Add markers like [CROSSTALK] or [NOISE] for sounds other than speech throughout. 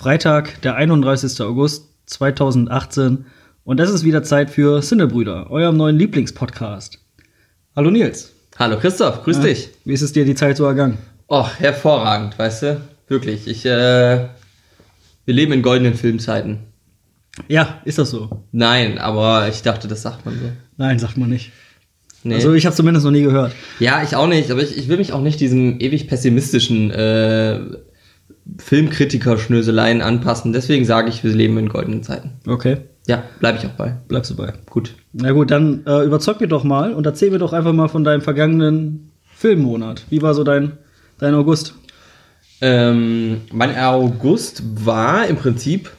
Freitag, der 31. August 2018 und es ist wieder Zeit für Sinnebrüder, eurem neuen Lieblingspodcast. Hallo Nils. Hallo Christoph, grüß ja, dich. Wie ist es dir die Zeit so ergangen? Oh, hervorragend, weißt du? Wirklich. Ich, äh, wir leben in goldenen Filmzeiten. Ja, ist das so? Nein, aber ich dachte, das sagt man so. Nein, sagt man nicht. Nee. Also ich habe zumindest noch nie gehört. Ja, ich auch nicht, aber ich, ich will mich auch nicht diesem ewig pessimistischen äh, Filmkritiker-Schnöseleien anpassen. Deswegen sage ich, wir leben in goldenen Zeiten. Okay. Ja, bleibe ich auch bei. Bleibst du bei. Gut. Na gut, dann äh, überzeug mir doch mal und erzähl mir doch einfach mal von deinem vergangenen Filmmonat. Wie war so dein, dein August? Ähm, mein August war im Prinzip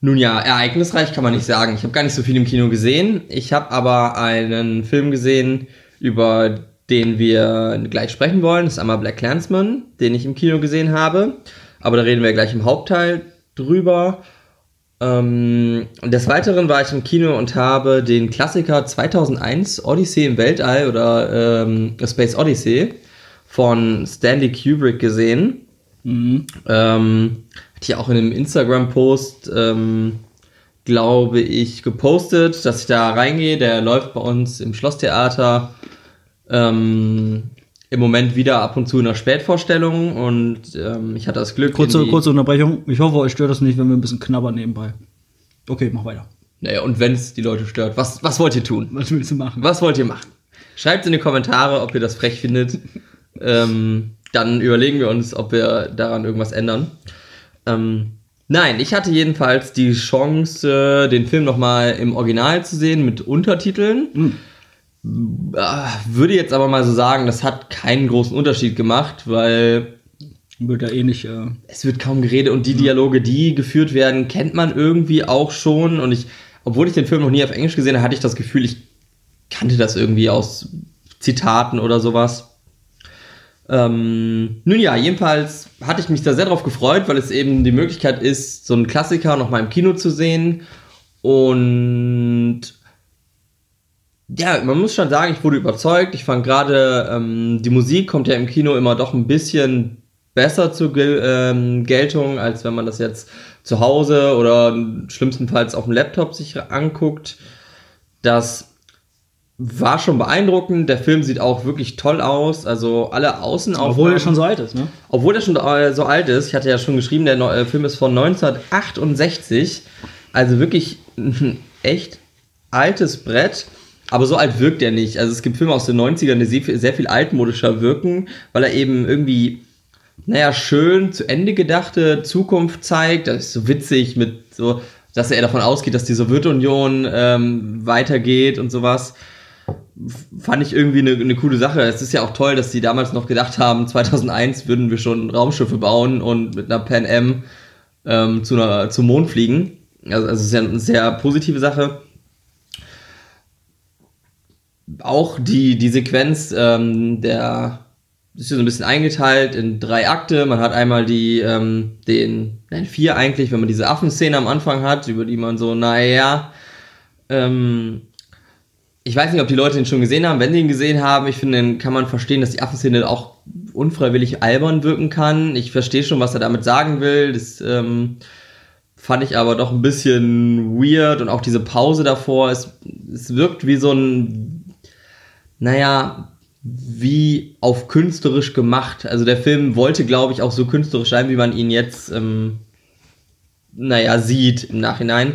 nun ja, ereignisreich kann man nicht sagen. Ich habe gar nicht so viel im Kino gesehen. Ich habe aber einen Film gesehen, über den wir gleich sprechen wollen. Das ist einmal Black Clansman, den ich im Kino gesehen habe. Aber da reden wir gleich im Hauptteil drüber. Ähm, des Weiteren war ich im Kino und habe den Klassiker 2001 Odyssey im Weltall oder ähm, Space Odyssey von Stanley Kubrick gesehen. Mhm. Ähm, hatte ich auch in einem Instagram-Post, ähm, glaube ich, gepostet, dass ich da reingehe. Der läuft bei uns im Schlosstheater ähm, im Moment wieder ab und zu in der Spätvorstellung und ähm, ich hatte das Glück. Kurze, kurze Unterbrechung. Ich hoffe, euch stört das nicht, wenn wir ein bisschen knabbern nebenbei. Okay, mach weiter. Naja, und wenn es die Leute stört, was, was wollt ihr tun? Was willst du machen? Was wollt ihr machen? Schreibt in die Kommentare, ob ihr das frech findet. [LAUGHS] ähm, dann überlegen wir uns, ob wir daran irgendwas ändern. Ähm, nein, ich hatte jedenfalls die Chance, den Film nochmal im Original zu sehen mit Untertiteln. Mhm. Würde jetzt aber mal so sagen, das hat keinen großen Unterschied gemacht, weil. Wird ja eh nicht. Äh es wird kaum geredet und die Dialoge, die geführt werden, kennt man irgendwie auch schon. Und ich, obwohl ich den Film noch nie auf Englisch gesehen habe, hatte ich das Gefühl, ich kannte das irgendwie aus Zitaten oder sowas. Ähm, nun ja, jedenfalls hatte ich mich da sehr darauf gefreut, weil es eben die Möglichkeit ist, so einen Klassiker noch mal im Kino zu sehen. Und ja, man muss schon sagen, ich wurde überzeugt. Ich fand gerade, ähm, die Musik kommt ja im Kino immer doch ein bisschen besser zur Gel ähm, Geltung, als wenn man das jetzt zu Hause oder schlimmstenfalls auf dem Laptop sich anguckt. Das war schon beeindruckend. Der Film sieht auch wirklich toll aus. Also alle Außenaufnahmen. Obwohl er schon so alt ist, ne? Obwohl er schon äh, so alt ist. Ich hatte ja schon geschrieben, der äh, Film ist von 1968. Also wirklich ein [LAUGHS] echt altes Brett. Aber so alt wirkt er nicht. Also es gibt Filme aus den 90ern, die sehr viel altmodischer wirken, weil er eben irgendwie, naja, schön zu Ende gedachte Zukunft zeigt. Das ist so witzig mit so, dass er davon ausgeht, dass die Sowjetunion ähm, weitergeht und sowas fand ich irgendwie eine, eine coole Sache. Es ist ja auch toll, dass sie damals noch gedacht haben, 2001 würden wir schon Raumschiffe bauen und mit einer Pan Am ähm, zu zum Mond fliegen. Also, also es ist ja eine sehr positive Sache. Auch die, die Sequenz ähm, der ist so ein bisschen eingeteilt in drei Akte. Man hat einmal die, ähm, den, nein, vier eigentlich, wenn man diese Affenszene am Anfang hat, über die man so, naja, ähm, ich weiß nicht, ob die Leute ihn schon gesehen haben. Wenn sie ihn gesehen haben, ich finde, dann kann man verstehen, dass die Affenszene auch unfreiwillig albern wirken kann. Ich verstehe schon, was er damit sagen will. Das ähm, fand ich aber doch ein bisschen weird und auch diese Pause davor. Es, es wirkt wie so ein, naja, wie auf künstlerisch gemacht. Also der Film wollte, glaube ich, auch so künstlerisch sein, wie man ihn jetzt, ähm, naja, sieht im Nachhinein.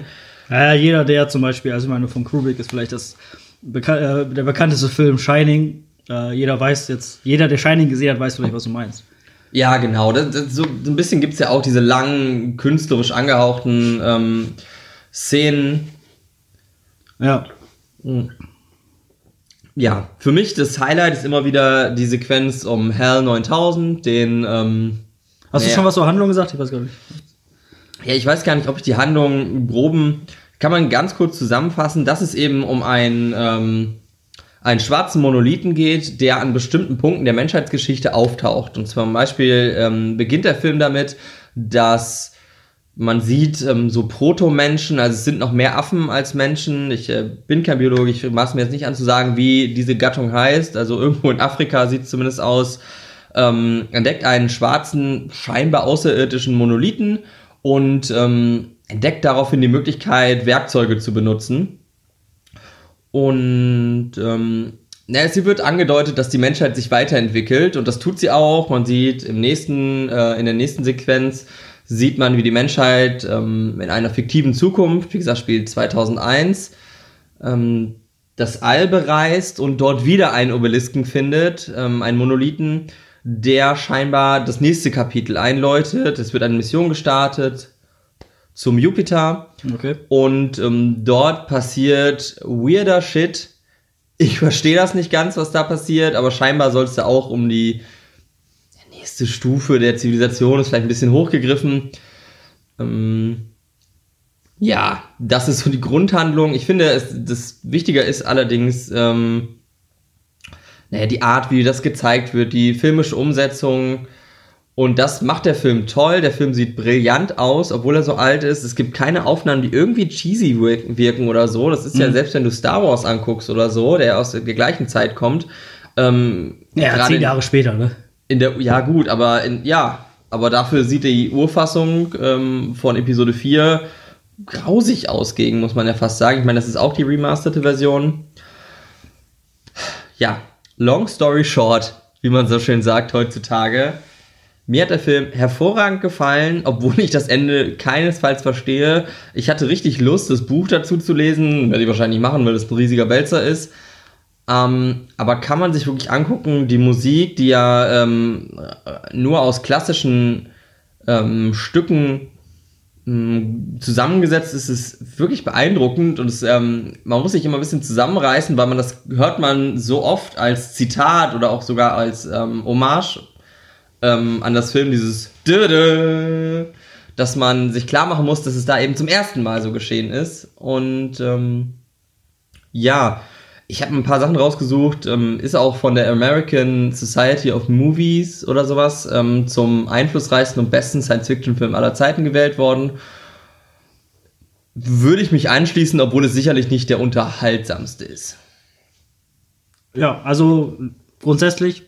Naja, jeder, der zum Beispiel, also ich meine, von Kubrick ist vielleicht das Bekan äh, der bekannteste Film Shining. Äh, jeder weiß jetzt, jeder, der Shining gesehen hat, weiß vielleicht, was du meinst. Ja, genau. Das, das, so, so, ein bisschen gibt es ja auch diese langen, künstlerisch angehauchten ähm, Szenen. Ja. Hm. Ja, für mich das Highlight ist immer wieder die Sequenz um Hell 9000, den. Ähm, Hast du schon was zur Handlung gesagt? Ich weiß gar nicht. Ja, ich weiß gar nicht, ob ich die Handlung groben kann man ganz kurz zusammenfassen, dass es eben um einen, ähm, einen schwarzen Monolithen geht, der an bestimmten Punkten der Menschheitsgeschichte auftaucht. Und zwar zum Beispiel ähm, beginnt der Film damit, dass man sieht ähm, so Proto-Menschen, also es sind noch mehr Affen als Menschen. Ich äh, bin kein Biologe, ich maß mir jetzt nicht an zu sagen, wie diese Gattung heißt. Also irgendwo in Afrika sieht es zumindest aus, ähm, entdeckt einen schwarzen, scheinbar außerirdischen Monolithen und ähm, entdeckt daraufhin die Möglichkeit, Werkzeuge zu benutzen. Und ähm, na, sie wird angedeutet, dass die Menschheit sich weiterentwickelt und das tut sie auch. Man sieht im nächsten, äh, in der nächsten Sequenz sieht man, wie die Menschheit ähm, in einer fiktiven Zukunft, wie gesagt, spielt 2001, ähm, das All bereist und dort wieder einen Obelisken findet, ähm, einen Monolithen, der scheinbar das nächste Kapitel einläutet. Es wird eine Mission gestartet zum Jupiter Okay. und ähm, dort passiert weirder Shit. Ich verstehe das nicht ganz, was da passiert, aber scheinbar soll es da auch um die nächste Stufe der Zivilisation, ist vielleicht ein bisschen hochgegriffen. Ähm, ja, das ist so die Grundhandlung. Ich finde, es, das Wichtiger ist allerdings, ähm, naja, die Art, wie das gezeigt wird, die filmische Umsetzung. Und das macht der Film toll. Der Film sieht brillant aus, obwohl er so alt ist. Es gibt keine Aufnahmen, die irgendwie cheesy wirken, oder so. Das ist ja Mhm. selbst, wenn du Star Wars anguckst oder so, der aus der gleichen Zeit kommt. Ähm, Ja, zehn Jahre später, ne? In der, ja gut, aber in, ja, aber dafür sieht die Urfassung ähm, von Episode 4 grausig aus gegen, muss man ja fast sagen. Ich meine, das ist auch die remasterte Version. Ja, long story short, wie man so schön sagt heutzutage. Mir hat der Film hervorragend gefallen, obwohl ich das Ende keinesfalls verstehe. Ich hatte richtig Lust, das Buch dazu zu lesen. Werde ich wahrscheinlich machen, weil es ein riesiger Wälzer ist. Ähm, aber kann man sich wirklich angucken, die Musik, die ja ähm, nur aus klassischen ähm, Stücken ähm, zusammengesetzt ist, ist wirklich beeindruckend und es, ähm, man muss sich immer ein bisschen zusammenreißen, weil man das hört man so oft als Zitat oder auch sogar als ähm, Hommage an das Film, dieses dass man sich klar machen muss, dass es da eben zum ersten Mal so geschehen ist und ja, ich habe ein paar Sachen rausgesucht, ähm, ist auch von der American Society of Movies oder sowas ähm, zum einflussreichsten und besten Science-Fiction-Film aller Zeiten gewählt worden. Würde ich mich anschließen, obwohl es sicherlich nicht der unterhaltsamste ist. Ja, also grundsätzlich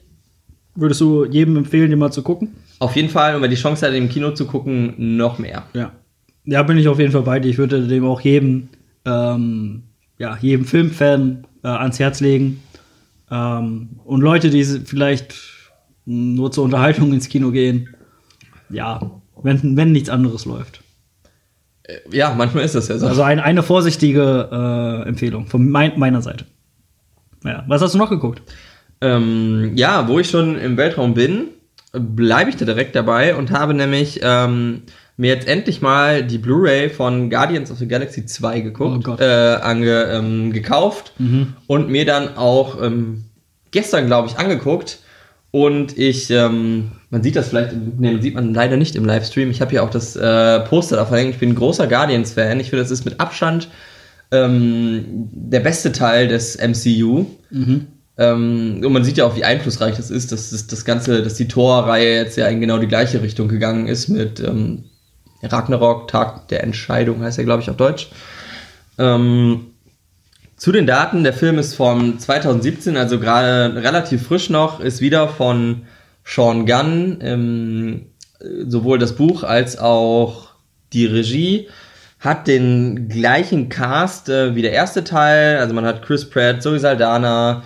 würdest du jedem empfehlen, den mal zu gucken? Auf jeden Fall, und wer die Chance hat, im Kino zu gucken, noch mehr. Ja. Ja, bin ich auf jeden Fall bei dir. Ich würde dem auch jedem, ähm, ja, jedem Filmfan äh, ans Herz legen. Ähm, und Leute, die vielleicht nur zur Unterhaltung ins Kino gehen, ja, wenn, wenn nichts anderes läuft. Ja, manchmal ist das ja so. Also ein, eine vorsichtige äh, Empfehlung von mein, meiner Seite. Ja. Was hast du noch geguckt? Ähm, ja, wo ich schon im Weltraum bin, bleibe ich da direkt dabei und habe nämlich ähm, mir jetzt endlich mal die Blu-ray von Guardians of the Galaxy 2 geguckt, Oh äh, ange, ähm, gekauft und mir dann auch ähm, gestern, glaube ich, angeguckt. Und ich, ähm, man sieht das vielleicht, ne, sieht man leider nicht im Livestream. Ich habe hier auch das äh, Poster davon hängen. Ich bin ein großer Guardians-Fan. Ich finde, das ist mit Abstand ähm, der beste Teil des MCU. Ähm, und man sieht ja auch, wie einflussreich das ist, dass das, das Ganze, dass die Thor-Reihe jetzt ja in genau die gleiche Richtung gegangen ist mit ähm, Ragnarok, Tag der Entscheidung, heißt er, glaube ich, auf Deutsch. Ähm, zu den Daten, der Film ist von 2017, also gerade relativ frisch noch, ist wieder von Sean Gunn, ähm, sowohl das Buch als auch die Regie, hat den gleichen Cast äh, wie der erste Teil, also man hat Chris Pratt, Zoe Saldana,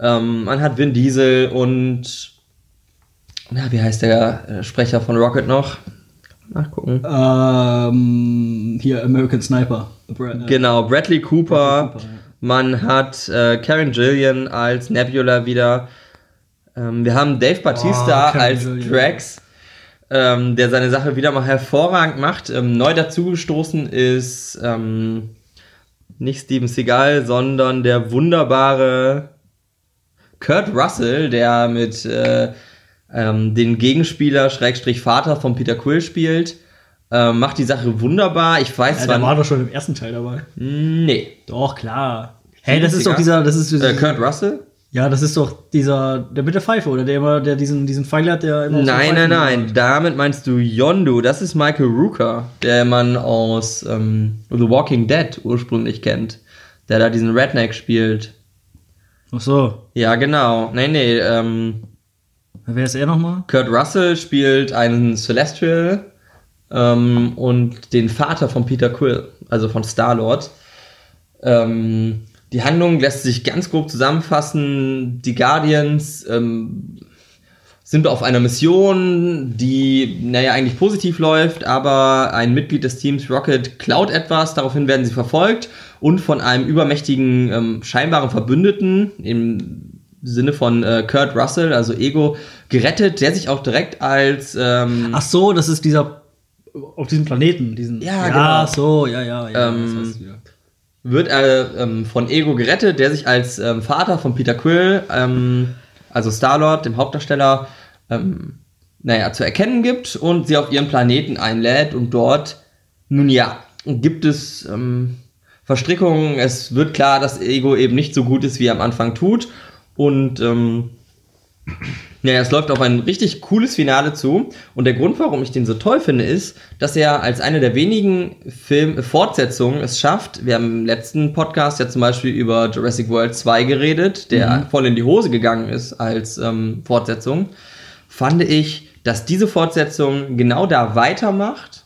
ähm, man hat Vin Diesel und, na, wie heißt der äh, Sprecher von Rocket noch? Nachgucken. Ähm, hier American Sniper. Bra- äh, Genau, Bradley Cooper. Bradley Cooper, ja. Man hat äh, Karen Gillian als Nebula wieder. Ähm, wir haben Dave Batista Oh, als Gillian. Drax, ähm, der seine Sache wieder mal hervorragend macht. Ähm, neu dazugestoßen ist ähm, nicht Steven Seagal, sondern der wunderbare Kurt Russell, der mit äh, ähm, den Gegenspieler Schrägstrich Vater von Peter Quill spielt. Ähm, macht die Sache wunderbar. Ich weiß Ja, zwar der war doch schon im ersten Teil dabei. Nee. Doch, klar. Hey, das ist doch dieser, das ist Äh, Kurt Russell? Ja, das ist doch dieser, der mit der Pfeife, oder der immer, der diesen, diesen Pfeil hat, der immer Nein, nein, nein. macht. Damit meinst du Yondu. Das ist Michael Rooker, der man aus ähm, The Walking Dead ursprünglich kennt. Der da diesen Redneck spielt. Ach so. Ja, genau. Nee, nee. Ähm, Wer ist er nochmal? Kurt Russell spielt einen Celestial ähm, und den Vater von Peter Quill, also von Star-Lord. Ähm, die Handlung lässt sich ganz grob zusammenfassen. Die Guardians ähm, sind auf einer Mission, die, naja, eigentlich positiv läuft, aber ein Mitglied des Teams Rocket klaut etwas, daraufhin werden sie verfolgt und von einem übermächtigen, ähm, scheinbaren Verbündeten im Sinne von äh, Kurt Russell, also Ego, gerettet, der sich auch direkt als ähm, Ach so, das ist dieser auf diesem Planeten, diesen. Ja, ja genau. so, ja, ja, ja. Ähm, das heißt wird er ähm, von Ego gerettet, der sich als ähm, Vater von Peter Quill, ähm, also Star-Lord, dem Hauptdarsteller, ähm, naja, zu erkennen gibt und sie auf ihren Planeten einlädt und dort, nun ja, gibt es Verstrickungen. Es wird klar, dass Ego eben nicht so gut ist, wie er am Anfang tut und ähm, ja, es läuft auf ein richtig cooles Finale zu. Und der Grund, warum ich den so toll finde, ist, dass er als eine der wenigen Film Fortsetzungen es schafft. Wir haben im letzten Podcast ja zum Beispiel über Jurassic World 2 geredet, der voll in die Hose gegangen ist als ähm, Fortsetzung. Fand ich, dass diese Fortsetzung genau da weitermacht,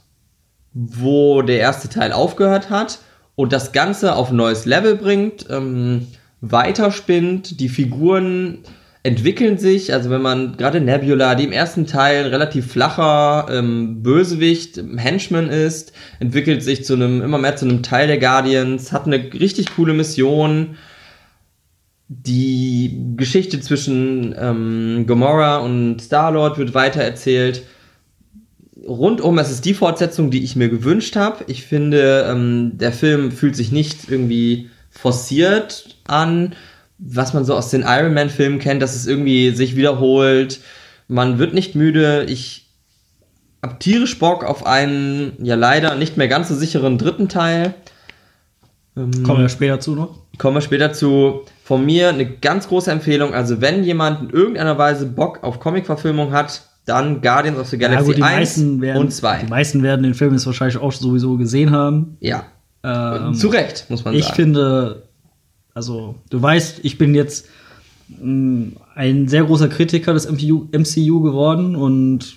wo der erste Teil aufgehört hat und das Ganze auf ein neues Level bringt, ähm, weiterspinnt, die Figuren entwickeln sich, also wenn man gerade Nebula, die im ersten Teil relativ flacher ähm, Bösewicht, Henchman ist, entwickelt sich zu einem, immer mehr zu einem Teil der Guardians, hat eine richtig coole Mission. Die Geschichte zwischen ähm, Gamora und Star-Lord wird weitererzählt. Rundum, es ist die Fortsetzung, die ich mir gewünscht habe. Ich finde, ähm, der Film fühlt sich nicht irgendwie forciert an, was man so aus den Iron Man-Filmen kennt, dass es irgendwie sich wiederholt. Man wird nicht müde. Ich hab tierisch Bock auf einen, ja leider nicht mehr ganz so sicheren dritten Teil. Ähm, Kommen wir später zu noch. kommen wir später zu. Von mir eine ganz große Empfehlung. Also wenn jemand in irgendeiner Weise Bock auf Comic-Verfilmung hat, dann Guardians of the Galaxy gut, die 1 meisten werden, und 2. Die meisten werden den Film jetzt wahrscheinlich auch sowieso gesehen haben. Ja. Ähm, Zu Recht, muss man ich sagen. finde, also du weißt, ich bin jetzt mh, ein sehr großer Kritiker des MCU, MCU geworden und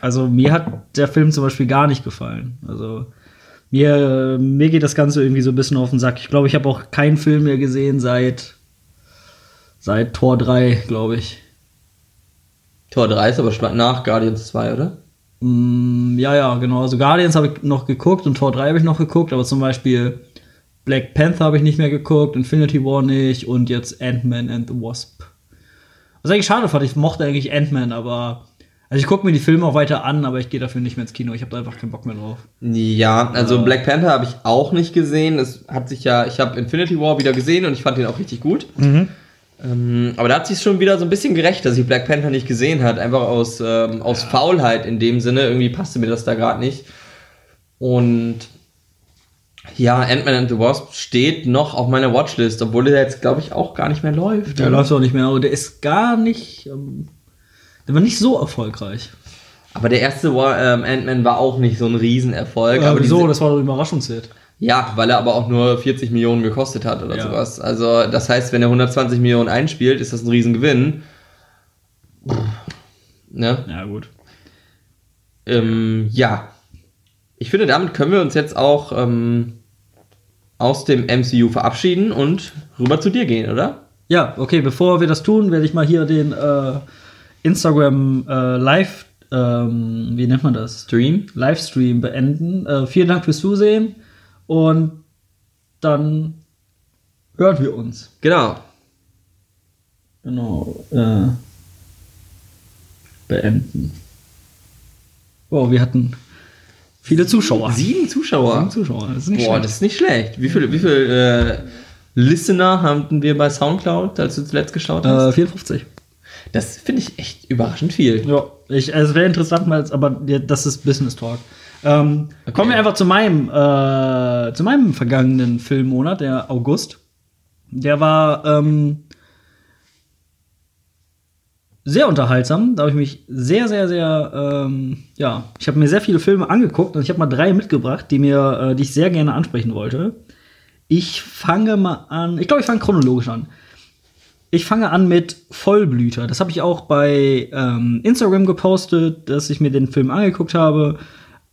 also mir hat der Film zum Beispiel gar nicht gefallen. Also mir, mir geht das Ganze irgendwie so ein bisschen auf den Sack. Ich glaube, ich habe auch keinen Film mehr gesehen seit seit Tor 3, glaube ich. Tor 3 ist aber nach Guardians 2, oder? Mm, ja, ja, genau. Also Guardians habe ich noch geguckt und Tor 3 habe ich noch geguckt, aber zum Beispiel Black Panther habe ich nicht mehr geguckt, Infinity War nicht und jetzt Ant-Man and the Wasp. Was eigentlich schade fand, ich mochte eigentlich Ant-Man, aber also ich gucke mir die Filme auch weiter an, aber ich gehe dafür nicht mehr ins Kino. Ich habe da einfach keinen Bock mehr drauf. Ja, also Black Panther habe ich auch nicht gesehen. Es hat sich ja, ich habe Infinity War wieder gesehen und ich fand den auch richtig gut. Ähm, aber da hat sich schon wieder so ein bisschen gerecht, dass ich Black Panther nicht gesehen hat. Einfach aus, ähm, aus Faulheit in dem Sinne. Irgendwie passte mir das da gerade nicht. Und ja, Ant-Man and the Wasp steht noch auf meiner Watchlist, obwohl der jetzt, glaube ich, auch gar nicht mehr läuft. Der läuft auch nicht mehr, aber der ist gar nicht. Ähm, der war nicht so erfolgreich. Aber der erste ähm, Ant-Man war auch nicht so ein Riesenerfolg. Ja, aber wieso? Das war doch Überraschungshit. Ja, weil er aber auch nur 40 Millionen gekostet hat oder Ja. sowas. Also, das heißt, wenn er 120 Millionen einspielt, ist das ein Riesengewinn. Ne? Ja, gut. Ähm, ja. Ich finde, damit können wir uns jetzt auch ähm, aus dem MCU verabschieden und rüber zu dir gehen, oder? Ja, okay, bevor wir das tun, werde ich mal hier den äh, Instagram äh, Live, ähm, wie nennt man das? Stream? Livestream beenden. Äh, vielen Dank fürs Zusehen und dann hören wir uns. Genau. Genau. Äh, beenden. Wow, wir hatten viele Zuschauer. Sieben Zuschauer. Sieben Zuschauer. Das ist nicht Boah, schlecht. das ist nicht schlecht. Wie viele wie viel, äh, Listener hatten wir bei Soundcloud, als du zuletzt geschaut hast? Äh, 54. Das finde ich echt überraschend viel. Ja, ich, also es wäre interessant, mal, aber das ist Business Talk. Ähm, Kommen wir einfach zu meinem, äh, zu meinem vergangenen Filmmonat, der August. Der war ähm, sehr unterhaltsam. Da habe ich mich sehr, sehr, sehr, ähm, ja, ich habe mir sehr viele Filme angeguckt und ich habe mal drei mitgebracht, die mir, äh, die ich sehr gerne ansprechen wollte. Ich fange mal an. Ich glaube, ich fange chronologisch an. ich fange an mit Vollblüter. Das habe ich auch bei ähm, Instagram gepostet, dass ich mir den Film angeguckt habe.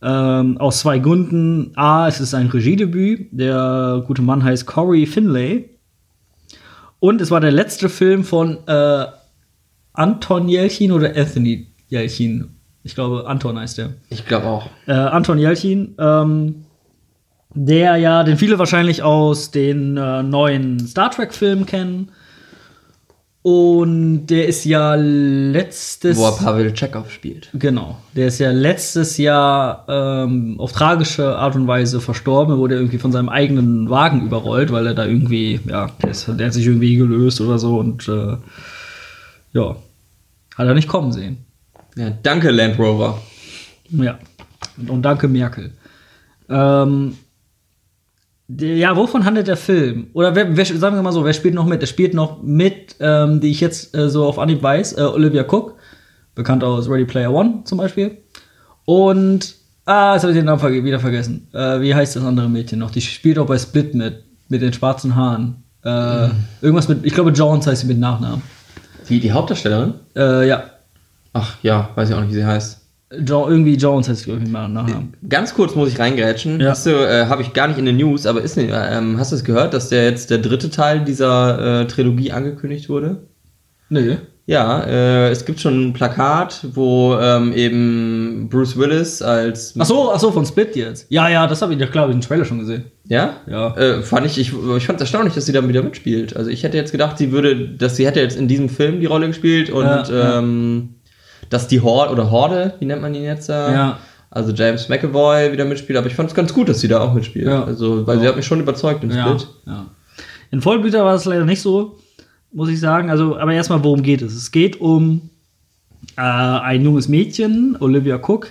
Ähm, aus zwei Gründen. A, es ist ein Regiedebüt. Der gute Mann heißt Corey Finlay. Und es war der letzte Film von äh, Anton Jelchin oder Anthony Jelchin. Ich glaube, Anton heißt der. Ich glaube auch. Äh, Anton Jelchin, ähm, der ja, den viele wahrscheinlich aus den äh, neuen Star Trek-Filmen kennen. Und der ist ja letztes Wo er Pavel Chekhov spielt. Genau. Der ist ja letztes Jahr ähm, auf tragische Art und Weise verstorben. Er wurde irgendwie von seinem eigenen Wagen überrollt, weil er da irgendwie, ja, der, ist, der hat sich irgendwie gelöst oder so und äh, ja, hat er nicht kommen sehen. Ja, danke Land Rover. Ja. Und, und danke Merkel. Ähm, ja, wovon handelt der Film? Oder wer, wer, sagen wir mal so, wer spielt noch mit? Er spielt noch mit, ähm, die ich jetzt äh, so auf Anhieb weiß, äh, Olivia Cook, bekannt aus Ready Player One zum Beispiel. Und, ah, jetzt habe ich den Namen wieder vergessen. Äh, wie heißt das andere Mädchen noch? Die spielt auch bei Split mit, mit den schwarzen Haaren. Äh, Irgendwas mit, ich glaube, Jones heißt sie mit Nachnamen. Die, die Hauptdarstellerin? Äh, ja, Ach ja, weiß ich auch nicht, wie sie heißt. Jo irgendwie Jones heißt sie, glaube ich, mit Nachnamen. Ganz kurz muss ich reingrätschen. Ja. Hast du, äh, habe ich gar nicht in den News, aber ist, ne- ähm, hast du es gehört, dass der jetzt der dritte Teil dieser äh, Trilogie angekündigt wurde? Nö. Ja, äh, es gibt schon ein Plakat, wo ähm, eben Bruce Willis als Ach so, ach so, von Split jetzt. Ja, ja, das habe ich, ja klar, hab ich den Trailer schon gesehen. ja, Ja. Äh, fand ich, ich, ich fand es erstaunlich, dass sie dann wieder mitspielt. Also ich hätte jetzt gedacht, sie würde, dass sie hätte jetzt in diesem Film die Rolle gespielt und Ja, ja. ähm, dass die Horde oder Horde, wie nennt man ihn jetzt? Äh, Ja. Also James McAvoy wieder mitspielt, aber ich fand es ganz gut, dass sie da auch mitspielt. Ja. Also, weil sie hat mich schon überzeugt im Ja, Split. ja. In Vollblüter war es leider nicht so, muss ich sagen. Also, aber erstmal, worum geht es? Es geht um äh, ein junges Mädchen, Olivia Cook,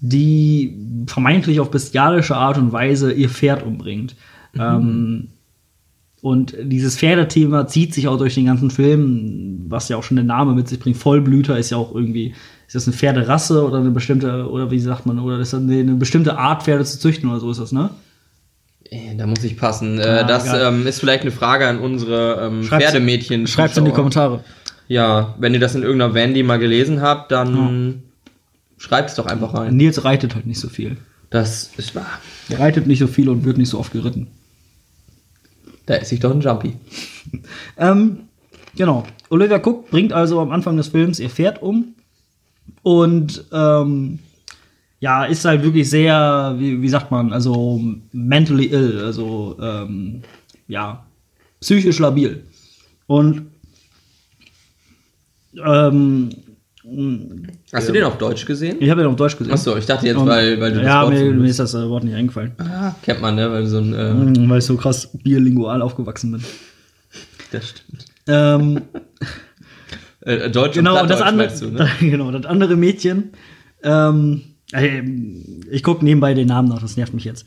die vermeintlich auf bestialische Art und Weise ihr Pferd umbringt. Ähm, und dieses Pferdethema zieht sich auch durch den ganzen Film, was ja auch schon der Name mit sich bringt. Vollblüter ist ja auch irgendwie, ist das eine Pferderasse oder eine bestimmte, oder wie sagt man, oder ist das eine, eine bestimmte Art, Pferde zu züchten oder so ist das, ne? Äh, Da muss ich passen. Ah, Äh, das ähm, ist vielleicht eine Frage an unsere ähm, Schreibt's- Pferdemädchen. Schreibt's in die. Kommentare. Ja, wenn ihr das in irgendeiner Vandy mal gelesen habt, dann schreibt es doch einfach rein. Nils reitet halt nicht so viel. Das ist wahr. Er reitet nicht so viel und wird nicht so oft geritten. Da ist sich doch ein Jumpy. [LAUGHS] Ähm, genau. Olivia Cook bringt also am Anfang des Films ihr Pferd um und ähm, ja, ist halt wirklich sehr, wie, wie sagt man, also mentally ill, also ähm, ja, psychisch labil. Und ähm, Hast du den auf Deutsch gesehen? ich habe ihn auf Deutsch gesehen. Achso, ich dachte jetzt, Und- weil, weil du ja, Wort mir, mir ist das äh, Wort nicht eingefallen. Ah, kennt man, ne? Weil so ein. Äh, Mhm, Weil ich so krass bierlingual aufgewachsen bin. das stimmt. Ähm, [LAUGHS] Äh, Deutsch genau, und das andere, du, [LAUGHS] ne? genau, das andere Mädchen, ähm, äh, ich gucke nebenbei den Namen noch, das nervt mich jetzt.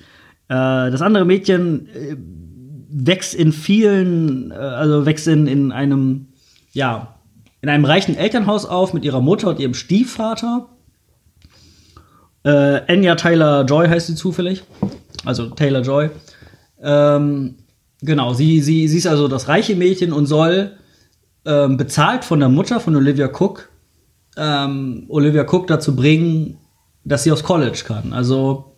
Äh, das andere Mädchen äh, wächst in vielen, äh, also wächst in, in einem, ja, in einem reichen Elternhaus auf mit ihrer Mutter und ihrem Stiefvater. Äh, Anya Taylor Joy heißt sie zufällig. Also Taylor Joy. Ähm, genau, sie, sie, sie ist also das reiche Mädchen und soll ähm, bezahlt von der Mutter von Olivia Cook ähm, Olivia Cook dazu bringen, dass sie aufs College kann. Also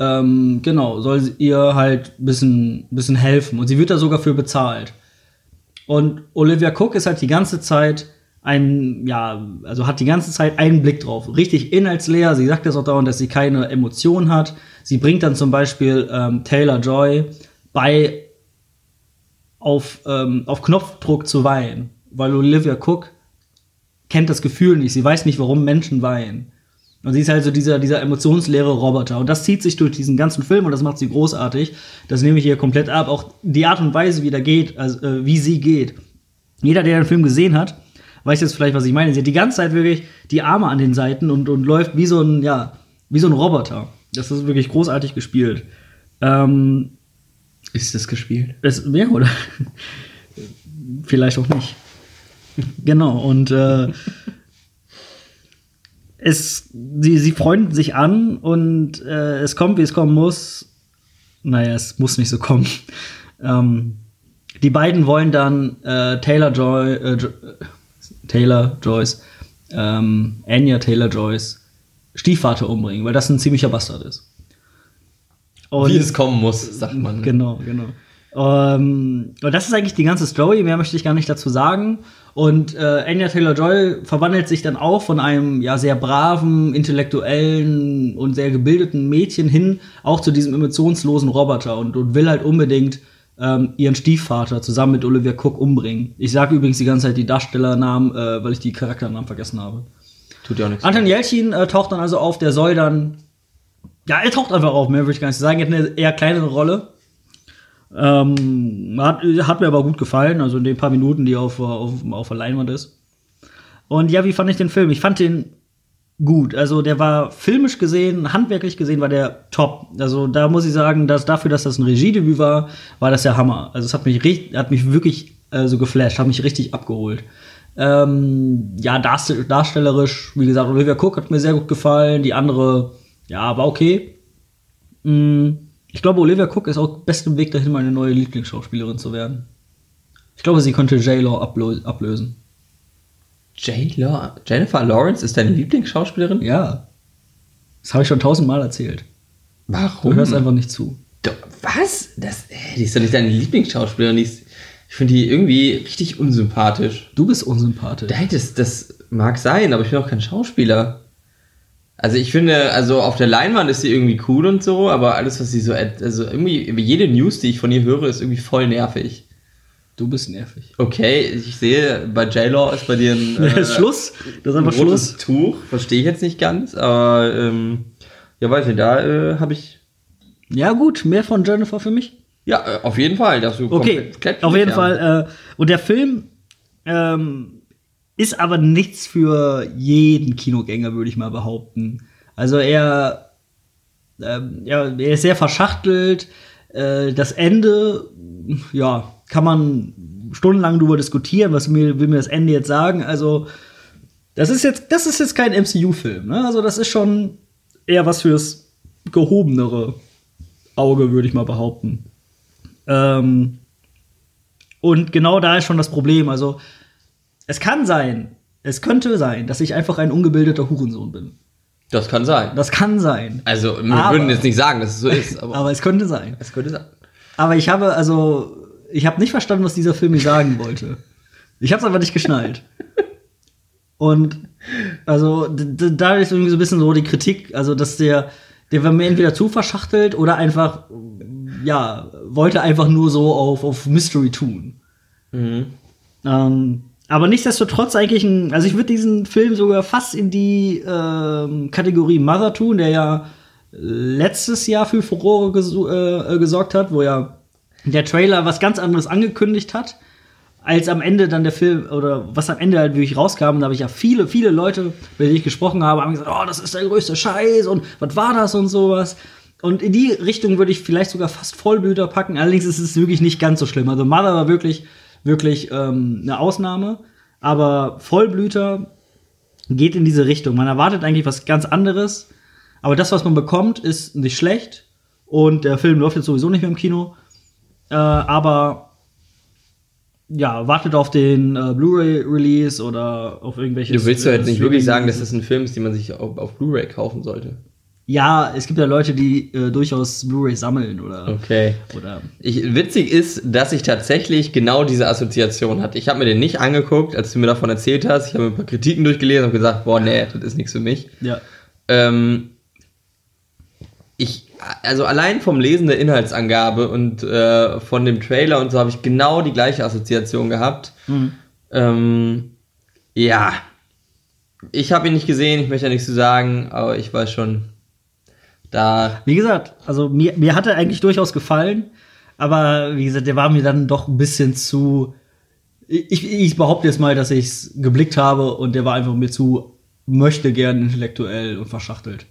ähm, genau, soll sie ihr halt ein bisschen, bisschen helfen. Und sie wird da sogar für bezahlt. Und Olivia Cook ist halt die ganze Zeit ein, ja, also hat die ganze Zeit einen Blick drauf. Richtig inhaltsleer. Sie sagt das auch dauernd, dass sie keine Emotionen hat. Sie bringt dann zum Beispiel ähm, Taylor Joy bei, auf, ähm, auf Knopfdruck zu weinen. Weil Olivia Cook kennt das Gefühl nicht. Sie weiß nicht, warum Menschen weinen. Und sie ist halt so dieser, dieser emotionsleere Roboter. Und das zieht sich durch diesen ganzen Film und das macht sie großartig. Das nehme ich hier komplett ab. Auch die Art und Weise, wie, der geht, also, äh, wie sie geht. Jeder, der den Film gesehen hat, weiß jetzt vielleicht, was ich meine. Sie hat die ganze Zeit wirklich die Arme an den Seiten und, und läuft wie so ein, ja, wie so ein Roboter. Das ist wirklich großartig gespielt. Ähm, Ist das gespielt? es, ja, oder? [LAUGHS] Vielleicht auch nicht. Genau, und äh, es, sie, sie freunden sich an und äh, es kommt, wie es kommen muss. Naja, es muss nicht so kommen. [LAUGHS] Ähm, die beiden wollen dann äh, Taylor Joy, äh, jo Taylor Joyce, ähm, Anya Taylor Joyce Stiefvater umbringen, weil das ein ziemlicher Bastard ist. Und, Wie es kommen muss, sagt man. Genau, genau. Ähm, und das ist eigentlich die ganze Story, mehr möchte ich gar nicht dazu sagen. Und äh, Anya Taylor-Joy verwandelt sich dann auch von einem ja sehr braven, intellektuellen und sehr gebildeten Mädchen hin, auch zu diesem emotionslosen Roboter und, und will halt unbedingt ähm, ihren Stiefvater zusammen mit Olivia Cook umbringen. Ich sage übrigens die ganze Zeit die Darstellernamen, äh, weil ich die Charakternamen vergessen habe. Tut ja auch nichts. Anton Yelchin äh, taucht dann also auf, der soll dann. Ja, er taucht einfach auf, mehr würde ich gar nicht sagen. Er hat eine eher kleinere Rolle. Ähm, hat, hat, mir aber gut gefallen, also in den paar Minuten, die auf, auf, auf der Leinwand ist. Und ja, wie fand ich den Film? Ich fand den gut. Also der war filmisch gesehen, handwerklich gesehen, war der top. Also da muss ich sagen, dass dafür, dass das ein Regiedebüt war, war das der Hammer. Also es hat mich hat mich wirklich äh, so geflasht, hat mich richtig abgeholt. Ähm, ja, darstellerisch, wie gesagt, Olivia Cook hat mir sehr gut gefallen. Die andere, ja, war okay. Mhm ich glaube, Olivia Cook ist auch bestem Weg dahin, meine neue Lieblingsschauspielerin zu werden. Ich glaube, sie könnte J-Law ablösen. J-Law? Jennifer Lawrence ist deine Lieblingsschauspielerin? Ja. Das habe ich schon tausendmal erzählt. Warum? Du hörst einfach nicht zu. Du, was? Das, die ist doch nicht deine Lieblingsschauspielerin. Ist, ich finde die irgendwie richtig unsympathisch. Du bist unsympathisch. Das, das mag sein, aber ich bin auch kein Schauspieler. Also ich finde, also auf der Leinwand ist sie irgendwie cool und so, aber alles, was sie so, also irgendwie, jede News, die ich von ihr höre, ist irgendwie voll nervig. Du bist nervig. Okay, ich sehe, bei J-Law ist bei dir ein, [LAUGHS] äh, Schluss. Das ist einfach ein Schluss. Tuch. Verstehe ich jetzt nicht ganz, aber ähm, ja, weiß nicht, da äh, habe ich. Ja, gut, mehr von Jennifer für mich. Ja, äh, auf jeden Fall. Dass du okay, auf jeden Fall. Äh, und der Film ähm, ist aber nichts für jeden Kinogänger, würde ich mal behaupten. Also er, äh, er, er ist sehr verschachtelt. Äh, das Ende, ja, kann man stundenlang darüber diskutieren, was mir, will mir das Ende jetzt sagen. Also, das ist jetzt, das ist jetzt kein MCU-Film, ne? Also, das ist schon eher was fürs gehobenere Auge, würde ich mal behaupten. Ähm, und genau da ist schon das Problem. Also, es kann sein, es könnte sein, dass ich einfach ein ungebildeter Hurensohn bin. Das kann sein. Das kann sein. Also, wir aber, würden jetzt nicht sagen, dass es so ist. Aber, [LAUGHS] aber es könnte sein. Es könnte sein. Aber ich habe, also, ich habe nicht verstanden, was dieser Film mir sagen wollte. Ich habe es aber nicht geschnallt. Und, also, da ist irgendwie so ein bisschen so die Kritik, also, dass der, der war mir entweder zu verschachtelt oder einfach, ja, wollte einfach nur so auf, auf Mystery tun. Mhm. Ähm, aber nichtsdestotrotz eigentlich ein, also ich würde diesen Film sogar fast in die ähm, Kategorie Mother tun, der ja letztes Jahr für Furore ges äh, gesorgt hat, wo ja der Trailer was ganz anderes angekündigt hat, als am Ende dann der Film oder was am Ende halt wirklich rauskam. Da habe ich ja viele, viele Leute, mit denen ich gesprochen habe, haben gesagt, oh, das ist der größte Scheiß und was war das und sowas. Und in die Richtung würde ich vielleicht sogar fast Vollblüter packen. Allerdings ist es wirklich nicht ganz so schlimm. Also Mother war wirklich wirklich ähm, eine Ausnahme. Aber Vollblüter geht in diese Richtung. Man erwartet eigentlich was ganz anderes. Aber das, was man bekommt, ist nicht schlecht. Und der Film läuft jetzt sowieso nicht mehr im Kino. Äh, aber ja, wartet auf den äh, Blu-ray-Release oder auf irgendwelche. Du willst ja jetzt nicht wirklich sagen, dass das ein Film ist, den man sich auf, auf Blu-ray kaufen sollte ja, es gibt ja Leute, die äh, durchaus Blu-ray sammeln oder. Okay. Oder ich, witzig ist, dass ich tatsächlich genau diese Assoziation hatte. Ich habe mir den nicht angeguckt, als du mir davon erzählt hast. Ich habe mir ein paar Kritiken durchgelesen und gesagt, boah, nee, das ist nichts für mich. Ja. Ähm, ich, also allein vom Lesen der Inhaltsangabe und äh, von dem Trailer und so habe ich genau die gleiche Assoziation gehabt. Mhm. Ähm, ja. Ich habe ihn nicht gesehen, ich möchte ja nichts zu sagen, aber ich weiß schon, da. Wie gesagt, also mir, mir hat er eigentlich durchaus gefallen, aber wie gesagt, der war mir dann doch ein bisschen zu. Ich, ich behaupte jetzt mal, dass ich es geblickt habe und der war einfach mir zu möchte gern intellektuell und verschachtelt.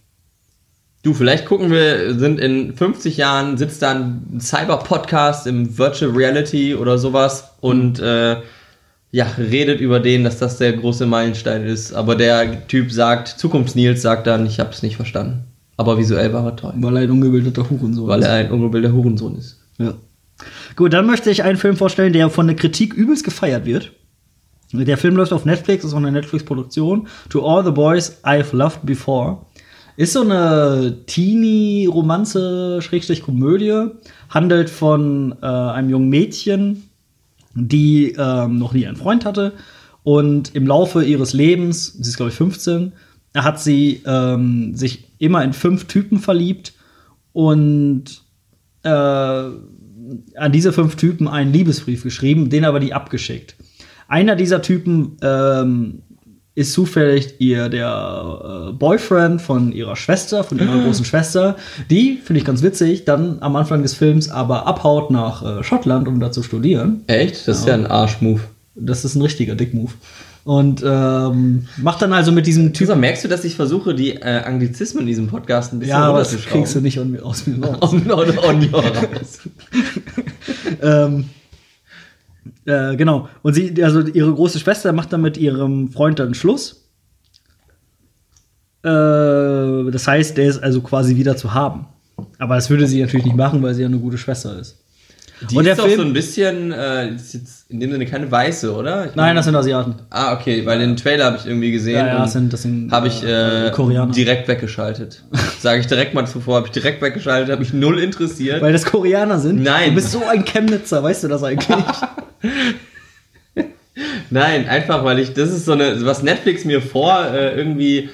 Du, vielleicht gucken wir, sind in 50 Jahren, sitzt da ein Cyber-Podcast im Virtual Reality oder sowas und äh, ja, redet über den, dass das der große Meilenstein ist. Aber der Typ sagt, Zukunftsnils sagt dann, ich hab's nicht verstanden. Aber visuell war er toll. Weil er ein ungebildeter Hurensohn Weil er ein ungebildeter Hurensohn ist. Ja. Gut, dann möchte ich einen Film vorstellen, der von der Kritik übelst gefeiert wird. Der Film läuft auf Netflix, ist auch eine Netflix-Produktion. To All the Boys I've Loved Before. Ist so eine Teenie-Romanze, Schrägstrich Komödie. Handelt von äh, einem jungen Mädchen, die ähm, noch nie einen Freund hatte. Und im Laufe ihres Lebens, sie ist glaube ich 15, hat sie ähm, sich immer in fünf Typen verliebt und äh, an diese fünf Typen einen Liebesbrief geschrieben, den aber die abgeschickt. Einer dieser Typen ähm, ist zufällig ihr der äh, Boyfriend von ihrer Schwester, von ihrer großen Schwester, die, finde ich ganz witzig, dann am Anfang des Films aber abhaut nach äh, Schottland, um da zu studieren. Echt? Das ist ja ein Arschmove. Das ist ein richtiger Dickmove. Und ähm, macht dann also mit diesem Typ. Typ, merkst du, dass ich versuche, die äh, Anglizismen in diesem Podcast ein bisschen Ja, aber das kriegst du nicht on, aus mir raus. [LAUGHS] On, on, raus. [LAUGHS] ähm, äh, genau. Und sie, also ihre große Schwester macht dann mit ihrem Freund dann Schluss. Äh, das heißt, der ist also quasi wieder zu haben. Aber das würde sie natürlich nicht machen, weil sie ja eine gute Schwester ist. Die Und der ist doch Film- so ein bisschen, äh, ist jetzt in dem Sinne keine weiße, oder? Ich Nein, das sind Asiaten. Ah, okay, weil den Trailer habe ich irgendwie gesehen. Ja, ja, das sind, das sind Habe ich äh, Koreaner. direkt weggeschaltet. [LAUGHS] Sage ich direkt mal zuvor, habe ich direkt weggeschaltet, habe mich null interessiert. Weil das Koreaner sind. Nein. Du bist so ein Chemnitzer, weißt du das eigentlich? [LAUGHS] [LAUGHS] Nein, einfach weil ich, das ist so eine, was Netflix mir vor äh, irgendwie,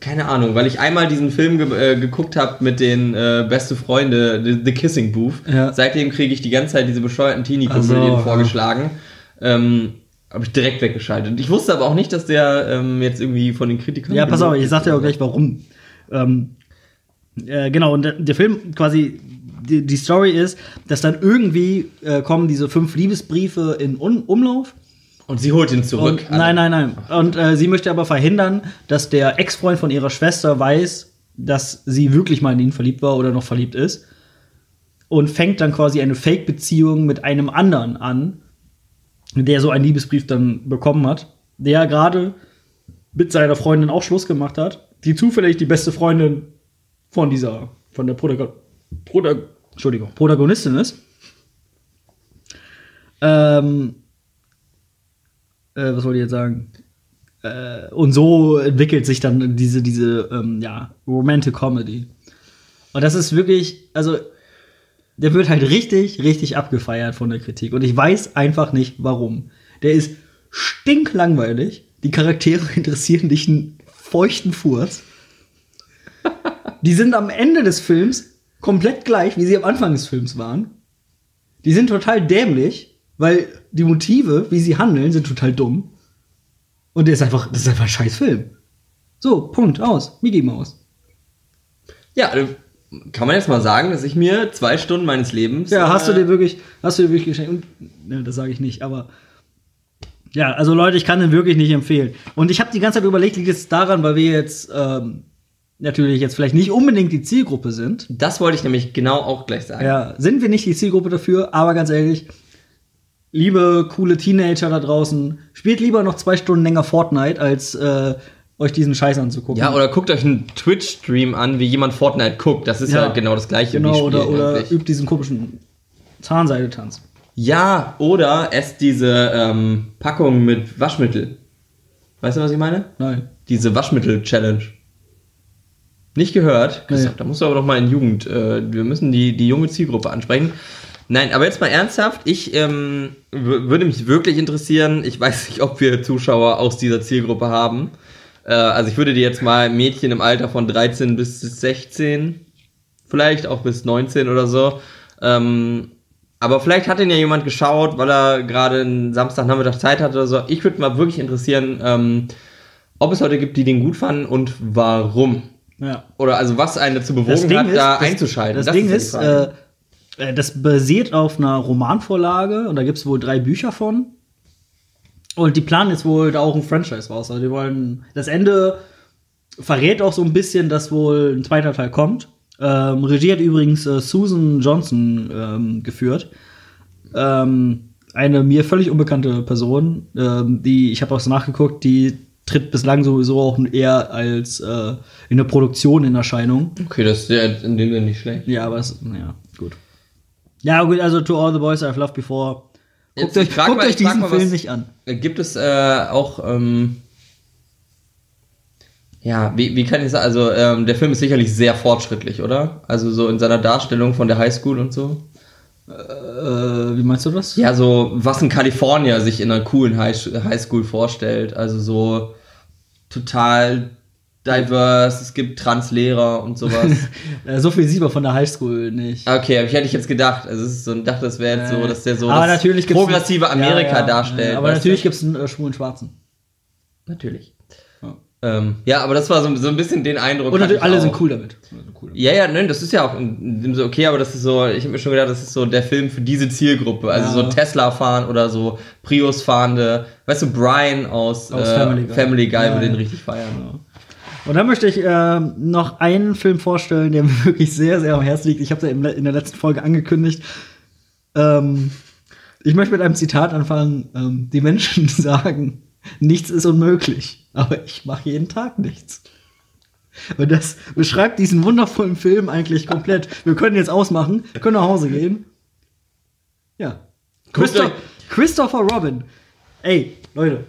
keine Ahnung, weil ich einmal diesen Film ge äh, geguckt habe mit den äh, beste Freunde, The, The Kissing Booth. Ja. Seitdem kriege ich die ganze Zeit diese bescheuerten Teenie-Komödien Ach so, vorgeschlagen. Ähm, habe ich direkt weggeschaltet. Ich wusste aber auch nicht, dass der ähm, jetzt irgendwie von den Kritikern. Ja, pass auf, ich sag dir auch gleich warum. Ähm, äh, genau, und der, der Film quasi, die, die Story ist, dass dann irgendwie äh, kommen diese fünf Liebesbriefe in Un Umlauf. Und sie holt ihn zurück. Und, nein, nein, nein. Und äh, sie möchte aber verhindern, dass der Ex-Freund von ihrer Schwester weiß, dass sie wirklich mal in ihn verliebt war oder noch verliebt ist. Und fängt dann quasi eine Fake-Beziehung mit einem anderen an, der so einen Liebesbrief dann bekommen hat, der gerade mit seiner Freundin auch Schluss gemacht hat, die zufällig die beste Freundin von dieser, von der Protagon Protag Entschuldigung, Protagonistin ist. Ähm, äh, was wollte ich jetzt sagen? Äh, und so entwickelt sich dann diese, diese ähm, ja, Romantic Comedy. Und das ist wirklich, also, der wird halt richtig, richtig abgefeiert von der Kritik. Und ich weiß einfach nicht, warum. Der ist stinklangweilig. Die Charaktere [LAUGHS] interessieren dich einen feuchten Furz. Die sind am Ende des Films komplett gleich, wie sie am Anfang des Films waren. Die sind total dämlich, weil die Motive, wie sie handeln, sind total dumm. Und der ist einfach, das ist einfach ein scheiß Film. So, Punkt, aus. Mickey Maus. Ja, äh, kann man jetzt mal sagen, dass ich mir zwei Stunden meines Lebens. Ja, hast du äh, dir wirklich, hast du dir wirklich geschenkt? Und, ne, das sage ich nicht, aber ja, also Leute, ich kann den wirklich nicht empfehlen. Und ich habe die ganze Zeit überlegt, liegt es daran, weil wir jetzt ähm, natürlich jetzt vielleicht nicht unbedingt die Zielgruppe sind. Das wollte ich nämlich genau auch gleich sagen. Ja, sind wir nicht die Zielgruppe dafür, aber ganz ehrlich, liebe coole Teenager da draußen, spielt lieber noch zwei Stunden länger Fortnite, als äh, euch diesen Scheiß anzugucken. Ja, oder guckt euch einen Twitch-Stream an, wie jemand Fortnite guckt. Das ist ja, Ja. genau das gleiche genau, wie oder, oder eigentlich. übt diesen komischen Zahnseidetanz. Ja, oder esst diese ähm, Packung mit Waschmittel. Weißt du, was ich meine? Nein. Diese Waschmittel-Challenge. Nicht gehört? Nee. Da musst du aber doch mal in Jugend. Äh, wir müssen die, die junge Zielgruppe ansprechen. Nein, aber jetzt mal ernsthaft. Ich ähm, würde mich wirklich interessieren. Ich weiß nicht, ob wir Zuschauer aus dieser Zielgruppe haben. Äh, also ich würde dir jetzt mal Mädchen im Alter von 13 bis 16, vielleicht auch bis 19 oder so. Ähm, aber vielleicht hat den ja jemand geschaut, weil er gerade einen Samstagnachmittag Zeit hatte oder so. Ich würde mal wirklich interessieren, ähm, ob es Leute gibt, die den gut fanden und warum. Ja. Oder also was einen dazu bewogen hat, da einzuschalten. Das, Ding ja die ist, äh, äh, das basiert auf einer Romanvorlage und da gibt es wohl drei Bücher von. Und die planen jetzt wohl da auch ein Franchise raus. Also die wollen. Das Ende verrät auch so ein bisschen, dass wohl ein zweiter Teil kommt. Ähm, Regie hat übrigens äh, Susan Johnson ähm, geführt. Ähm, eine mir völlig unbekannte Person, ähm, die, ich habe auch so nachgeguckt, die tritt bislang sowieso auch eher als äh, in der Produktion in Erscheinung. okay, das ist ja in dem Sinne nicht schlecht. Ja, aber es, ja. Ja, gut, also To All the Boys I've Loved Before. Guckt Jetzt, euch, guckt mal- euch diesen mal Film was- nicht an. Gibt es äh, auch, ähm, ja, wie, wie kann ich sagen, also ähm, der Film ist sicherlich sehr fortschrittlich, oder? Also so in seiner Darstellung von der Highschool und so. Äh, wie meinst du das? Ja, so was ein Kalifornier sich in einer coolen High Highschool vorstellt. Also so total diverse, es gibt Translehrer und sowas. [LAUGHS] Äh, so viel sieht man von der Highschool nicht. Okay, aber ich hätte ich jetzt gedacht. Also es ist so, ich dachte, das wäre jetzt so, dass der so aber das progressive Amerika Ja, ja, darstellt. aber natürlich gibt es einen äh, schwulen Schwarzen. Natürlich. Ja. Ähm, ja, aber das war so, so ein bisschen den Eindruck. Und natürlich ich alle auch. sind cool damit. Ja, ja, nein, das ist ja auch okay, aber das ist so, ich habe mir schon gedacht, das ist so der Film für diese Zielgruppe. Also so Tesla fahren oder so Prius fahrende, weißt du, Brian aus, Aus äh, Family Guy. Family Guy würde den richtig feiern. Und dann möchte ich ähm, noch einen Film vorstellen, der [LAUGHS] mir wirklich sehr, sehr am Herzen liegt. Ich habe es ja in der letzten Folge angekündigt. Ähm, ich möchte mit einem Zitat anfangen. Ähm, die Menschen [LAUGHS] sagen, nichts ist unmöglich, aber ich mache jeden Tag nichts. Und das beschreibt diesen wundervollen Film eigentlich komplett. Wir können jetzt ausmachen, können nach Hause gehen. Ja. Guckt Christo euch- Christopher Robin. Ey, Leute.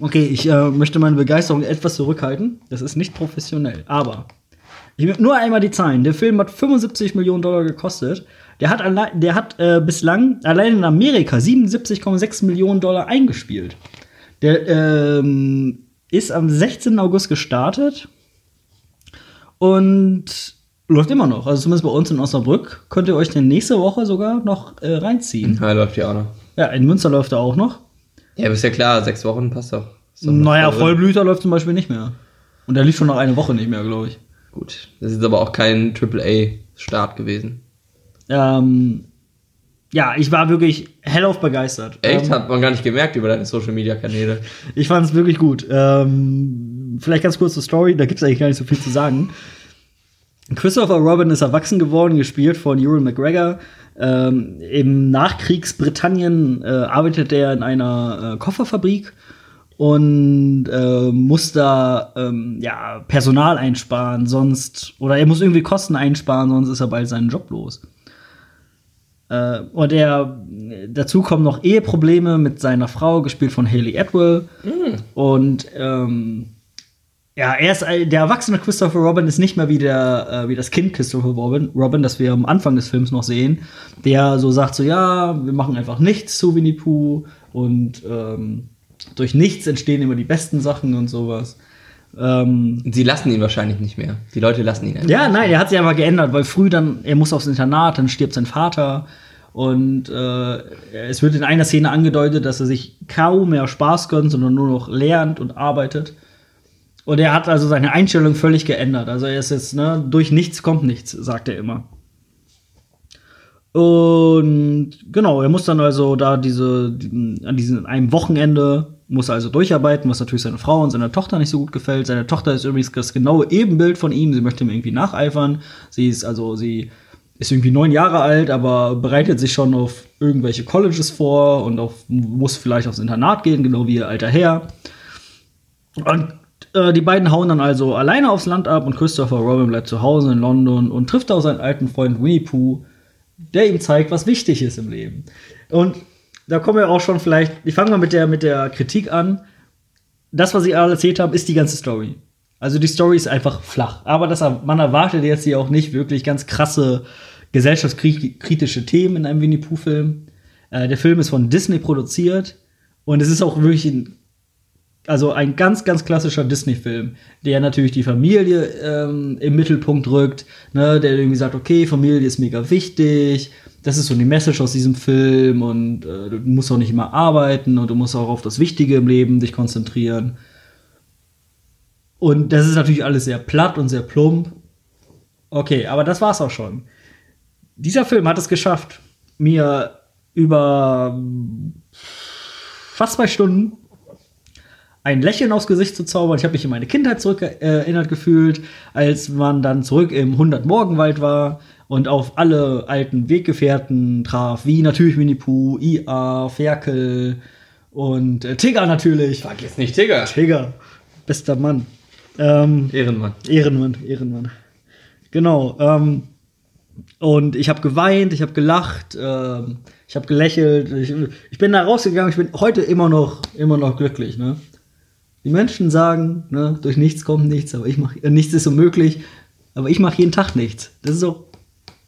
Okay, ich äh, möchte meine Begeisterung etwas zurückhalten. Das ist nicht professionell. Aber ich nur einmal die Zahlen. Der Film hat 75 Millionen Dollar gekostet. Der hat, allein, der hat äh, bislang allein in Amerika 77,6 Millionen Dollar eingespielt. Der ähm, ist am 16. August gestartet und läuft immer noch. Also zumindest bei uns in Osnabrück könnt ihr euch den nächste Woche sogar noch äh, reinziehen. Ja, läuft ja auch noch. Ja, in Münster läuft er auch noch. Ja, ist ja klar, sechs Wochen passt doch. Naja. Vollblüter läuft zum Beispiel nicht mehr. Und der lief schon nach einer Woche nicht mehr, glaube ich. Gut, das ist aber auch kein AAA-Start gewesen. Ähm, ja, ich war wirklich hellauf begeistert. Echt? Ähm, Hat man gar nicht gemerkt über deine Social-Media-Kanäle. ich fand es wirklich gut. Ähm, vielleicht ganz kurz zur Story, da gibt es eigentlich gar nicht so viel zu sagen. [LAUGHS] Christopher Robin ist erwachsen geworden, gespielt von Ewan McGregor. Ähm, Im Nachkriegsbritannien äh, arbeitet er in einer äh, Kofferfabrik und äh, muss da ähm, ja, Personal einsparen, sonst oder er muss irgendwie Kosten einsparen, sonst ist er bald seinen Job los. Äh, und er dazu kommen noch Eheprobleme mit seiner Frau, gespielt von Haley Atwell. Und ähm, ja, er ist ein- der erwachsene Christopher Robin ist nicht mehr wie der äh, wie das Kind Christopher Robin, Robin, das wir am Anfang des Films noch sehen, der so sagt so ja, wir machen einfach nichts zu Winnie Pooh und ähm, durch nichts entstehen immer die besten Sachen und sowas. Ähm, Sie lassen ihn wahrscheinlich nicht mehr. Die Leute lassen ihn einfach. ja, nein, er hat sich einfach geändert, weil früh dann, er muss aufs Internat, dann stirbt sein Vater. Und äh, es wird in einer Szene angedeutet, dass er sich kaum mehr Spaß gönnt, sondern nur noch lernt und arbeitet. Und er hat also seine Einstellung völlig geändert. Also er ist jetzt, ne, durch nichts kommt nichts, sagt er immer. Und genau, er muss dann also da diese, die- an diesem einem Wochenende muss er also durcharbeiten, was natürlich seiner Frau und seiner Tochter nicht so gut gefällt. Seine Tochter ist übrigens das genaue Ebenbild von ihm. Sie möchte ihm irgendwie nacheifern. Sie ist also, sie ist irgendwie neun Jahre alt, aber bereitet sich schon auf irgendwelche Colleges vor und auf, muss vielleicht aufs Internat gehen, genau wie ihr alter Herr. Und äh, die beiden hauen dann also alleine aufs Land ab und Christopher Robin bleibt zu Hause in London und trifft auch seinen alten Freund Winnie Pooh, der ihm zeigt, was wichtig ist im Leben. Und da kommen wir auch schon vielleicht, ich fange mal mit der, mit der Kritik an. Das, was ich alle erzählt habe, ist die ganze Story. Also die Story ist einfach flach. Aber das, man erwartet jetzt hier auch nicht wirklich ganz krasse gesellschaftskritische Themen in einem Winnie Pooh-Film. Äh, der Film ist von Disney produziert und es ist auch wirklich ein also ein ganz, ganz klassischer Disney-Film, der natürlich die Familie ähm, im Mittelpunkt rückt, ne, der irgendwie sagt, okay, Familie ist mega wichtig, das ist so die Message aus diesem Film und äh, du musst auch nicht immer arbeiten und du musst auch auf das Wichtige im Leben dich konzentrieren. Und das ist natürlich alles sehr platt und sehr plump. Okay, aber das war's auch schon. Dieser Film hat es geschafft, mir über fast zwei Stunden ein Lächeln aufs Gesicht zu zaubern. Ich habe mich in meine Kindheit zurück äh, gefühlt, als man dann zurück im 100 Morgenwald war und auf alle alten Weggefährten traf, wie natürlich Winnie Pooh, IA, Ferkel und äh, Tigger natürlich. Vergiss nicht Tigger. Tigger, bester Mann. Ähm, Ehrenmann. Ehrenmann, Ehrenmann. Genau. Ähm, Und ich habe geweint, ich habe gelacht, ähm, ich habe gelächelt. Ich, ich bin da rausgegangen, ich bin heute immer noch, immer noch glücklich. Ne? Die Menschen sagen, ne, durch nichts kommt nichts, aber ich mache äh, nichts ist unmöglich, aber ich mache jeden Tag nichts. Das ist so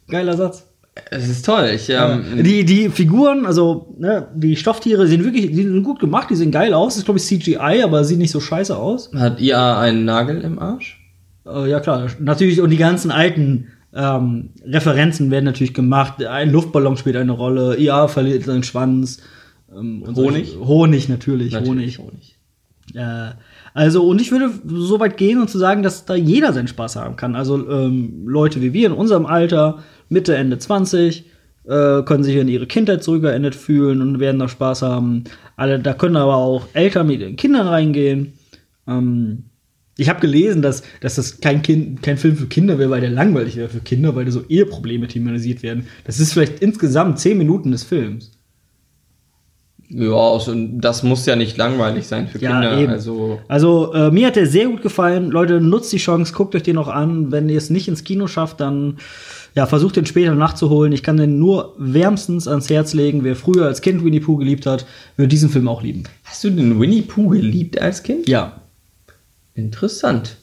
ein geiler Satz. Es ist toll. Ich, ähm, die, die Figuren, also ne, die Stofftiere sind wirklich die sind gut gemacht, die sehen geil aus. Das ist, glaube ich, CGI, aber sieht nicht so scheiße aus. Hat IA einen Nagel im Arsch? Äh, ja, klar. Natürlich, und die ganzen alten ähm, Referenzen werden natürlich gemacht. Ein Luftballon spielt eine Rolle, IA verliert seinen Schwanz. Ähm, Honig? solche- Honig, natürlich. Natürlich Honig. Äh, also, und ich würde so weit gehen und zu sagen, dass da jeder seinen Spaß haben kann. Also, ähm, Leute wie wir in unserem Alter, Mitte, Ende 20, äh, können sich in ihre Kindheit zurückerinnert fühlen und werden da Spaß haben. Alle, da können aber auch Eltern mit ihren Kindern reingehen. Ähm, ich habe gelesen, dass, dass das kein, kind, kein Film für Kinder wäre, weil der langweilig wäre für Kinder, weil da so Eheprobleme thematisiert werden. Das ist vielleicht insgesamt 10 Minuten des Films. Ja, also, das muss ja nicht langweilig sein für Ja, Kinder. eben. Also, Also, äh, mir hat der sehr gut gefallen. Leute, nutzt die Chance, guckt euch den noch an. Wenn ihr es nicht ins Kino schafft, dann ja, versucht den später nachzuholen. Ich kann den nur wärmstens ans Herz legen. Wer früher als Kind Winnie Pooh geliebt hat, wird diesen Film auch lieben. hast du den Winnie Pooh geliebt als Kind? Ja. Interessant.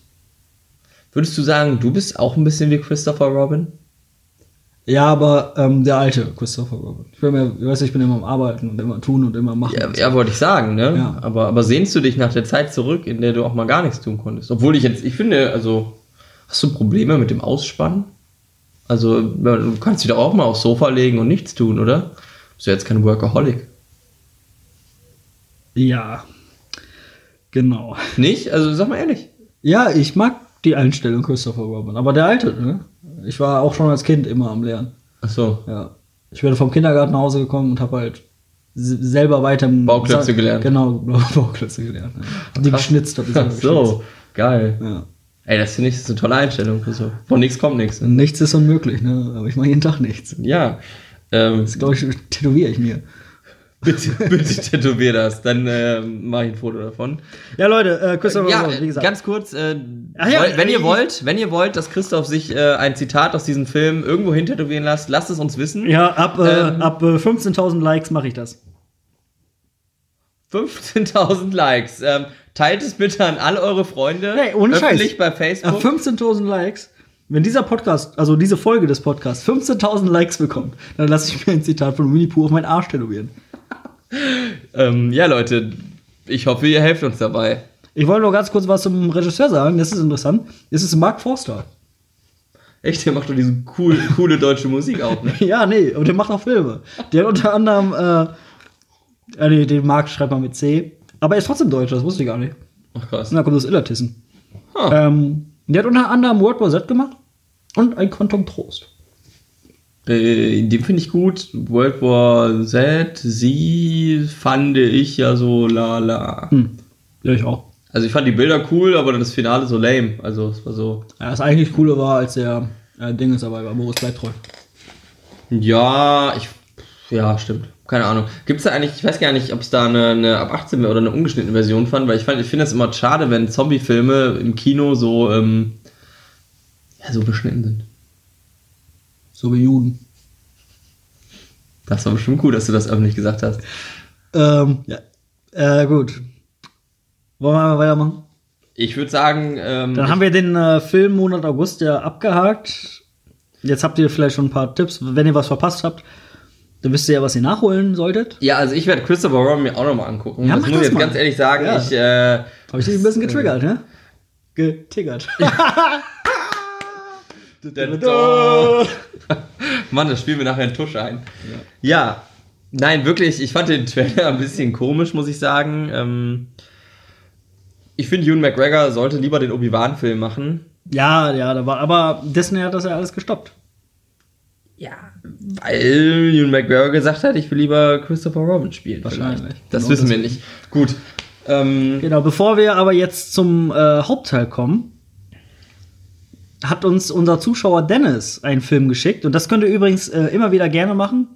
Würdest du sagen, du bist auch ein bisschen wie Christopher Robin? Ja, aber ähm, der alte Christopher Robin. Ich, bin mir, ich weiß, ich bin immer am Arbeiten und immer tun und immer machen. Ja, ja wollte ich sagen, ne? Ja. Aber, aber sehnst du dich nach der Zeit zurück, in der du auch mal gar nichts tun konntest? Obwohl ich jetzt, ich finde, also, hast du Probleme mit dem Ausspannen? Also, du kannst dich doch auch mal aufs Sofa legen und nichts tun, oder? Bist du jetzt kein Workaholic? ja. Genau. Nicht? Also, sag mal ehrlich. Ja, ich mag die Einstellung Christopher Robin. Aber der alte, ne? Ich war auch schon als Kind immer am Lernen. Ach so. Ja. Ich bin vom Kindergarten nach Hause gekommen und habe halt selber weiter Bauklötze gelernt. Genau, [LAUGHS] Bauklötze gelernt. Ja. Die geschnitzt, hab die Ach selber so, geil. Ja. Ey, das finde ich das ist eine tolle Einstellung. So. Von nichts kommt nichts. Ne? Nichts ist unmöglich, ne? Aber ich mache jeden Tag nichts. Ja. Ähm, Das glaube ich, tätowiere ich mir. Bitte, [LAUGHS] bitte tätowier das. Dann ähm, mache ich ein Foto davon. Ja, Leute, äh, Christopher Ja, wie gesagt. ganz kurz, äh, ja, wenn ihr äh, wollt, wenn ihr wollt, dass Christoph sich äh, ein Zitat aus diesem Film irgendwo hin tätowieren lässt, lasst es uns wissen. ja, ab, äh, Ähm, ab äh, 15.000 Likes mache ich das. 15.000 Likes. Ähm, teilt es bitte an alle eure Freunde. Hey, ohne öffentlich Scheiß. bei Ab Facebook. 15.000 Likes, wenn dieser Podcast, also diese Folge des Podcasts 15.000 Likes bekommt, dann lasse ich mir ein Zitat von Winnie Pooh auf meinen Arsch tätowieren. Ähm, ja, Leute, ich hoffe, ihr helft uns dabei. Ich wollte noch ganz kurz was zum Regisseur sagen, das ist interessant. Es ist Mark Forster. Echt, der macht doch diese cool, coole deutsche Musik auch, ne? [LAUGHS] Ja, nee, und der macht auch Filme. Der hat unter anderem, äh, äh nee, den Mark schreibt man mit C. Aber er ist trotzdem Deutscher, das wusste ich gar nicht. Ach krass. Und da kommt aus Illertissen. Huh. Ähm, der hat unter anderem World War Z gemacht und ein Quantum Trost. Äh, den finde ich gut. World War Z, sie fand ich ja so la la. Hm. Ja, ich auch. Also ich fand die Bilder cool, aber das Finale so lame. Also es war so. Ja, das eigentlich Coole war, als der äh, Ding ist dabei war, Boris bleibt treu. Ja, ich. Ja, stimmt. Keine Ahnung. Gibt es da eigentlich, ich weiß gar nicht, ob es da eine, eine ab 18 oder eine ungeschnittene Version fand, weil ich fand, ich finde es immer schade, wenn Zombie-Filme im Kino so, ähm, ja, so beschnitten sind. So wie Juden. Das war bestimmt cool, dass du das öffentlich gesagt hast. Ähm, ja. Äh, gut. Wollen wir mal weitermachen? Ich würde sagen, ähm, Dann haben wir den äh, Film Monat August ja abgehakt. Jetzt habt ihr vielleicht schon ein paar Tipps. Wenn ihr was verpasst habt, dann wisst ihr ja, was ihr nachholen solltet. Ja, also ich werde Christopher Robin mir auch nochmal angucken. Ja, das muss ich das jetzt mal. ganz ehrlich sagen. Ja. Ich, äh, Habe ich dich ein bisschen [LAUGHS] getriggert, ne? Getiggert. [LAUGHS] [LAUGHS] Mann, das spielen wir nachher in Tusch ein. Ja. Nein, wirklich, ich fand den Trailer ein bisschen komisch, muss ich sagen. Ähm, ich finde, Ewan McGregor sollte lieber den Obi-Wan-Film machen. ja, ja, da war, aber Disney hat das ja alles gestoppt. Ja. Weil Ewan McGregor gesagt hat, ich will lieber Christopher Robin spielen. Wahrscheinlich. vielleicht. Das Genau wissen wir deswegen. nicht. Gut. Ähm, Genau, bevor wir aber jetzt zum äh, Hauptteil kommen, hat uns unser Zuschauer Dennis einen Film geschickt. Und das könnt ihr übrigens äh, immer wieder gerne machen.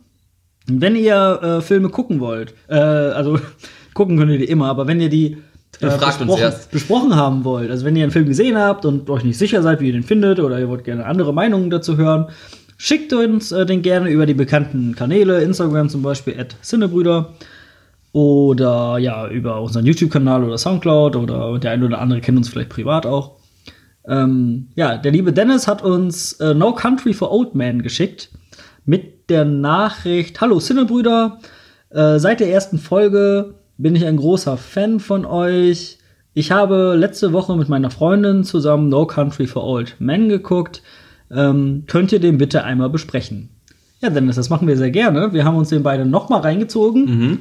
Wenn ihr äh, Filme gucken wollt, äh, also [LAUGHS] gucken könnt ihr die immer, aber wenn ihr die äh, besprochen, besprochen haben wollt, also wenn ihr einen Film gesehen habt und euch nicht sicher seid, wie ihr den findet, oder ihr wollt gerne andere Meinungen dazu hören, schickt uns äh, den gerne über die bekannten Kanäle, Instagram zum Beispiel, at Cinnebrüder. Oder ja, über unseren YouTube-Kanal oder Soundcloud oder der eine oder andere kennt uns vielleicht privat auch. Ähm, ja, der liebe Dennis hat uns äh, No Country for Old Men geschickt mit der Nachricht: Hallo Cinnebrüder, äh, seit der ersten Folge bin ich ein großer Fan von euch. Ich habe letzte Woche mit meiner Freundin zusammen No Country for Old Men geguckt. Ähm, könnt ihr den bitte einmal besprechen? Ja, Dennis, das machen wir sehr gerne. Wir haben uns den beide noch mal reingezogen. Mhm.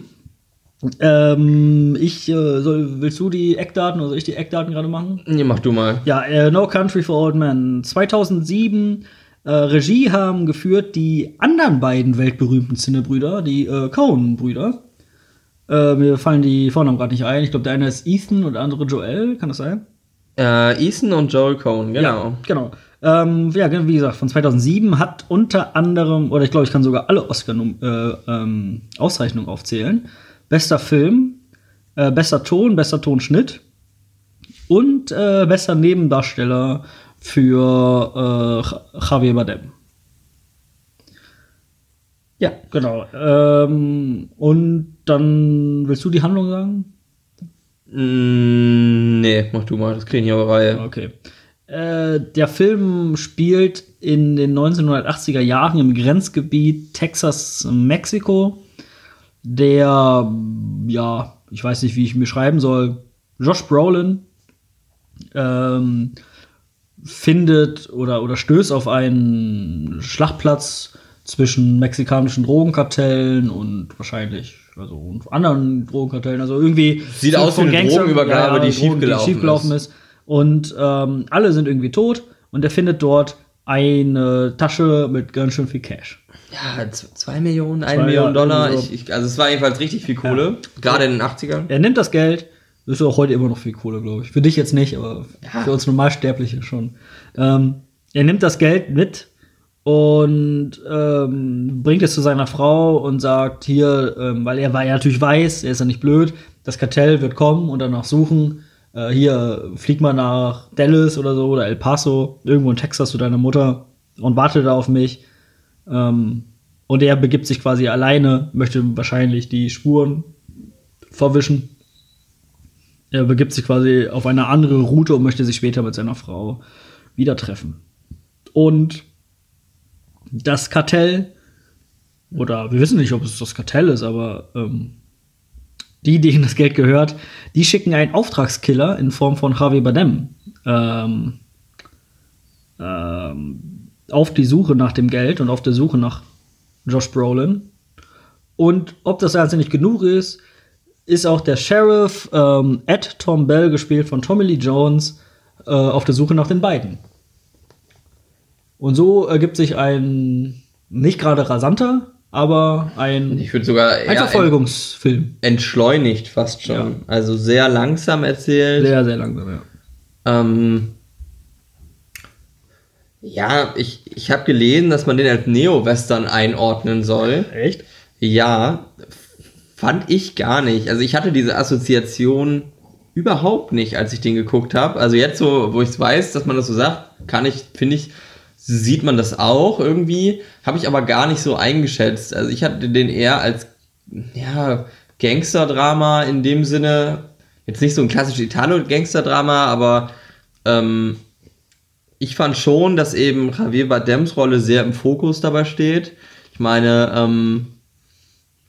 Ähm, ich äh, soll, willst du die Eckdaten oder soll ich die Eckdaten gerade machen? Nee, mach du mal. Ja, äh, No Country for Old Men. 2007 äh, Regie haben geführt die anderen beiden weltberühmten Cinebrüder, die äh, Coen-Brüder. Äh, mir fallen die Vornamen gerade nicht ein. Ich glaube, der eine ist Ethan und der andere Joel. Kann das sein? Äh, Ethan und Joel Cohen, genau. Ja, genau. Ähm, ja, wie gesagt, von 2007 hat unter anderem, oder ich glaube, ich kann sogar alle Oscar-Auszeichnungen aufzählen. Bester Film, äh, bester Ton, bester Tonschnitt und äh, bester Nebendarsteller für äh, Javier Bardem. Ja, genau. Ähm, und dann willst du die Handlung sagen? Mm, nee, mach du mal, das kriegen ich auf Reihe. Okay. Äh, der Film spielt in den 1980er Jahren im Grenzgebiet Texas-Mexiko. Der, ja, ich weiß nicht, wie ich mir schreiben soll, Josh Brolin ähm, findet oder, oder stößt auf einen Schlachtplatz zwischen mexikanischen Drogenkartellen und wahrscheinlich also und anderen Drogenkartellen. Also irgendwie Sieht aus wie eine Drogenübergabe, die schiefgelaufen schiefgelaufen ist. Und ähm, alle sind irgendwie tot und er findet dort eine Tasche mit ganz schön viel Cash. Ja, z- zwei Millionen, Zwei, eine Million ja, Dollar. Ich, ich, also es war jedenfalls richtig viel Kohle. Gerade in den 80ern. Er nimmt das Geld, das ist auch heute immer noch viel Kohle, glaube ich. Für dich jetzt nicht, aber Ja. für uns Normalsterbliche schon. Ähm, er nimmt das Geld mit und ähm, bringt es zu seiner Frau und sagt hier, ähm, weil er war ja natürlich weiß, er ist ja nicht blöd, das Kartell wird kommen und danach suchen. Äh, hier flieg mal nach Dallas oder so oder El Paso, irgendwo in Texas zu deiner Mutter und warte da auf mich. Ähm, und er begibt sich quasi alleine, möchte wahrscheinlich die Spuren verwischen. Er begibt sich quasi auf eine andere Route und möchte sich später mit seiner Frau wieder treffen. Und das Kartell, oder wir wissen nicht, ob es das Kartell ist, aber ähm, die, denen das Geld gehört, die schicken einen Auftragskiller in Form von Javier Bardem ähm, ähm, auf die Suche nach dem Geld und auf der Suche nach Josh Brolin. Und ob das Ganze nicht genug ist, ist auch der Sheriff ähm, Ed Tom Bell, gespielt von Tommy Lee Jones, äh, auf der Suche nach den beiden. Und so ergibt sich ein nicht gerade rasanter, aber ein, Ich würde sogar ein Verfolgungsfilm. entschleunigt fast schon. Ja. Also sehr langsam erzählt. Sehr, sehr langsam, ja. Ähm, ja, ich, ich habe gelesen, dass man den als Neo-Western einordnen soll. Echt? Ja, fand ich gar nicht. Also ich hatte diese Assoziation überhaupt nicht, als ich den geguckt habe. Also jetzt so, wo ich es weiß, dass man das so sagt, kann ich, finde ich, sieht man das auch irgendwie. Habe ich aber gar nicht so eingeschätzt. Also ich hatte den eher als ja, Gangsterdrama in dem Sinne. Jetzt nicht so ein klassisches Italo-Gangsterdrama, aber ähm, ich fand schon, dass eben Javier Bardems Rolle sehr im Fokus dabei steht. Ich meine, ähm,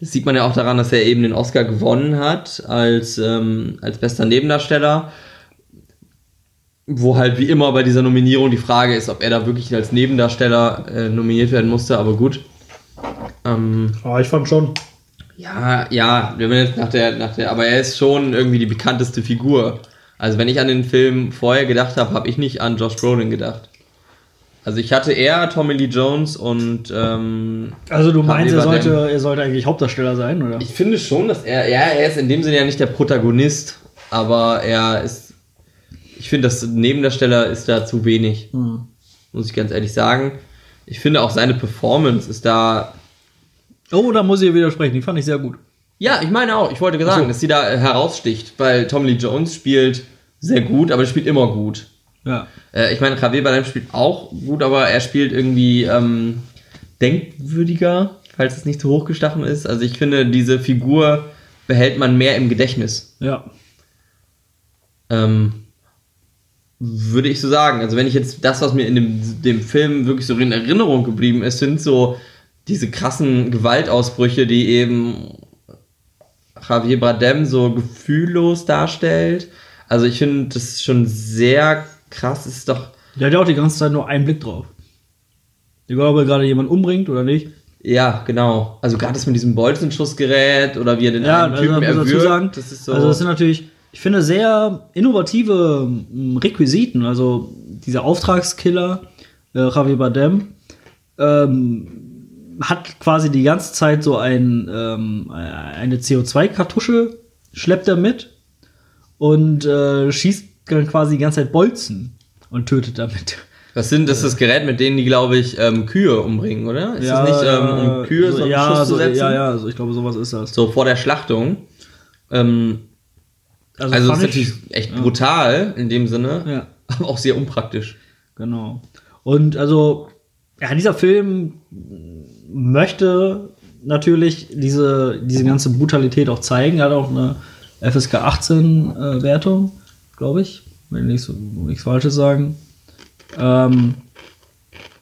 das sieht man ja auch daran, dass er eben den Oscar gewonnen hat als, ähm, als bester Nebendarsteller. Wo halt wie immer bei dieser Nominierung die Frage ist, ob er da wirklich als Nebendarsteller äh, nominiert werden musste, aber gut. Ähm, Ah, ich fand schon. ja, ja, wenn man jetzt nach der, nach der, aber er ist schon irgendwie die bekannteste Figur. Also wenn ich an den Film vorher gedacht habe, habe ich nicht an Josh Brolin gedacht. Also ich hatte eher Tommy Lee Jones und ähm, Also du meinst, er sollte, er sollte eigentlich Hauptdarsteller sein, oder? Ich finde schon, dass er, ja, er ist in dem Sinne ja nicht der Protagonist, aber er ist, ich finde, das Nebendarsteller ist da zu wenig, Hm. muss ich ganz ehrlich sagen. Ich finde auch seine Performance ist da, Oh, da muss ich widersprechen. Die fand ich sehr gut. ja, ich meine auch, ich wollte sagen, so. dass sie da heraussticht, weil Tom Lee Jones spielt sehr gut, aber er spielt immer gut. Ja. Äh, ich meine, Javier Bardem spielt auch gut, aber er spielt irgendwie, ähm, denkwürdiger, falls es nicht zu hochgestochen ist. Also ich finde, diese Figur behält man mehr im Gedächtnis. Ja. Ähm, würde ich so sagen. Also wenn ich jetzt das, was mir in dem, dem Film wirklich so in Erinnerung geblieben ist, sind so diese krassen Gewaltausbrüche, die eben Javier Bardem so gefühllos darstellt. Also ich finde das ist schon sehr krass. Es ist doch Der hat ja auch die ganze Zeit nur einen Blick drauf. Egal, ob er gerade jemanden umbringt oder nicht. ja genau. Also gerade das mit diesem Bolzenschussgerät oder wie er den Ja, einen also Typen dazu erwürgt. sagen, das ist so. also das sind natürlich, ich finde, sehr innovative mm, Requisiten. Also dieser Auftragskiller, äh, Javier Bardem, ähm, hat quasi die ganze Zeit so ein, ähm, eine CO2-Kartusche, schleppt er mit und äh, schießt dann quasi die ganze Zeit Bolzen und tötet damit. das sind das ist das Gerät, mit denen die glaube ich ähm, Kühe umbringen, oder? Ist das nicht ähm, um Kühe so, so einen ja, Schuss so, zu setzen? ja, ja, so, ich glaube, sowas ist das. So vor der Schlachtung. Ähm, also das fand ist natürlich echt brutal in dem Sinne, Ja. aber auch sehr unpraktisch. Genau. Und also, ja, dieser Film möchte natürlich diese, diese ganze Brutalität auch zeigen. Er hat auch eine FSK 18 äh, Wertung, glaube ich, wenn ich so, nichts Falsches sagen. Ähm,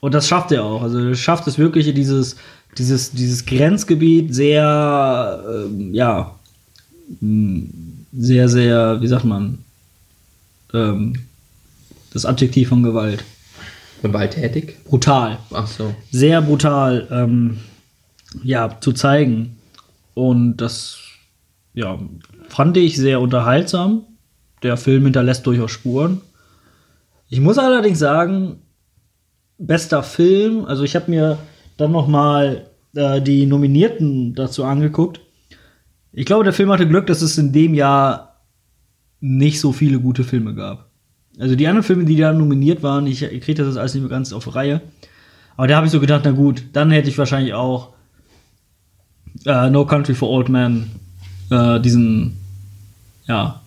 und das schafft er auch. Also er schafft es wirklich dieses, dieses, dieses Grenzgebiet sehr, ähm, ja, mh, sehr, sehr, wie sagt man, ähm, das Adjektiv von Gewalt. Gewalttätig? Brutal. Ach so. Sehr brutal, ähm, ja, zu zeigen. Und das, ja, fand ich sehr unterhaltsam. Der Film hinterlässt durchaus Spuren. Ich muss allerdings sagen, bester Film, also ich habe mir dann noch mal äh, die Nominierten dazu angeguckt. Ich glaube, der Film hatte Glück, dass es in dem Jahr nicht so viele gute Filme gab. Also die anderen Filme, die da nominiert waren, ich kriege das alles nicht mehr ganz auf Reihe. Aber da habe ich so gedacht, na gut, dann hätte ich wahrscheinlich auch äh, No Country for Old Men äh, diesen, ja,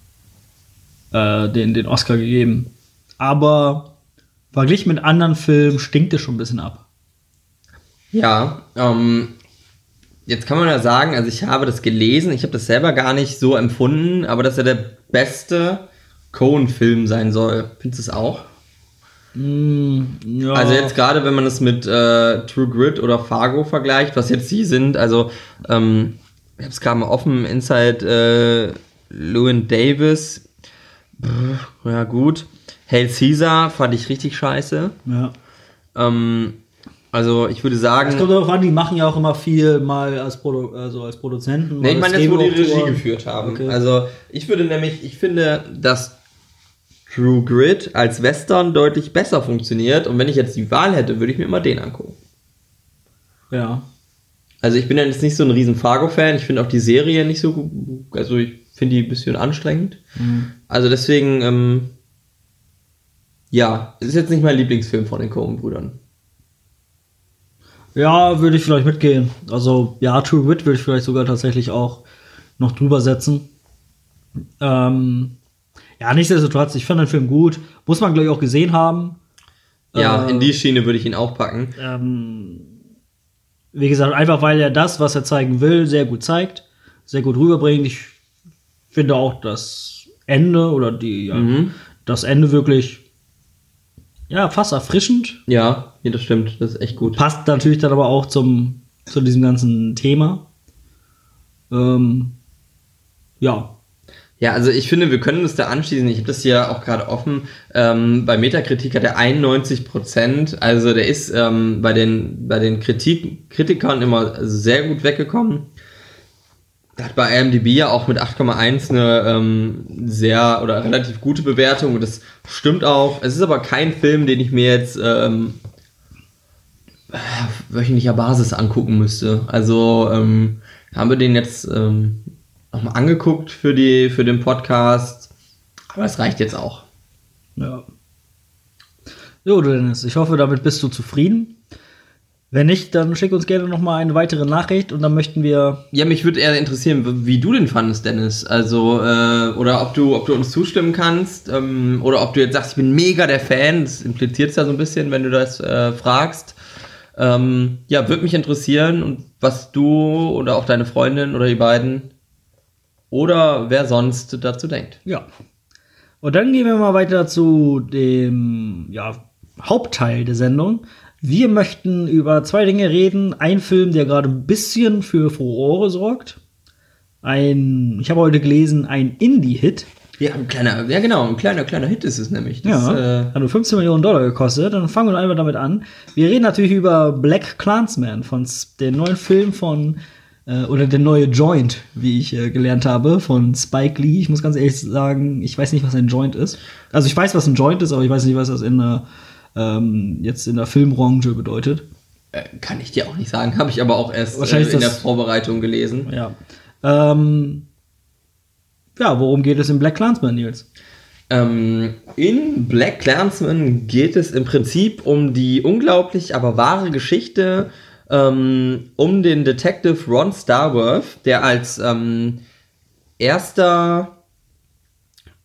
äh, den, den Oscar gegeben. Aber verglichen mit anderen Filmen stinkt es schon ein bisschen ab. Ja, ähm, jetzt kann man ja sagen, also ich habe das gelesen, ich habe das selber gar nicht so empfunden, aber dass er der beste Cohen-Film sein soll. Findest du es auch? Mm, ja. Also jetzt gerade, wenn man es mit äh, True Grit oder Fargo vergleicht, was jetzt die sind, also ähm, ich habe es gerade mal offen, Inside äh, Llewyn Davis, Pff, ja gut, Hail Caesar fand ich richtig scheiße. Ja. Ähm, also ich würde Es sagen, kommt darauf an, die machen ja auch immer viel mal als, Produ also als Produzenten. nee, ich meine jetzt, wo die Regie Drehbuchautoren. geführt haben. Okay. Also ich würde nämlich, ich finde, dass True Grit als Western deutlich besser funktioniert und wenn ich jetzt die Wahl hätte, würde ich mir immer den angucken. Ja. Also ich bin ja jetzt nicht so ein riesen Fargo-Fan. Ich finde auch die Serie nicht so gut. Also ich finde die ein bisschen anstrengend. Also deswegen, ähm, ja, es ist jetzt nicht mein Lieblingsfilm von den Coen-Brüdern. Ja, würde ich vielleicht mitgehen. Also, ja, True Wit würde ich vielleicht sogar tatsächlich auch noch drüber setzen. Ähm, ja, nichtsdestotrotz, ich fand den Film gut. Muss man, glaube ich, auch gesehen haben. Ja, Äh, in die Schiene würde ich ihn auch packen. Ähm, wie gesagt, einfach weil er das, was er zeigen will, sehr gut zeigt, sehr gut rüberbringt. Ich finde auch das Ende oder die, ja, Mhm. das Ende wirklich, ja, fast erfrischend. Ja, ja, das stimmt. Das ist echt gut. Passt natürlich dann aber auch zum, zu diesem ganzen Thema. Ähm, ja, Ja, also ich finde, wir können uns da anschließen. Ich habe das hier auch gerade offen. Ähm, bei Metakritik hat er 91 Prozent. Also der ist ähm, bei den, bei den Kritik, Kritikern immer sehr gut weggekommen. Hat bei IMDb ja auch mit 8,1 eine ähm, sehr oder relativ gute Bewertung. Und das stimmt auch. Es ist aber kein Film, den ich mir jetzt ähm, wöchentlicher Basis angucken müsste. Also ähm, haben wir den jetzt ähm, nochmal angeguckt für, die, für den Podcast. Aber es reicht jetzt auch. ja. Jo, Dennis, ich hoffe, damit bist du zufrieden. Wenn nicht, dann schick uns gerne noch mal eine weitere Nachricht und dann möchten wir Ja, mich würde eher interessieren, wie du den fandest, Dennis. Also, äh, oder ob du, ob du uns zustimmen kannst, ähm, oder ob du jetzt sagst, ich bin mega der Fan. Das impliziert es ja so ein bisschen, wenn du das äh, fragst. Ähm, ja, würde mich interessieren und was du oder auch deine Freundin oder die beiden oder wer sonst dazu denkt. Ja. Und dann gehen wir mal weiter zu dem ja, Hauptteil der Sendung. Wir möchten über zwei Dinge reden. Ein Film, der gerade ein bisschen für Furore sorgt. Ein, ich habe heute gelesen, ein Indie-Hit. Ja, ein kleiner, ja genau, ein kleiner, kleiner Hit ist es nämlich. Das, ja, äh, hat nur 15 Millionen Dollar gekostet. Dann fangen wir einfach damit an. Wir reden natürlich über Black Clansman, von dem neuen Film von, äh, oder der neue Joint, wie ich äh, gelernt habe, von Spike Lee. Ich muss ganz ehrlich sagen, ich weiß nicht, was ein Joint ist. Also ich weiß, was ein Joint ist, aber ich weiß nicht, was das in der, ähm, jetzt in der Filmbranche bedeutet. äh, kann ich dir auch nicht sagen, [LAUGHS] habe ich aber auch erst äh, in der Vorbereitung gelesen. Ja. Ähm, ja, worum geht es in Black Clansman, Nils? Ähm, in Black Clansman geht es im Prinzip um die unglaublich, aber wahre Geschichte ähm, um den Detective Ron Starworth, der als ähm, erster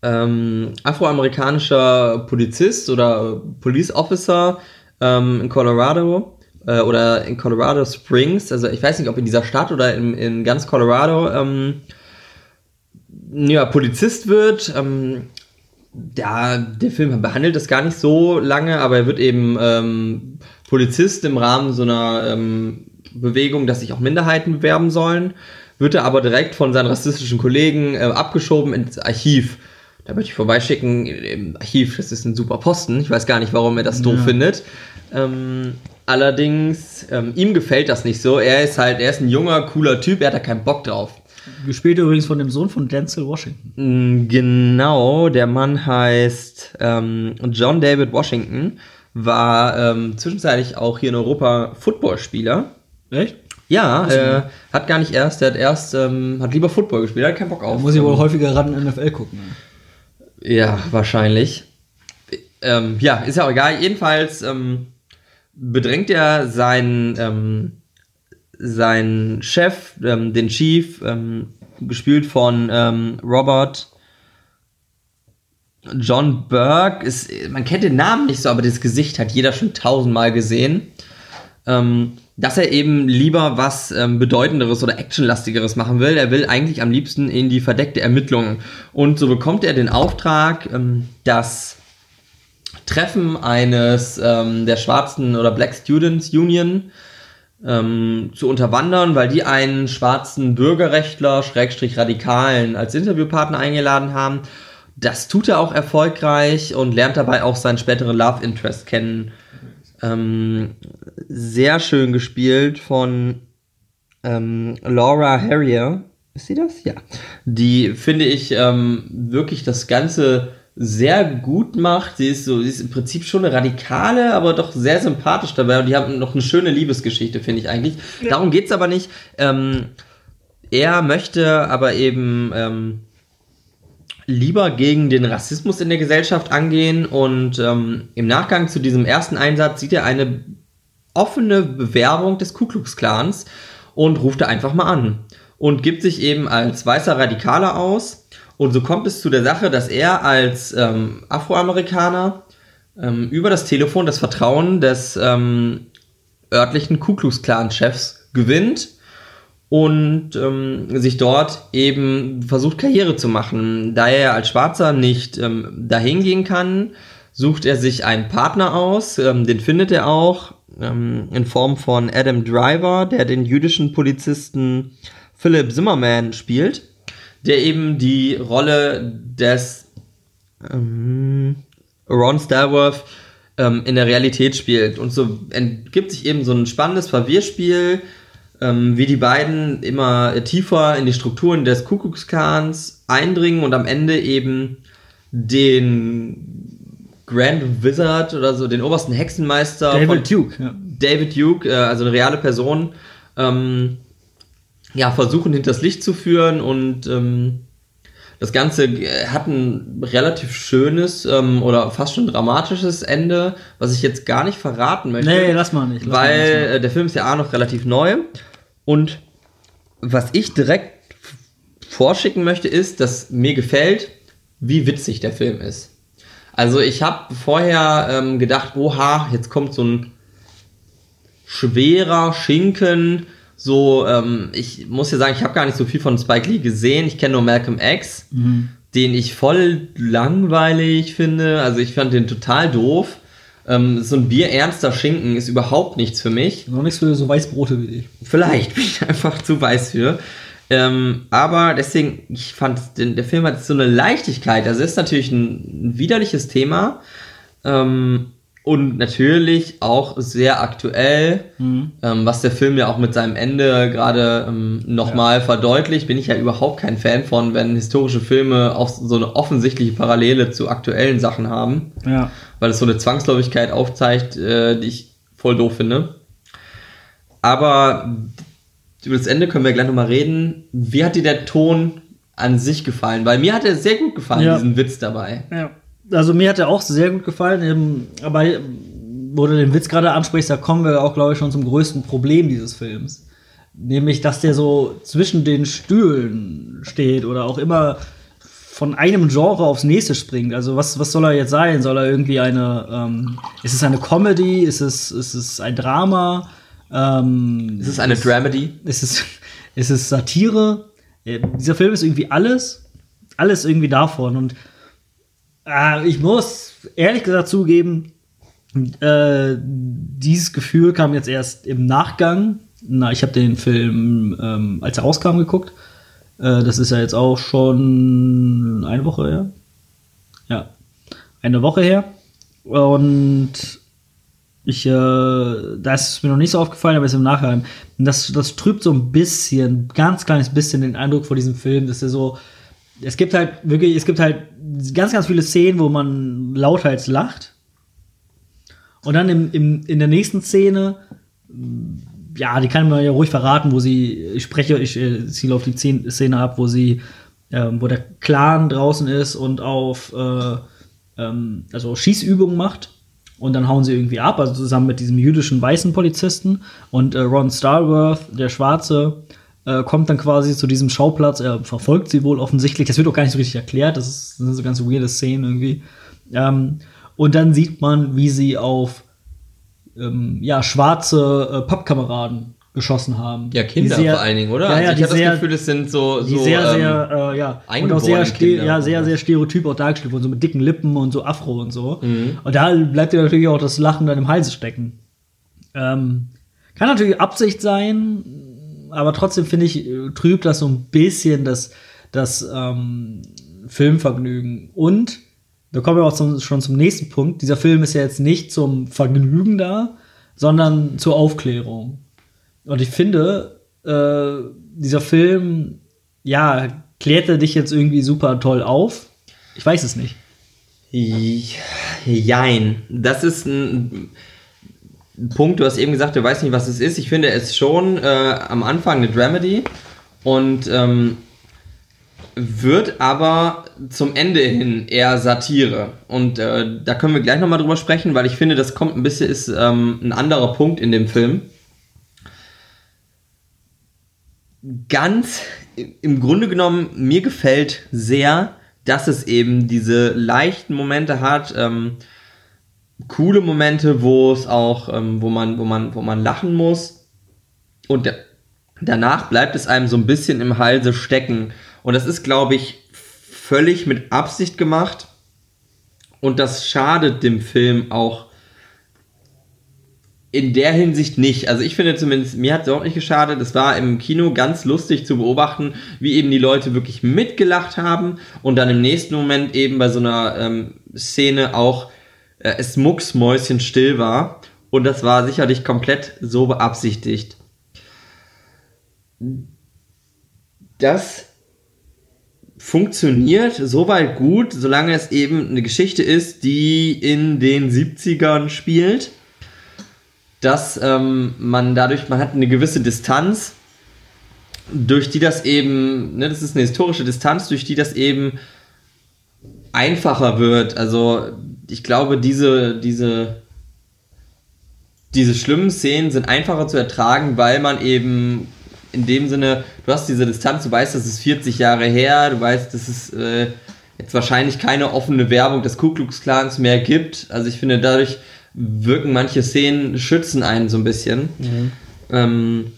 ähm, afroamerikanischer Polizist oder Police Officer ähm, in Colorado äh, oder in Colorado Springs, also ich weiß nicht, ob in dieser Stadt oder in, in ganz Colorado, ähm, ja, Polizist wird. Ähm, ja, der Film behandelt das gar nicht so lange, aber er wird eben ähm, Polizist im Rahmen so einer ähm, Bewegung, dass sich auch Minderheiten bewerben sollen. Wird er aber direkt von seinen rassistischen Kollegen äh, abgeschoben ins Archiv. Da möchte ich vorbeischicken, im Archiv, das ist ein super Posten. Ich weiß gar nicht, warum er das doof Ja. findet. Ähm, allerdings, ähm, ihm gefällt das nicht so. Er ist halt, er ist ein junger, cooler Typ, er hat da keinen Bock drauf. Gespielt übrigens von dem Sohn von Denzel Washington. Mm, Genau, der Mann heißt ähm, John David Washington, war ähm, zwischenzeitlich auch hier in Europa Footballspieler. Echt? Ja, äh, hat gar nicht erst, der hat erst, ähm, hat lieber Football gespielt, hat keinen Bock Da auf. muss ich wohl ähm, häufiger ran in NFL gucken. Ja, wahrscheinlich. Ähm, ja, ist ja auch egal. Jedenfalls ähm, bedrängt er seinen, ähm, seinen Chef, ähm, den Chief, ähm, gespielt von ähm, Robert John Burke. Ist, man kennt den Namen nicht so, aber das Gesicht hat jeder schon tausendmal gesehen. Ähm, dass er eben lieber was ähm, Bedeutenderes oder Actionlastigeres machen will. Er will eigentlich am liebsten in die verdeckte Ermittlung. Und so bekommt er den Auftrag, ähm, das Treffen eines ähm, der schwarzen oder Black Students Union ähm, zu unterwandern, weil die einen schwarzen Bürgerrechtler, Schrägstrich Radikalen, als Interviewpartner eingeladen haben. Das tut er auch erfolgreich und lernt dabei auch seinen späteren Love Interest kennen. Ähm, sehr schön gespielt von ähm, Laura Harrier. Ist sie das? Ja. Die finde ich ähm, wirklich das Ganze sehr gut macht. Sie ist so, sie ist im Prinzip schon eine radikale, aber doch sehr sympathisch dabei. Und die haben noch eine schöne Liebesgeschichte, finde ich eigentlich. Darum geht's aber nicht. Ähm, er möchte aber eben ähm, lieber gegen den Rassismus in der Gesellschaft angehen und ähm, im Nachgang zu diesem ersten Einsatz sieht er eine offene Bewerbung des Ku Klux Klans und ruft da einfach mal an und gibt sich eben als weißer Radikaler aus. Und so kommt es zu der Sache, dass er als ähm, Afroamerikaner ähm, über das Telefon das Vertrauen des ähm, örtlichen Ku Klux Klan Chefs gewinnt und ähm, sich dort eben versucht Karriere zu machen. Da er als Schwarzer nicht ähm, dahin gehen kann, sucht er sich einen Partner aus, ähm, den findet er auch ähm, in Form von Adam Driver, der den jüdischen Polizisten Philip Zimmerman spielt, der eben die Rolle des ähm, Ron Starworth ähm, in der Realität spielt. Und so entgibt sich eben so ein spannendes Verwirrspiel, ähm, wie die beiden immer tiefer in die Strukturen des Ku Klux Klans eindringen und am Ende eben den Grand Wizard oder so, den obersten Hexenmeister David Duke, ja. David Duke, äh, also eine reale Person, ähm, ja, versuchen hinters Licht zu führen und ähm, das Ganze äh, hat ein relativ schönes ähm, oder fast schon dramatisches Ende, was ich jetzt gar nicht verraten möchte. Nee, lass mal nicht. Lass weil mal, lass mal. äh, der Film ist ja A noch relativ neu und was ich direkt vorschicken möchte, ist, dass mir gefällt, wie witzig der Film ist. Also ich habe vorher ähm, gedacht, oha, jetzt kommt so ein schwerer Schinken. So, ähm, ich muss ja sagen, ich habe gar nicht so viel von Spike Lee gesehen. Ich kenne nur Malcolm X, Mhm. den ich voll langweilig finde. Also ich fand den total doof. Ähm, so ein bierernster Schinken ist überhaupt nichts für mich. Noch nichts für so Weißbrote wie dich. Vielleicht bin ich [LAUGHS] einfach zu weiß für. Ähm, aber deswegen, ich fand, den, der Film hat so eine Leichtigkeit. Also ist natürlich ein, ein widerliches Thema. Ähm, und natürlich auch sehr aktuell, Mhm. ähm, was der Film ja auch mit seinem Ende gerade ähm, nochmal verdeutlicht. Bin ich ja überhaupt kein Fan von, wenn historische Filme auch so eine offensichtliche Parallele zu aktuellen Sachen haben Ja. weil es so eine Zwangsläufigkeit aufzeigt, äh, die ich voll doof finde. Aber über das Ende können wir gleich nochmal reden. Wie hat dir der Ton an sich gefallen? Weil mir hat er sehr gut gefallen, Ja. diesen Witz dabei. Ja. Also mir hat er auch sehr gut gefallen, eben, aber wo du den Witz gerade ansprichst, da kommen wir auch, glaube ich, schon zum größten Problem dieses Films. Nämlich, dass der so zwischen den Stühlen steht oder auch immer von einem Genre aufs nächste springt. Also was, was soll er jetzt sein? Soll er irgendwie eine, ähm, ist es eine Comedy? Ist es, ist es ein Drama? Ähm, Ist es eine Dramedy? ist es, ist es Satire? Äh, dieser Film ist irgendwie alles, alles irgendwie davon. Und äh, ich muss ehrlich gesagt zugeben, äh, dieses Gefühl kam jetzt erst im Nachgang. Na, ich habe den Film, ähm, als er rauskam, geguckt. Äh, das ist ja jetzt auch schon eine Woche her. Ja, eine Woche her. Und ich, äh, da ist es mir noch nicht so aufgefallen, aber ist im Nachhinein. Das, das trübt so ein bisschen, ganz kleines bisschen den Eindruck vor diesem Film, dass er so, es gibt halt wirklich, es gibt halt ganz, ganz viele Szenen, wo man lauthals lacht. Und dann im, im, in der nächsten Szene, ja, die kann man ja ruhig verraten, wo sie, ich spreche, ich äh, ziele auf die Szene ab, wo sie, ähm, wo der Clan draußen ist und auf, äh, ähm, also Schießübungen macht. Und dann hauen sie irgendwie ab, also zusammen mit diesem jüdischen weißen Polizisten. Und äh, Ron Starworth, der Schwarze, äh, kommt dann quasi zu diesem Schauplatz. Er verfolgt sie wohl offensichtlich. Das wird auch gar nicht so richtig erklärt. Das, ist, das sind so ganz weirde Szenen irgendwie. Ähm, und dann sieht man, wie sie auf ähm, ja, schwarze äh, Pappkameraden geschossen haben. Ja, Kinder sehr- vor allen Dingen, oder? Ja, also ja, ich die habe das Gefühl, es sind so, die so sehr, ähm, sehr, äh, ja, und auch sehr, Kinder ja, sehr, sehr stereotyp auch dargestellt wurden, so mit dicken Lippen und so Afro und so. Mhm. Und da bleibt dir natürlich auch das Lachen dann im Halse stecken. Ähm, kann natürlich Absicht sein, aber trotzdem finde ich, äh, trübt das so ein bisschen das, das ähm, Filmvergnügen. Und da kommen wir auch zum, schon zum nächsten Punkt. Dieser Film ist ja jetzt nicht zum Vergnügen da, sondern zur Aufklärung. Und ich finde, äh, dieser Film, ja, klärt er dich jetzt irgendwie super toll auf? Ich weiß es nicht. Jein. Das ist ein Punkt, du hast eben gesagt, du weißt nicht, was es ist. Ich finde es schon äh, am Anfang eine Dramedy und ähm, wird aber zum Ende hin eher Satire. Und äh, da können wir gleich nochmal drüber sprechen, weil ich finde, das kommt ein bisschen, ist ähm, ein anderer Punkt in dem Film. Ganz im Grunde genommen, mir gefällt sehr, dass es eben diese leichten Momente hat, ähm, coole Momente, wo es auch, ähm, wo man, wo man, wo man lachen muss. Und da- danach bleibt es einem so ein bisschen im Halse stecken. Und das ist, glaube ich, völlig mit Absicht gemacht. Und das schadet dem Film auch in der Hinsicht nicht. Also ich finde zumindest, mir hat es auch nicht geschadet. Es war im Kino ganz lustig zu beobachten, wie eben die Leute wirklich mitgelacht haben und dann im nächsten Moment eben bei so einer ähm, Szene auch äh, es mucksmäuschenstill war. Und das war sicherlich komplett so beabsichtigt. Das funktioniert soweit gut, solange es eben eine Geschichte ist, die in den 70ern spielt dass ähm, man dadurch, man hat eine gewisse Distanz, durch die das eben, ne, das ist eine historische Distanz, durch die das eben einfacher wird. Also ich glaube, diese, diese, diese schlimmen Szenen sind einfacher zu ertragen, weil man eben in dem Sinne, du hast diese Distanz, du weißt, das ist 40 Jahre her, du weißt, dass es äh, jetzt wahrscheinlich keine offene Werbung des Ku Klux Klans mehr gibt. Also ich finde, dadurch wirken manche Szenen, schützen einen so ein bisschen. Ähm,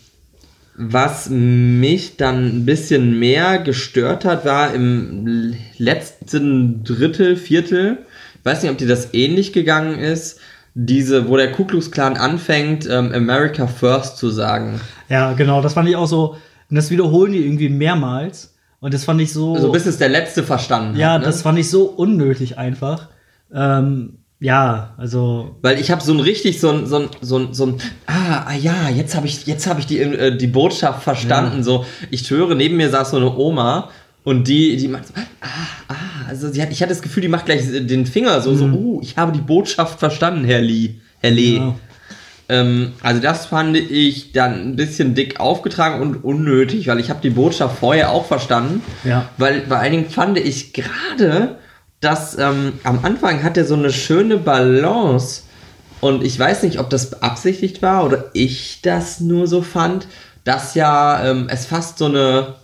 was mich dann ein bisschen mehr gestört hat, war im letzten Drittel, Viertel, weiß nicht, ob dir das ähnlich gegangen ist, diese, wo der Ku Klux Klan anfängt, ähm, America First zu sagen. Ja, genau, das fand ich auch so. Und das wiederholen die irgendwie mehrmals. Und das fand ich so. Also bis es der Letzte verstanden ja, hat. ne? das fand ich so unnötig einfach. Ähm, ja, also. Weil ich habe so ein richtig so ein so ein so ein, so ein ah, ah ja, jetzt habe ich jetzt habe ich die äh, die Botschaft verstanden. So, ich höre neben mir saß so eine Oma und die die macht so, ah ah, also sie hat ich hatte das Gefühl, die macht gleich den Finger so so, oh, ich habe die Botschaft verstanden, Herr Lee, Herr Lee. Ja. Ähm, also das fand ich dann ein bisschen dick aufgetragen und unnötig, weil ich habe die Botschaft vorher auch verstanden. Ja. Weil vor allen Dingen fand ich gerade, dass ähm, am Anfang hat er so eine schöne Balance und ich weiß nicht, ob das beabsichtigt war oder ich das nur so fand, dass ja ähm, es fast so eine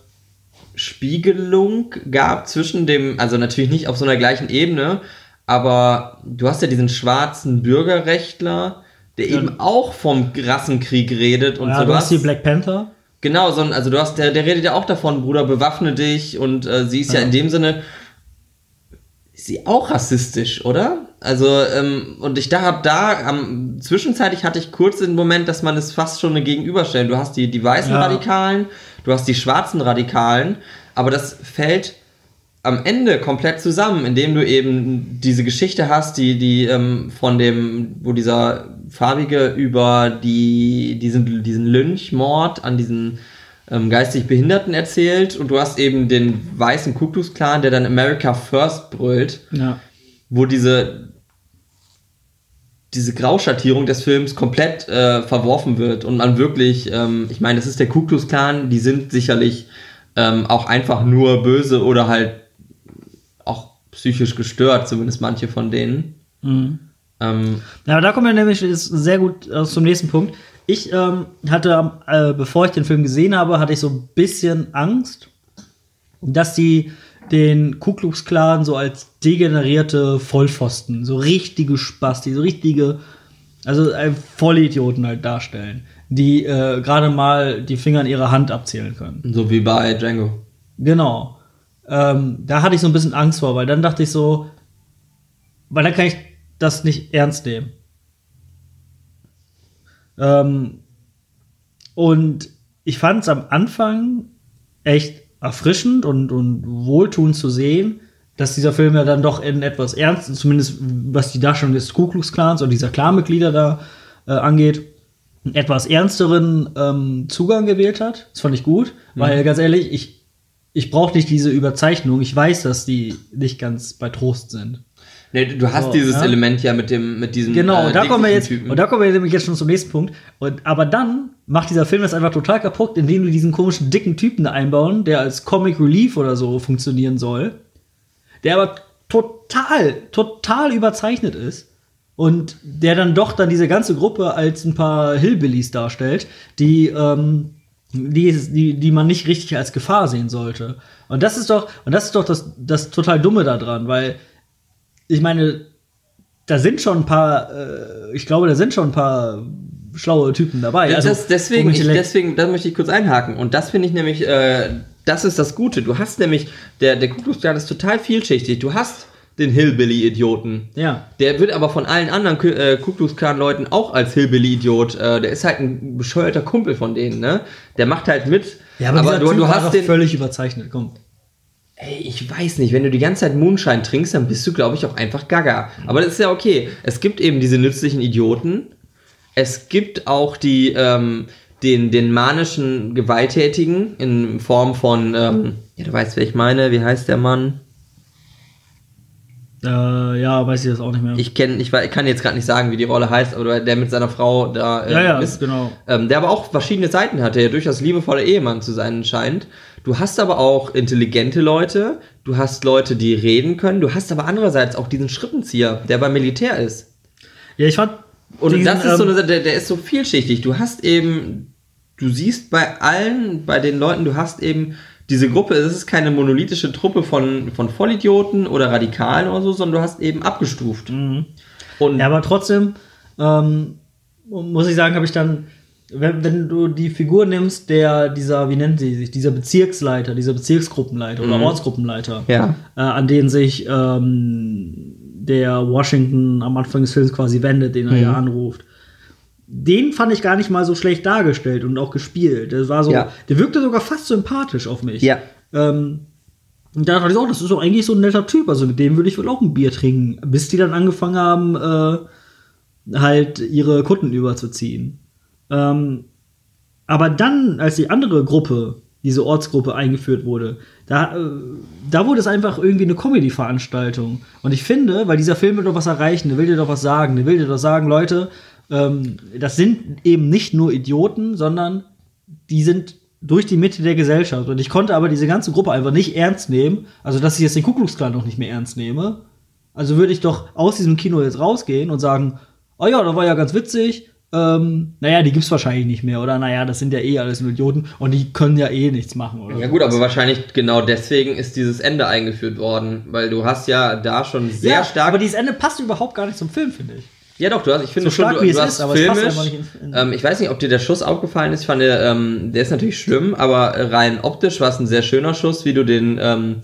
Spiegelung gab zwischen dem, also natürlich nicht auf so einer gleichen Ebene, aber du hast ja diesen schwarzen Bürgerrechtler, der Ja. eben auch vom Rassenkrieg redet und ja, so du hast die Black Panther. Genau, so, also du hast, der, der redet ja auch davon, Bruder, bewaffne dich und äh, sie ist ja. Ja. in dem Sinne, ist sie auch rassistisch, oder? Also, ähm, und ich da hab da, am, zwischenzeitlich hatte ich kurz den Moment, dass man es fast schon eine Gegenüberstellung, du hast die, die weißen. Radikalen, du hast die schwarzen Radikalen, aber das fällt am Ende komplett zusammen, indem du eben diese Geschichte hast, die, die ähm, von dem, wo dieser Farbige über die, diesen, diesen Lynchmord an diesen ähm, geistig Behinderten erzählt und du hast eben den weißen Ku Klux Klan, der dann America First brüllt, Ja. wo diese diese Grauschattierung des Films komplett äh, verworfen wird und man wirklich, ähm, ich meine, das ist der Ku Klux Klan, die sind sicherlich ähm, auch einfach nur böse oder halt auch psychisch gestört, zumindest manche von denen. Mhm. Ähm, Ja, aber da kommen wir nämlich sehr gut äh, zum nächsten Punkt. Ich ähm, hatte, äh, bevor ich den Film gesehen habe, hatte ich so ein bisschen Angst, dass die den Ku Klux Klan so als degenerierte Vollpfosten, so richtige Spasti, so richtige, also Vollidioten halt darstellen, die äh, gerade mal die Finger in ihrer Hand abzählen können. so wie bei Django. Genau. Ähm, da hatte ich so ein bisschen Angst vor, weil dann dachte ich so, weil dann kann ich das nicht ernst nehmen. Ähm, und ich fand es am Anfang echt erfrischend und, und wohltuend zu sehen, dass dieser Film ja dann doch in etwas ernst, zumindest was die Darstellung des Ku Klux Klans und dieser Clanmitglieder da äh, angeht, einen etwas ernsteren ähm, Zugang gewählt hat. Das fand ich gut, weil ganz ehrlich, ich, ich brauche nicht diese Überzeichnung. Ich weiß, dass die nicht ganz bei Trost sind. Nee, du hast So, dieses ja. Element ja mit dem mit diesem Genau, äh, da kommen wir jetzt, Typen. und da kommen wir nämlich jetzt schon zum nächsten Punkt. Und, aber dann macht dieser Film das einfach total kaputt, indem du diesen komischen dicken Typen da einbauen, der als Comic Relief oder so funktionieren soll, der aber total, total überzeichnet ist. Und der dann doch dann diese ganze Gruppe als ein paar Hillbillies darstellt, die, ähm, die, die, die man nicht richtig als Gefahr sehen sollte. Und das ist doch, und das ist doch das, das total Dumme daran, weil ich meine, da sind schon ein paar, äh, ich glaube, da sind schon ein paar schlaue Typen dabei. Also, das, deswegen, ich, deswegen, da möchte ich kurz einhaken. Und das finde ich nämlich, äh, das ist das Gute. Du hast nämlich, der, der Ku Klux Klan ist total vielschichtig. Du hast den Hillbilly-Idioten. ja. Der wird aber von allen anderen Ku- äh, Ku Klux Klan-Leuten auch als Hillbilly-Idiot. Äh, der ist halt ein bescheuerter Kumpel von denen, ne? Der macht halt mit. Ja, aber, dieser du, typ du hast den. völlig überzeichnet. Komm. Ey, ich weiß nicht, wenn du die ganze Zeit Moonshine trinkst, dann bist du, glaube ich, auch einfach gaga. Aber das ist ja okay. Es gibt eben diese nützlichen Idioten. Es gibt auch die, ähm, den, den manischen Gewalttätigen in Form von, ähm, ja, du weißt, wer ich meine, wie heißt der Mann? Äh, ja, weiß ich das auch nicht mehr. Ich kenne, ich, ich kann jetzt gerade nicht sagen, wie die Rolle heißt, aber der mit seiner Frau da äh, ja, ja, ist. genau. Ähm, der aber auch verschiedene Seiten hat, der ja durchaus liebevoller Ehemann zu sein scheint. Du hast aber auch intelligente Leute, du hast Leute, die reden können, du hast aber andererseits auch diesen Schrippenzieher, der beim Militär ist. Ja, ich fand. Und diesen, das ist so ähm, eine, der, der ist so vielschichtig. Du hast eben, du siehst bei allen, bei den Leuten, du hast eben diese Gruppe, es ist keine monolithische Truppe von, von Vollidioten oder Radikalen oder so, sondern du hast eben abgestuft. Und Ja, aber trotzdem, ähm, muss ich sagen, habe ich dann, wenn, wenn du die Figur nimmst, der dieser, wie nennt sie sich, dieser Bezirksleiter, dieser Bezirksgruppenleiter oder Mhm. Ortsgruppenleiter, Ja. äh, an den sich ähm, der Washington am Anfang des Films quasi wendet, den er Mhm. ja anruft. Den fand ich gar nicht mal so schlecht dargestellt und auch gespielt. Der war so, Ja. der wirkte sogar fast sympathisch auf mich. Ja. Ähm, und da dachte ich auch, das ist doch eigentlich so ein netter Typ. Also mit dem würde ich wohl auch ein Bier trinken. Bis die dann angefangen haben, äh, halt ihre Kunden überzuziehen. Ähm, aber dann, als die andere Gruppe, diese Ortsgruppe eingeführt wurde, da, äh, da wurde es einfach irgendwie eine Comedy-Veranstaltung. Und ich finde, weil dieser Film will doch was erreichen, der will dir doch was sagen, der will dir doch sagen, Leute, ähm, das sind eben nicht nur Idioten, sondern die sind durch die Mitte der Gesellschaft. Und ich konnte aber diese ganze Gruppe einfach nicht ernst nehmen. Also, dass ich jetzt den Ku Klux Klan noch nicht mehr ernst nehme. Also würde ich doch aus diesem Kino jetzt rausgehen und sagen, oh ja, das war ja ganz witzig. Ähm, naja, die gibt's wahrscheinlich nicht mehr. Oder naja, das sind ja eh alles nur Idioten und die können ja eh nichts machen. Oder Ja gut, aber wahrscheinlich genau deswegen ist dieses Ende eingeführt worden, weil du hast ja da schon sehr ja, stark Aber dieses Ende passt überhaupt gar nicht zum Film, finde ich. Ja, doch, du hast, ich finde So schon, du, du ist, hast passt filmisch, in- in- ähm, ich weiß nicht, ob dir der Schuss aufgefallen ist, ich fand, ähm, der ist natürlich schlimm, aber rein optisch war es ein sehr schöner Schuss, wie du den, ähm,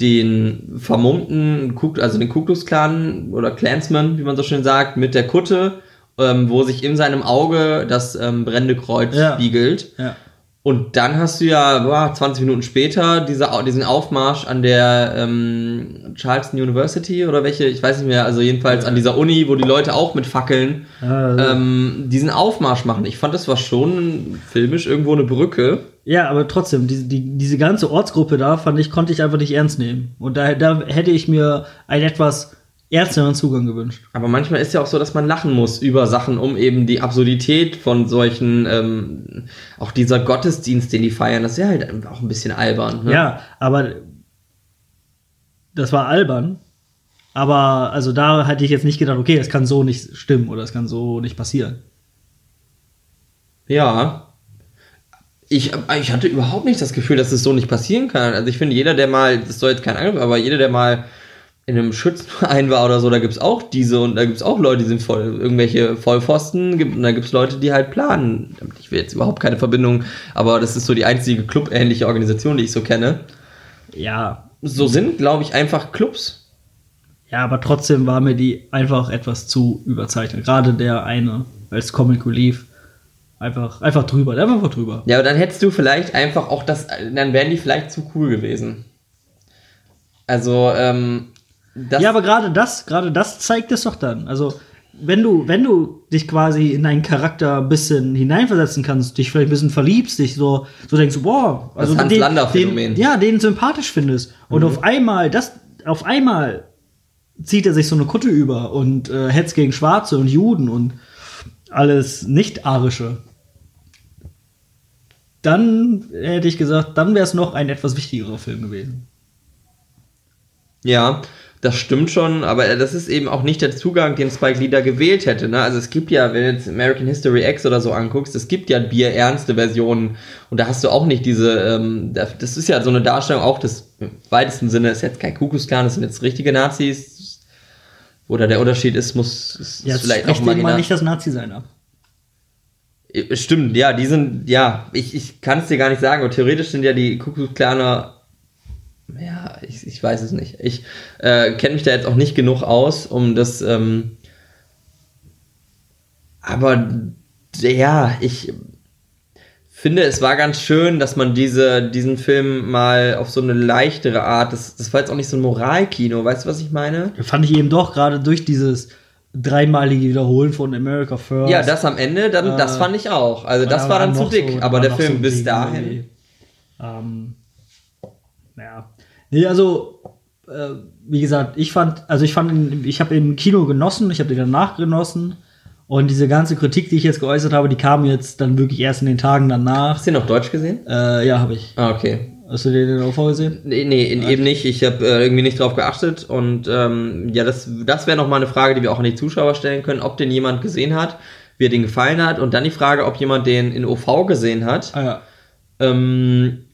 den vermummten, also den Ku Klux Klan oder Clansman, wie man so schön sagt, mit der Kutte, ähm, wo sich in seinem Auge das ähm, brennende Kreuz Ja. spiegelt. Ja. Und dann hast du ja boah, 20 Minuten später diese, diesen Aufmarsch an der ähm, Charleston University oder welche, ich weiß nicht mehr, also jedenfalls an dieser Uni, wo die Leute auch mit Fackeln Ja, ähm, diesen Aufmarsch machen. Ich fand, das war schon filmisch irgendwo eine Brücke. Ja, aber trotzdem, die, die, diese ganze Ortsgruppe da, fand ich, konnte ich einfach nicht ernst nehmen. Und da, da hätte ich mir einen etwas ernsteren Zugang gewünscht. Aber manchmal ist ja auch so, dass man lachen muss über Sachen, um eben die Absurdität von solchen, ähm, auch dieser Gottesdienst, den die feiern, das ist ja halt auch ein bisschen albern. Ne? Ja, aber das war albern. Aber also da hätte ich jetzt nicht gedacht, okay, das kann so nicht stimmen oder das kann so nicht passieren. Ja. Ich, ich hatte überhaupt nicht das Gefühl, dass es so nicht passieren kann. Also ich finde, jeder, der mal, das soll jetzt kein Angriff, aber jeder, der mal in einem Schützenverein war oder so, da gibt's auch diese und da gibt's auch Leute, die sind voll, irgendwelche Vollpfosten gibt, und da gibt's Leute, die halt planen. Ich will jetzt überhaupt keine Verbindung, aber das ist so die einzige clubähnliche Organisation, die ich so kenne. Ja, So sind, glaube ich, einfach Clubs. ja, aber trotzdem war mir die einfach etwas zu überzeichnet. Gerade der eine als Comic Relief. Einfach, einfach drüber, der war einfach drüber. Ja, aber dann hättest du vielleicht einfach auch das, dann wären die vielleicht zu cool gewesen. Also, ähm, das ja, aber gerade das, gerade das zeigt es doch dann. Also, wenn du, wenn du dich quasi in einen Charakter ein bisschen hineinversetzen kannst, dich vielleicht ein bisschen verliebst, dich so, so denkst, wow, also Das Hans-Lander-Phänomen. den, ja, den sympathisch findest. Und auf einmal, das, auf einmal zieht er sich so eine Kutte über und äh, hetzt gegen Schwarze und Juden und alles nicht-arische. Dann hätte ich gesagt, dann wäre es noch ein etwas wichtigerer Film gewesen. Ja, das stimmt schon, aber das ist eben auch nicht der Zugang, den Spike Lee da gewählt hätte. Ne? Also es gibt ja, wenn du jetzt American History X oder so anguckst, es gibt ja bierernste Versionen und da hast du auch nicht diese, ähm, das ist ja so eine Darstellung auch des im weitesten Sinne, ist jetzt kein Kuckucksklan, das sind jetzt richtige Nazis. Oder der Unterschied ist, muss ist Jetzt vielleicht auch mal marginal. nicht das Nazi-Sein ab. Stimmt, ja, die sind, ja, ich, ich kann es dir gar nicht sagen, aber theoretisch sind ja die Kuckucksklaner, ja, ich, ich weiß es nicht. Ich äh, kenne mich da jetzt auch nicht genug aus, um das, ähm, aber ja, ich finde, es war ganz schön, dass man diese, diesen Film mal auf so eine leichtere Art, das, das war jetzt auch nicht so ein Moralkino, weißt du, was ich meine? Fand ich eben doch gerade durch dieses dreimalige Wiederholen von America First. Ja, das am Ende, dann, das Äh, fand ich auch. Also das da war dann zu dick, so- aber der Film so bis dahin. Ähm, ja. Nee, also, äh, wie gesagt, ich fand, also ich fand, ich habe im Kino genossen, ich habe den danach genossen. Und diese ganze Kritik, die ich jetzt geäußert habe, die kam jetzt dann wirklich erst in den Tagen danach. Hast du den auf Deutsch gesehen? Äh, ja, habe ich. Ah, okay. Hast du den in OV gesehen? Nee, nee in- eben nicht. Ich habe äh, irgendwie nicht drauf geachtet. Und ähm, ja, das, das wäre nochmal eine Frage, die wir auch an die Zuschauer stellen können, ob den jemand gesehen hat, wie er den gefallen hat. Und dann die Frage, ob jemand den in OV gesehen hat. Ah ja. Ähm,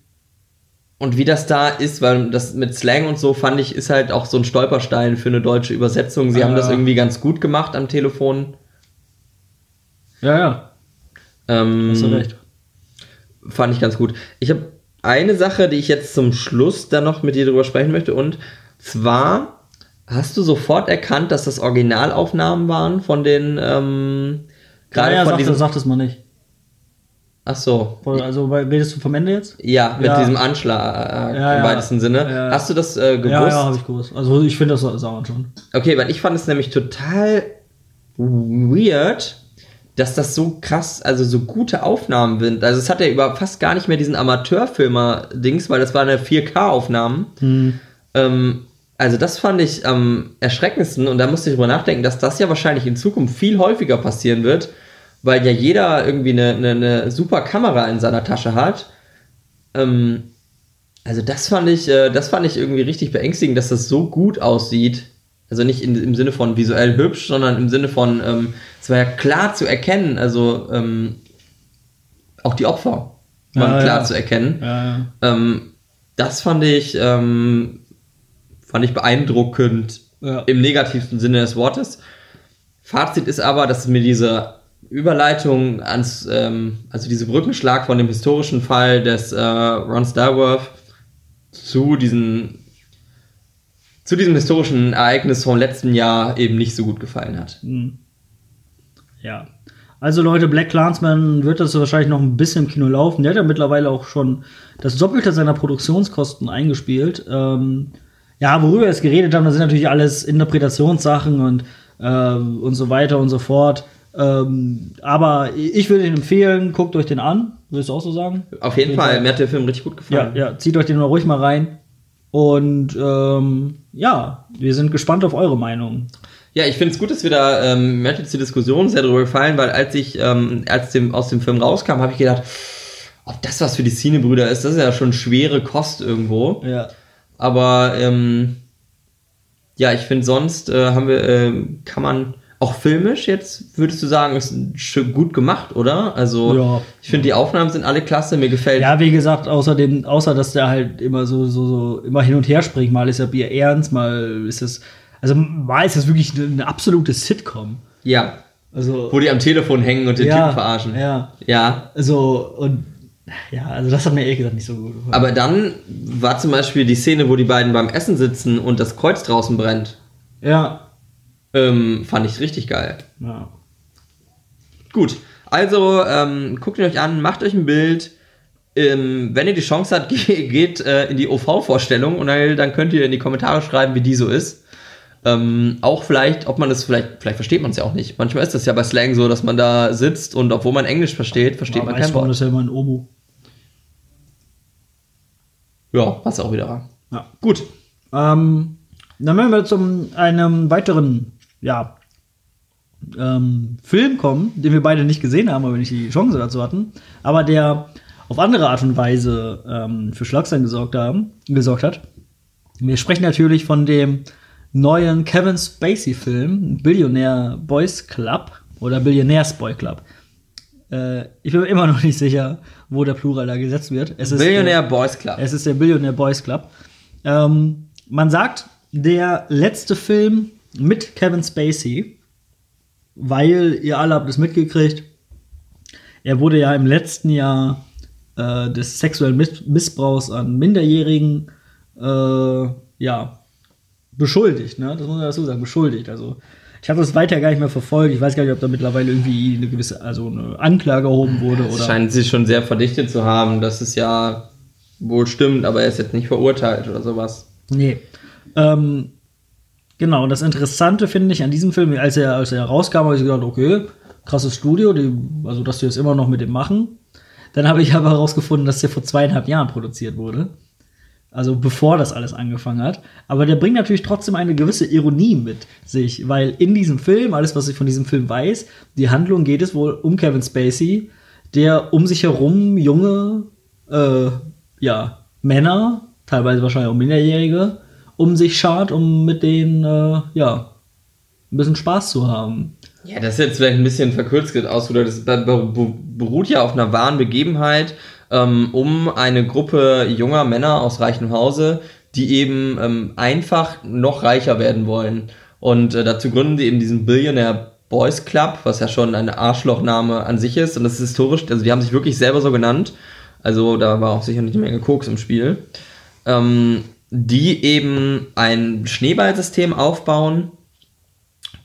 und wie das da ist, weil das mit Slang und so fand ich, ist halt auch so ein Stolperstein für eine deutsche Übersetzung. Sie Ah. haben das irgendwie ganz gut gemacht am Telefon. Ja, ja, Ähm, hast du recht. Fand ich ganz gut. Ich habe eine Sache, die ich jetzt zum Schluss dann noch mit dir drüber sprechen möchte. Und zwar hast du sofort erkannt, dass das Originalaufnahmen waren von den ähm, gerade ja, ja, von sag, diesem. sag das mal nicht. Ach so. Also redest du vom Ende jetzt? Ja, mit Ja. diesem Anschlag Ja, im ja. weitesten Sinne. Hast du das äh, gewusst? Ja, ja, habe ich gewusst. Also ich finde das sauer schon. Okay, weil ich fand es nämlich total weird, dass das so krass, also so gute Aufnahmen sind. Also es hat ja über fast gar nicht mehr diesen Amateurfilmer-Dings, weil das war eine 4K-Aufnahmen. Ähm, also das fand ich am erschreckendsten und da musste ich drüber nachdenken, dass das ja wahrscheinlich in Zukunft viel häufiger passieren wird, weil ja jeder irgendwie eine, eine, eine super Kamera in seiner Tasche hat. Ähm, also das fand ich, äh, das fand ich irgendwie richtig beängstigend, dass das so gut aussieht. Also nicht in, im Sinne von visuell hübsch, sondern im Sinne von, ähm, es war ja klar zu erkennen, also ähm, auch die Opfer waren Ja, klar ja. zu erkennen. Ja. Ähm, das fand ich, ähm, fand ich beeindruckend im negativsten Sinne des Wortes. Fazit ist aber, dass mir diese Überleitung ans, ähm, also diese Brückenschlag von dem historischen Fall des äh, Ron Starworth zu diesen zu diesem historischen Ereignis vom letzten Jahr eben nicht so gut gefallen hat. Ja. Also Leute, Black Clansman wird das wahrscheinlich noch ein bisschen im Kino laufen. Der hat ja mittlerweile auch schon das Doppelte seiner Produktionskosten eingespielt. Ähm, ja, worüber wir jetzt geredet haben, das sind natürlich alles Interpretationssachen und, ähm, und so weiter und so fort. Ähm, aber ich würde ihn empfehlen, guckt euch den an. Würdest du auch so sagen? Auf jeden Jeden Fall, Fall. mir hat der Film richtig gut Ja, gefallen. ja, zieht euch den mal ruhig mal rein. Und ähm, ja, wir sind gespannt auf eure Meinung. Ja, ich finde es gut, dass wir da, ähm, mir hat jetzt die Diskussion sehr darüber gefallen, weil als ich, ähm, als dem, aus dem Film rauskam, habe ich gedacht, ob das was für die Cinebrüder ist, das ist ja schon schwere Kost irgendwo. Ja. Aber ähm, ja, ich finde sonst äh, haben wir, ähm, kann man auch filmisch jetzt, würdest du sagen, ist gut gemacht, oder? Also Ja. ich finde die Aufnahmen sind alle klasse, mir gefällt. Ja, wie gesagt, außerdem, außer dass der halt immer so, so, so immer hin und her springt. Mal ist er Bier ernst, mal ist es. Also mal ist es wirklich eine, eine absolute Sitcom. ja. Also. Wo die am Telefon hängen und den ja, Typen verarschen. Ja. ja. Also, und ja, also das hat mir ehrlich gesagt nicht so gut gefallen. Aber dann war zum Beispiel die Szene, wo die beiden beim Essen sitzen und das Kreuz draußen brennt. ja. Ähm, fand ich richtig geil. ja. Gut, also ähm, guckt ihn euch an, macht euch ein Bild. Ähm, wenn ihr die Chance habt, [LAUGHS] ge geht äh, in die OV-Vorstellung und dann, dann könnt ihr in die Kommentare schreiben, wie die so ist. Ähm, auch vielleicht, ob man das vielleicht, vielleicht versteht man es ja auch nicht. Manchmal ist das ja bei Slang so, dass man da sitzt und obwohl man Englisch versteht, versteht man kein Wort. das ist ja immer ein Omu. Ja, passt auch wieder. Ja. Gut. Ähm, dann werden wir zum einem weiteren, ja, ähm, Film kommen, den wir beide nicht gesehen haben, weil wir nicht die Chance dazu hatten, aber der auf andere Art und Weise ähm, für Schlagzeilen gesorgt, haben, gesorgt hat. Wir sprechen natürlich von dem neuen Kevin Spacey-Film, Billionaire Boys Club oder Billionaires Boy Club. Äh, ich bin mir immer noch nicht sicher, wo der Plural da gesetzt wird. Es ist, Billionaire äh, Boys Club. es ist der Billionaire Boys Club. Ähm, man sagt, der letzte Film mit Kevin Spacey, weil ihr alle habt es mitgekriegt, er wurde ja im letzten Jahr äh, des sexuellen Miss Missbrauchs an Minderjährigen äh, ja, beschuldigt, ne? Das muss man dazu sagen, beschuldigt. Also ich habe das weiter gar nicht mehr verfolgt. Ich weiß gar nicht, ob da mittlerweile irgendwie eine gewisse, also eine Anklage erhoben wurde Es oder. scheint sich schon sehr verdichtet zu haben, dass es ja wohl stimmt, aber er ist jetzt nicht verurteilt oder sowas. Nee. Ähm, genau, und das Interessante finde ich an diesem Film, als er, als er rauskam, habe ich gedacht, okay, krasses Studio, die, also dass die das immer noch mit dem machen. Dann habe ich aber herausgefunden, dass der vor zweieinhalb Jahren produziert wurde. Also bevor das alles angefangen hat. Aber der bringt natürlich trotzdem eine gewisse Ironie mit sich, weil in diesem Film, alles was ich von diesem Film weiß, die Handlung geht es wohl um Kevin Spacey, der um sich herum junge, äh, ja, Männer, teilweise wahrscheinlich auch Minderjährige, um sich schart, um mit denen, äh, ja, ein bisschen Spaß zu haben. Ja, das ist jetzt vielleicht ein bisschen verkürzt ausgedrückt. Das be- be- beruht ja auf einer wahren Begebenheit ähm, um eine Gruppe junger Männer aus reichem Hause, die eben ähm, einfach noch reicher werden wollen. Und äh, dazu gründen sie eben diesen Billionaire Boys Club, was ja schon ein Arschlochname an sich ist. Und das ist historisch, also die haben sich wirklich selber so genannt. Also da war auch sicher nicht eine Menge Koks im Spiel. Ähm, die eben ein Schneeballsystem aufbauen,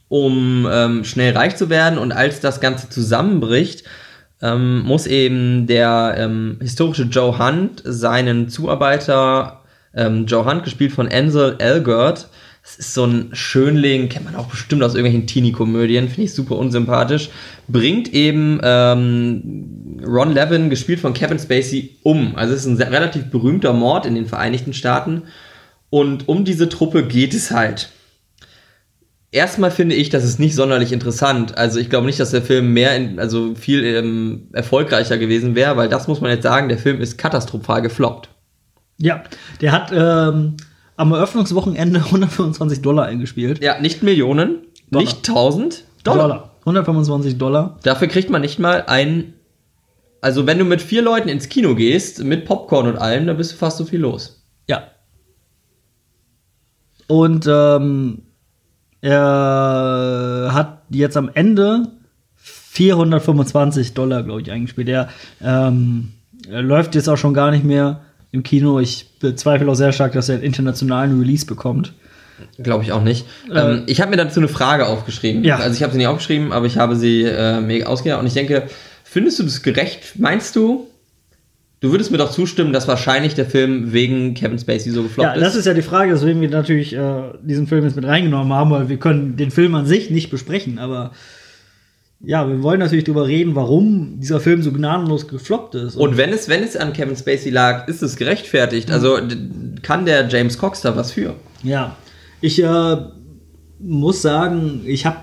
um ähm, schnell reich zu werden. Und als das Ganze zusammenbricht, ähm, muss eben der ähm, historische Joe Hunt seinen Zuarbeiter, ähm, Joe Hunt, gespielt von Ansel Elgert, das ist so ein Schönling, kennt man auch bestimmt aus irgendwelchen Teenie-Komödien, finde ich super unsympathisch, bringt eben ähm, Ron Levin, gespielt von Kevin Spacey, um. Also es ist ein sehr, relativ berühmter Mord in den Vereinigten Staaten. Und um diese Truppe geht es halt. Erstmal finde ich, das ist nicht sonderlich interessant. Also ich glaube nicht, dass der Film mehr, in, also viel ähm, erfolgreicher gewesen wäre, weil das muss man jetzt sagen, der Film ist katastrophal gefloppt. Ja, der hat ähm, am Eröffnungswochenende [LAUGHS] 125 Dollar eingespielt. Ja, nicht Millionen, Dollar. nicht 1000 Dollar. Dollar. 125 Dollar. Dafür kriegt man nicht mal ein. Also wenn du mit vier Leuten ins Kino gehst, mit Popcorn und allem, dann bist du fast so viel los. Ja. Und ähm, er hat jetzt am Ende 425 Dollar, glaube ich, eingespielt. Er, ähm, er läuft jetzt auch schon gar nicht mehr im Kino. Ich bezweifle auch sehr stark, dass er einen internationalen Release bekommt. Glaube ich auch nicht. Äh, ähm, ich habe mir dazu eine Frage aufgeschrieben. Ja. Also ich habe sie nicht aufgeschrieben, aber ich habe sie äh, mir ausgedacht und ich denke, findest du das gerecht? Meinst du, du würdest mir doch zustimmen, dass wahrscheinlich der Film wegen Kevin Spacey so gefloppt Ja, das ist ja die Frage, weswegen wir natürlich äh, diesen Film jetzt mit reingenommen haben, weil wir können den Film an sich nicht besprechen, aber ja, wir wollen natürlich darüber reden, warum dieser Film so gnadenlos gefloppt ist. Und wenn es, wenn es an Kevin Spacey lag, ist es gerechtfertigt. Also d- kann der James Cox da was für? Ja, ich äh, muss sagen, ich habe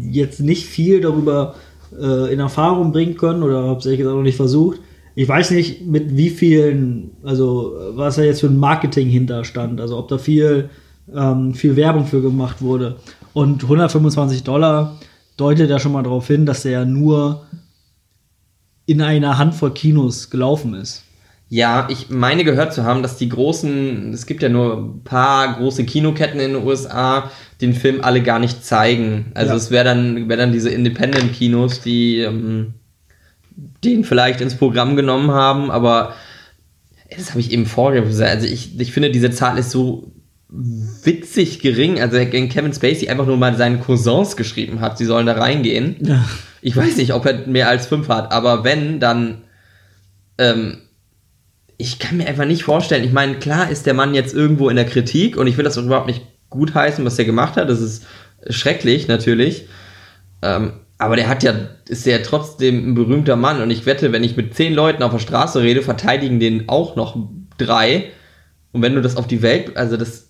jetzt nicht viel darüber äh, in Erfahrung bringen können oder habe es ehrlich gesagt auch nicht versucht. Ich weiß nicht, mit wie vielen, also was da jetzt für ein Marketing hinterstand, also ob da viel, ähm, viel Werbung für gemacht wurde. Und 125 Dollar deutet ja schon mal darauf hin, dass der ja nur in einer Handvoll Kinos gelaufen ist. Ja, ich meine gehört zu haben, dass die großen, es gibt ja nur ein paar große Kinoketten in den USA, den Film alle gar nicht zeigen. Also Ja. es wäre dann, wär dann diese Independent-Kinos, die ähm, den vielleicht ins Programm genommen haben, aber das habe ich eben gesagt. Also ich, ich finde, diese Zahl ist so witzig gering. Also gegen Kevin Spacey einfach nur mal seinen Cousins geschrieben hat, sie sollen da reingehen. Ja. Ich weiß nicht, ob er mehr als fünf hat, aber wenn, dann. Ähm, ich kann mir einfach nicht vorstellen. Ich meine, klar ist der Mann jetzt irgendwo in der Kritik und ich will das überhaupt nicht gutheißen, was er gemacht hat. Das ist schrecklich, natürlich. Ähm, aber der hat ja, ist ja trotzdem ein berühmter Mann und ich wette, wenn ich mit zehn Leuten auf der Straße rede, verteidigen den auch noch drei. Und wenn du das auf die Welt, also das,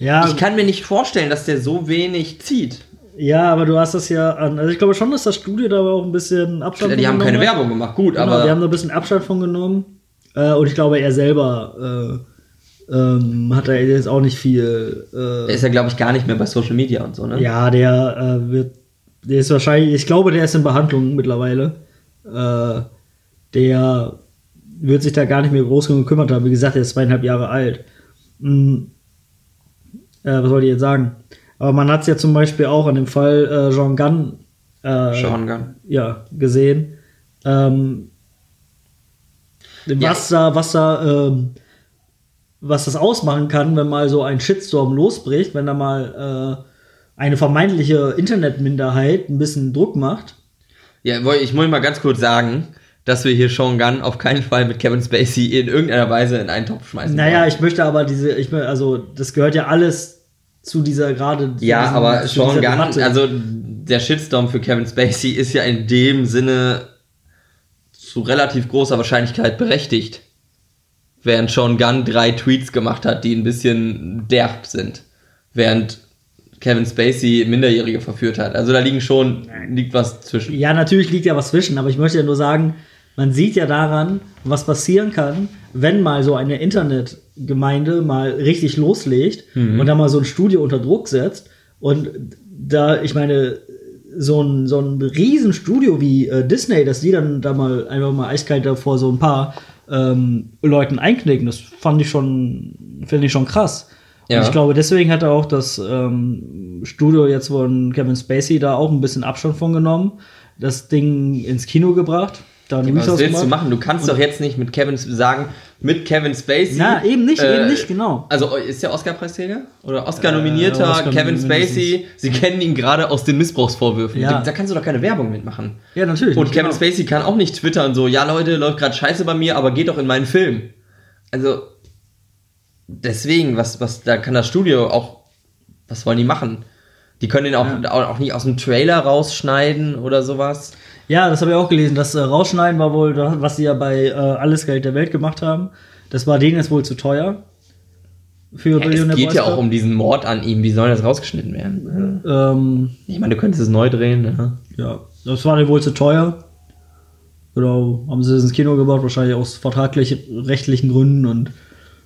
Ja, ich kann mir nicht vorstellen, dass der so wenig zieht. Ja, aber du hast das ja an. Also ich glaube schon, dass das Studio da aber auch ein bisschen Abstand Die haben keine genommen hat. Werbung gemacht, gut, Genau, aber. die haben da ein bisschen Abstand von genommen. Äh, und ich glaube, er selber äh, ähm, hat da jetzt auch nicht viel. Der Äh, ist ja, glaube ich, gar nicht mehr bei Social Media und so, ne? ja, der äh, wird. Der ist wahrscheinlich. Ich glaube, der ist in Behandlung mittlerweile. Äh, der wird sich da gar nicht mehr groß drum gekümmert haben. Wie gesagt, er ist zweieinhalb Jahre alt. Hm. Äh, was soll ich jetzt sagen? Aber man hat es ja zum Beispiel auch an dem Fall äh, Jean Gunn äh, Sean Gunn. ja, gesehen. Ähm, was da, was da, ähm, was das ausmachen kann, wenn mal so ein Shitstorm losbricht, wenn da mal äh, eine vermeintliche Internetminderheit ein bisschen Druck macht. Ja, ich muss mal ganz kurz sagen, dass wir hier Sean Gunn auf keinen Fall mit Kevin Spacey in irgendeiner Weise in einen Topf schmeißen Naja, wollen. ich möchte aber diese, ich mö- also das gehört ja alles zu dieser gerade. Ja, diesem- aber Sean Gunn, Debatte. also der Shitstorm für Kevin Spacey ist ja in dem Sinne zu relativ großer Wahrscheinlichkeit berechtigt. Während Sean Gunn drei Tweets gemacht hat, die ein bisschen derb sind. Während Kevin Spacey Minderjährige verführt hat. Also da liegen schon, liegt was zwischen. Ja, natürlich liegt ja was zwischen, aber ich möchte ja nur sagen, man sieht ja daran, was passieren kann, wenn mal so eine Internetgemeinde mal richtig loslegt und da mal so ein Studio unter Druck setzt. Und da, ich meine, so ein, so ein Riesenstudio wie äh, Disney, dass die dann da mal einfach mal eiskalt davor so ein paar ähm, Leuten einknicken, das fand ich schon, finde ich schon krass. Und Ja. ich glaube, deswegen hat er auch das ähm, Studio jetzt von Kevin Spacey da auch ein bisschen Abstand von genommen, das Ding ins Kino gebracht. Dann Was Release willst du machen? Du kannst doch jetzt nicht mit Kevin sagen, mit Kevin Spacey. Na, eben nicht, äh, eben nicht, genau. Also ist der Oscar-Preisträger? Oder Oscar-nominierter Äh, Oscar Kevin. Spacey? Sie kennen ihn gerade aus den Missbrauchsvorwürfen. Ja. Da, da kannst du doch keine Werbung mitmachen. Ja, natürlich. Und Kevin genau. Spacey kann auch nicht twittern so, ja Leute, läuft gerade scheiße bei mir, aber geht doch in meinen Film. Also deswegen, was, was, da kann das Studio auch, was wollen die machen? Die können den auch, auch, auch nicht aus dem Trailer rausschneiden oder sowas. Ja, das habe ich auch gelesen. Das äh, Rausschneiden war wohl, das, was sie ja bei äh, Alles Geld der Welt gemacht haben. Das war denen jetzt wohl zu teuer. Für Ja, es geht Boys ja auch um diesen Mord an ihm. Wie soll das rausgeschnitten werden? Ähm, Ich meine, du könntest es neu drehen. Ne? ja, das war denen wohl zu teuer. Genau, haben sie es ins Kino gebaut, wahrscheinlich aus vertraglich rechtlichen Gründen und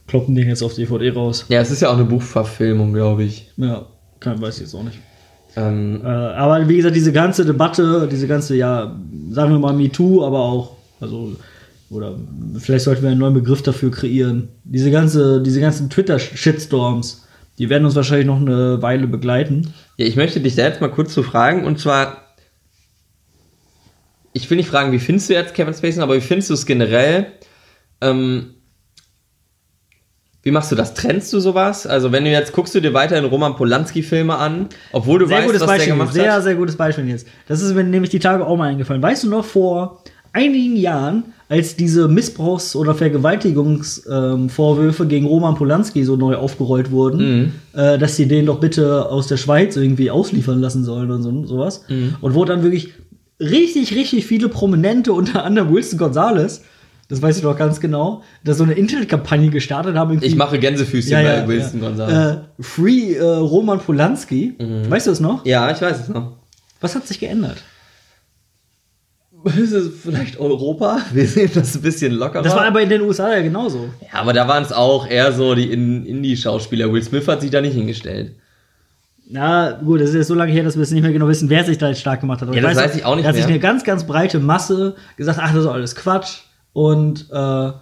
kloppen den jetzt auf DVD raus. Ja, es ist ja auch eine Buchverfilmung, glaube ich. Ja, kann, weiß ich jetzt auch nicht. Ähm, Äh, aber wie gesagt, diese ganze Debatte, diese ganze, ja, sagen wir mal MeToo, aber auch, also, oder vielleicht sollten wir einen neuen Begriff dafür kreieren. Diese ganze, diese ganzen Twitter-Shitstorms, die werden uns wahrscheinlich noch eine Weile begleiten. Ja, ich möchte dich da jetzt mal kurz zu fragen und zwar, ich will nicht fragen, wie findest du jetzt Kevin Spacey, aber wie findest du es generell? Ähm, wie machst du das? Trennst du sowas? Also wenn du jetzt guckst du dir weiterhin Roman Polanski Filme an, obwohl du Sehr weißt, gutes was der Beispiel, gemacht sehr, hat? sehr gutes Beispiel jetzt. Das ist mir nämlich die Tage auch mal eingefallen. Weißt du noch, vor einigen Jahren, als diese Missbrauchs- oder Vergewaltigungsvorwürfe gegen Roman Polanski so neu aufgerollt wurden, Mhm. äh, dass sie den doch bitte aus der Schweiz irgendwie ausliefern lassen sollen und so, sowas. Mhm. Und wo dann wirklich richtig, richtig viele Prominente, unter anderem Wilson Gonzalez, das weiß ich doch ganz genau, da so eine Internetkampagne gestartet haben. Ich mache Gänsefüßchen ja, bei ja, Wilson ja. Gonzalez. Äh, Free äh, Roman Polanski. Weißt du es noch? ja, ich weiß es noch. Was hat sich geändert? Ist es vielleicht Europa? [LAUGHS] Wir sehen das ein bisschen lockerer. Das war aber in den USA ja genauso. ja, aber da waren es auch eher so die In- Indie-Schauspieler. Will Smith hat sich da nicht hingestellt. Na gut, das ist jetzt so lange her, dass wir jetzt nicht mehr genau wissen, wer sich da jetzt stark gemacht hat. Aber Ja, das noch, weiß ich auch nicht Da hat sich eine ganz, ganz breite Masse gesagt, ach, das ist alles Quatsch. Und, äh,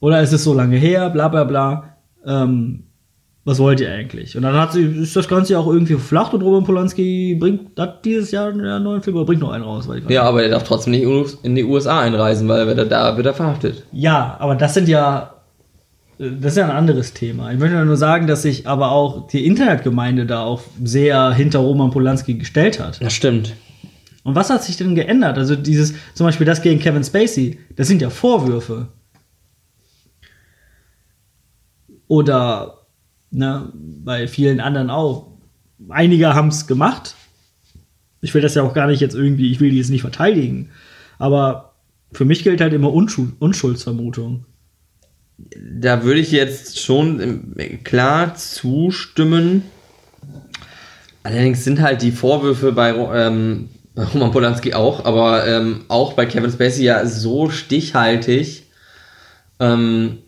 oder es ist so lange her, bla bla bla. Ähm, was wollt ihr eigentlich? Und dann hat sie, ist das Ganze ja auch irgendwie verflacht und Roman Polanski bringt, hat dieses Jahr einen neuen Film oder bringt noch einen raus. Ja, aber er darf trotzdem nicht in die USA einreisen, weil wenn er da wird er verhaftet. Ja, aber das sind ja, das ist ja ein anderes Thema. Ich möchte nur sagen, dass sich aber auch die Internetgemeinde da auch sehr hinter Roman Polanski gestellt hat. Das stimmt. Und was hat sich denn geändert? Also dieses, zum Beispiel das gegen Kevin Spacey, das sind ja Vorwürfe. Oder, ne, bei vielen anderen auch. Einige haben es gemacht. Ich will das ja auch gar nicht jetzt irgendwie, ich will die jetzt nicht verteidigen. Aber für mich gilt halt immer Unschuld, Unschuldsvermutung. Da würde ich jetzt schon ähm, klar zustimmen. Allerdings sind halt die Vorwürfe bei, ähm, Roman Polanski auch, aber ähm, auch bei Kevin Spacey ja so stichhaltig. Ähm,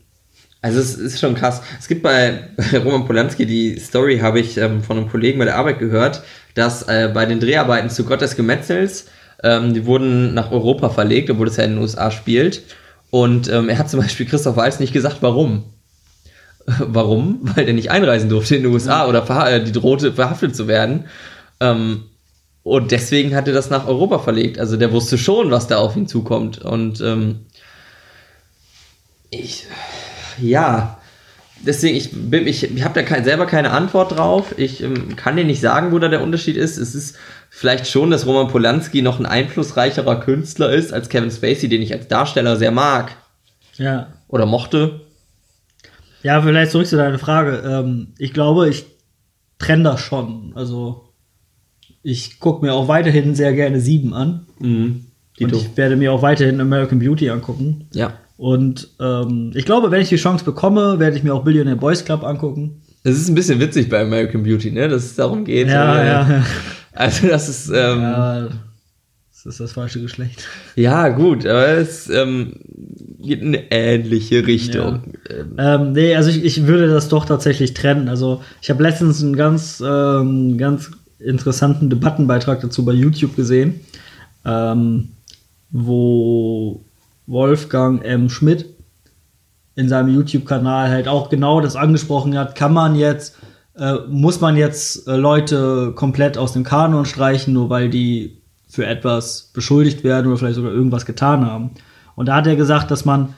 also es ist schon krass. Es gibt bei, [LAUGHS] bei Roman Polanski die Story, habe ich ähm, von einem Kollegen bei der Arbeit gehört, dass äh, bei den Dreharbeiten zu Gott des Gemetzels, ähm, die wurden nach Europa verlegt, obwohl es ja in den USA spielt. Und ähm, er hat zum Beispiel Christoph Waltz nicht gesagt, warum. [LAUGHS] Warum? Weil der nicht einreisen durfte in die USA oder verha äh, die drohte verhaftet zu werden. Ähm, und deswegen hat er das nach Europa verlegt. Also der wusste schon, was da auf ihn zukommt. Und ähm, ich, ja, deswegen, ich, bin- ich, ich habe da kein, selber keine Antwort drauf. Ich ähm, kann dir nicht sagen, wo da der Unterschied ist. Es ist vielleicht schon, dass Roman Polanski noch ein einflussreicherer Künstler ist als Kevin Spacey, den ich als Darsteller sehr mag Ja. oder mochte. Ja, vielleicht zurück zu deiner Frage. Ähm, ich glaube, ich trenne das schon. Also, ich gucke mir auch weiterhin sehr gerne Sieben an. Mhm. Und ich werde mir auch weiterhin American Beauty angucken. Ja. Und ähm, ich glaube, wenn ich die Chance bekomme, werde ich mir auch Billionaire Boys Club angucken. Es ist ein bisschen witzig bei American Beauty, ne? Dass es darum geht. Ja, äh, ja, ja. [LAUGHS] Also das ist, ähm, ja. ja. Das ist das falsche Geschlecht. gut, aber es ähm, geht in eine ähnliche Richtung. Ähm, Ähm, nee, also ich, ich würde das doch tatsächlich trennen. Also ich habe letztens einen ganz, ähm, ganz interessanten Debattenbeitrag dazu bei YouTube gesehen, ähm, wo Wolfgang M. Schmidt in seinem YouTube-Kanal halt auch genau das angesprochen hat. Kann man jetzt, äh, muss man jetzt äh, Leute komplett aus dem Kanon streichen, nur weil die für etwas beschuldigt werden oder vielleicht sogar irgendwas getan haben. Und da hat er gesagt, dass man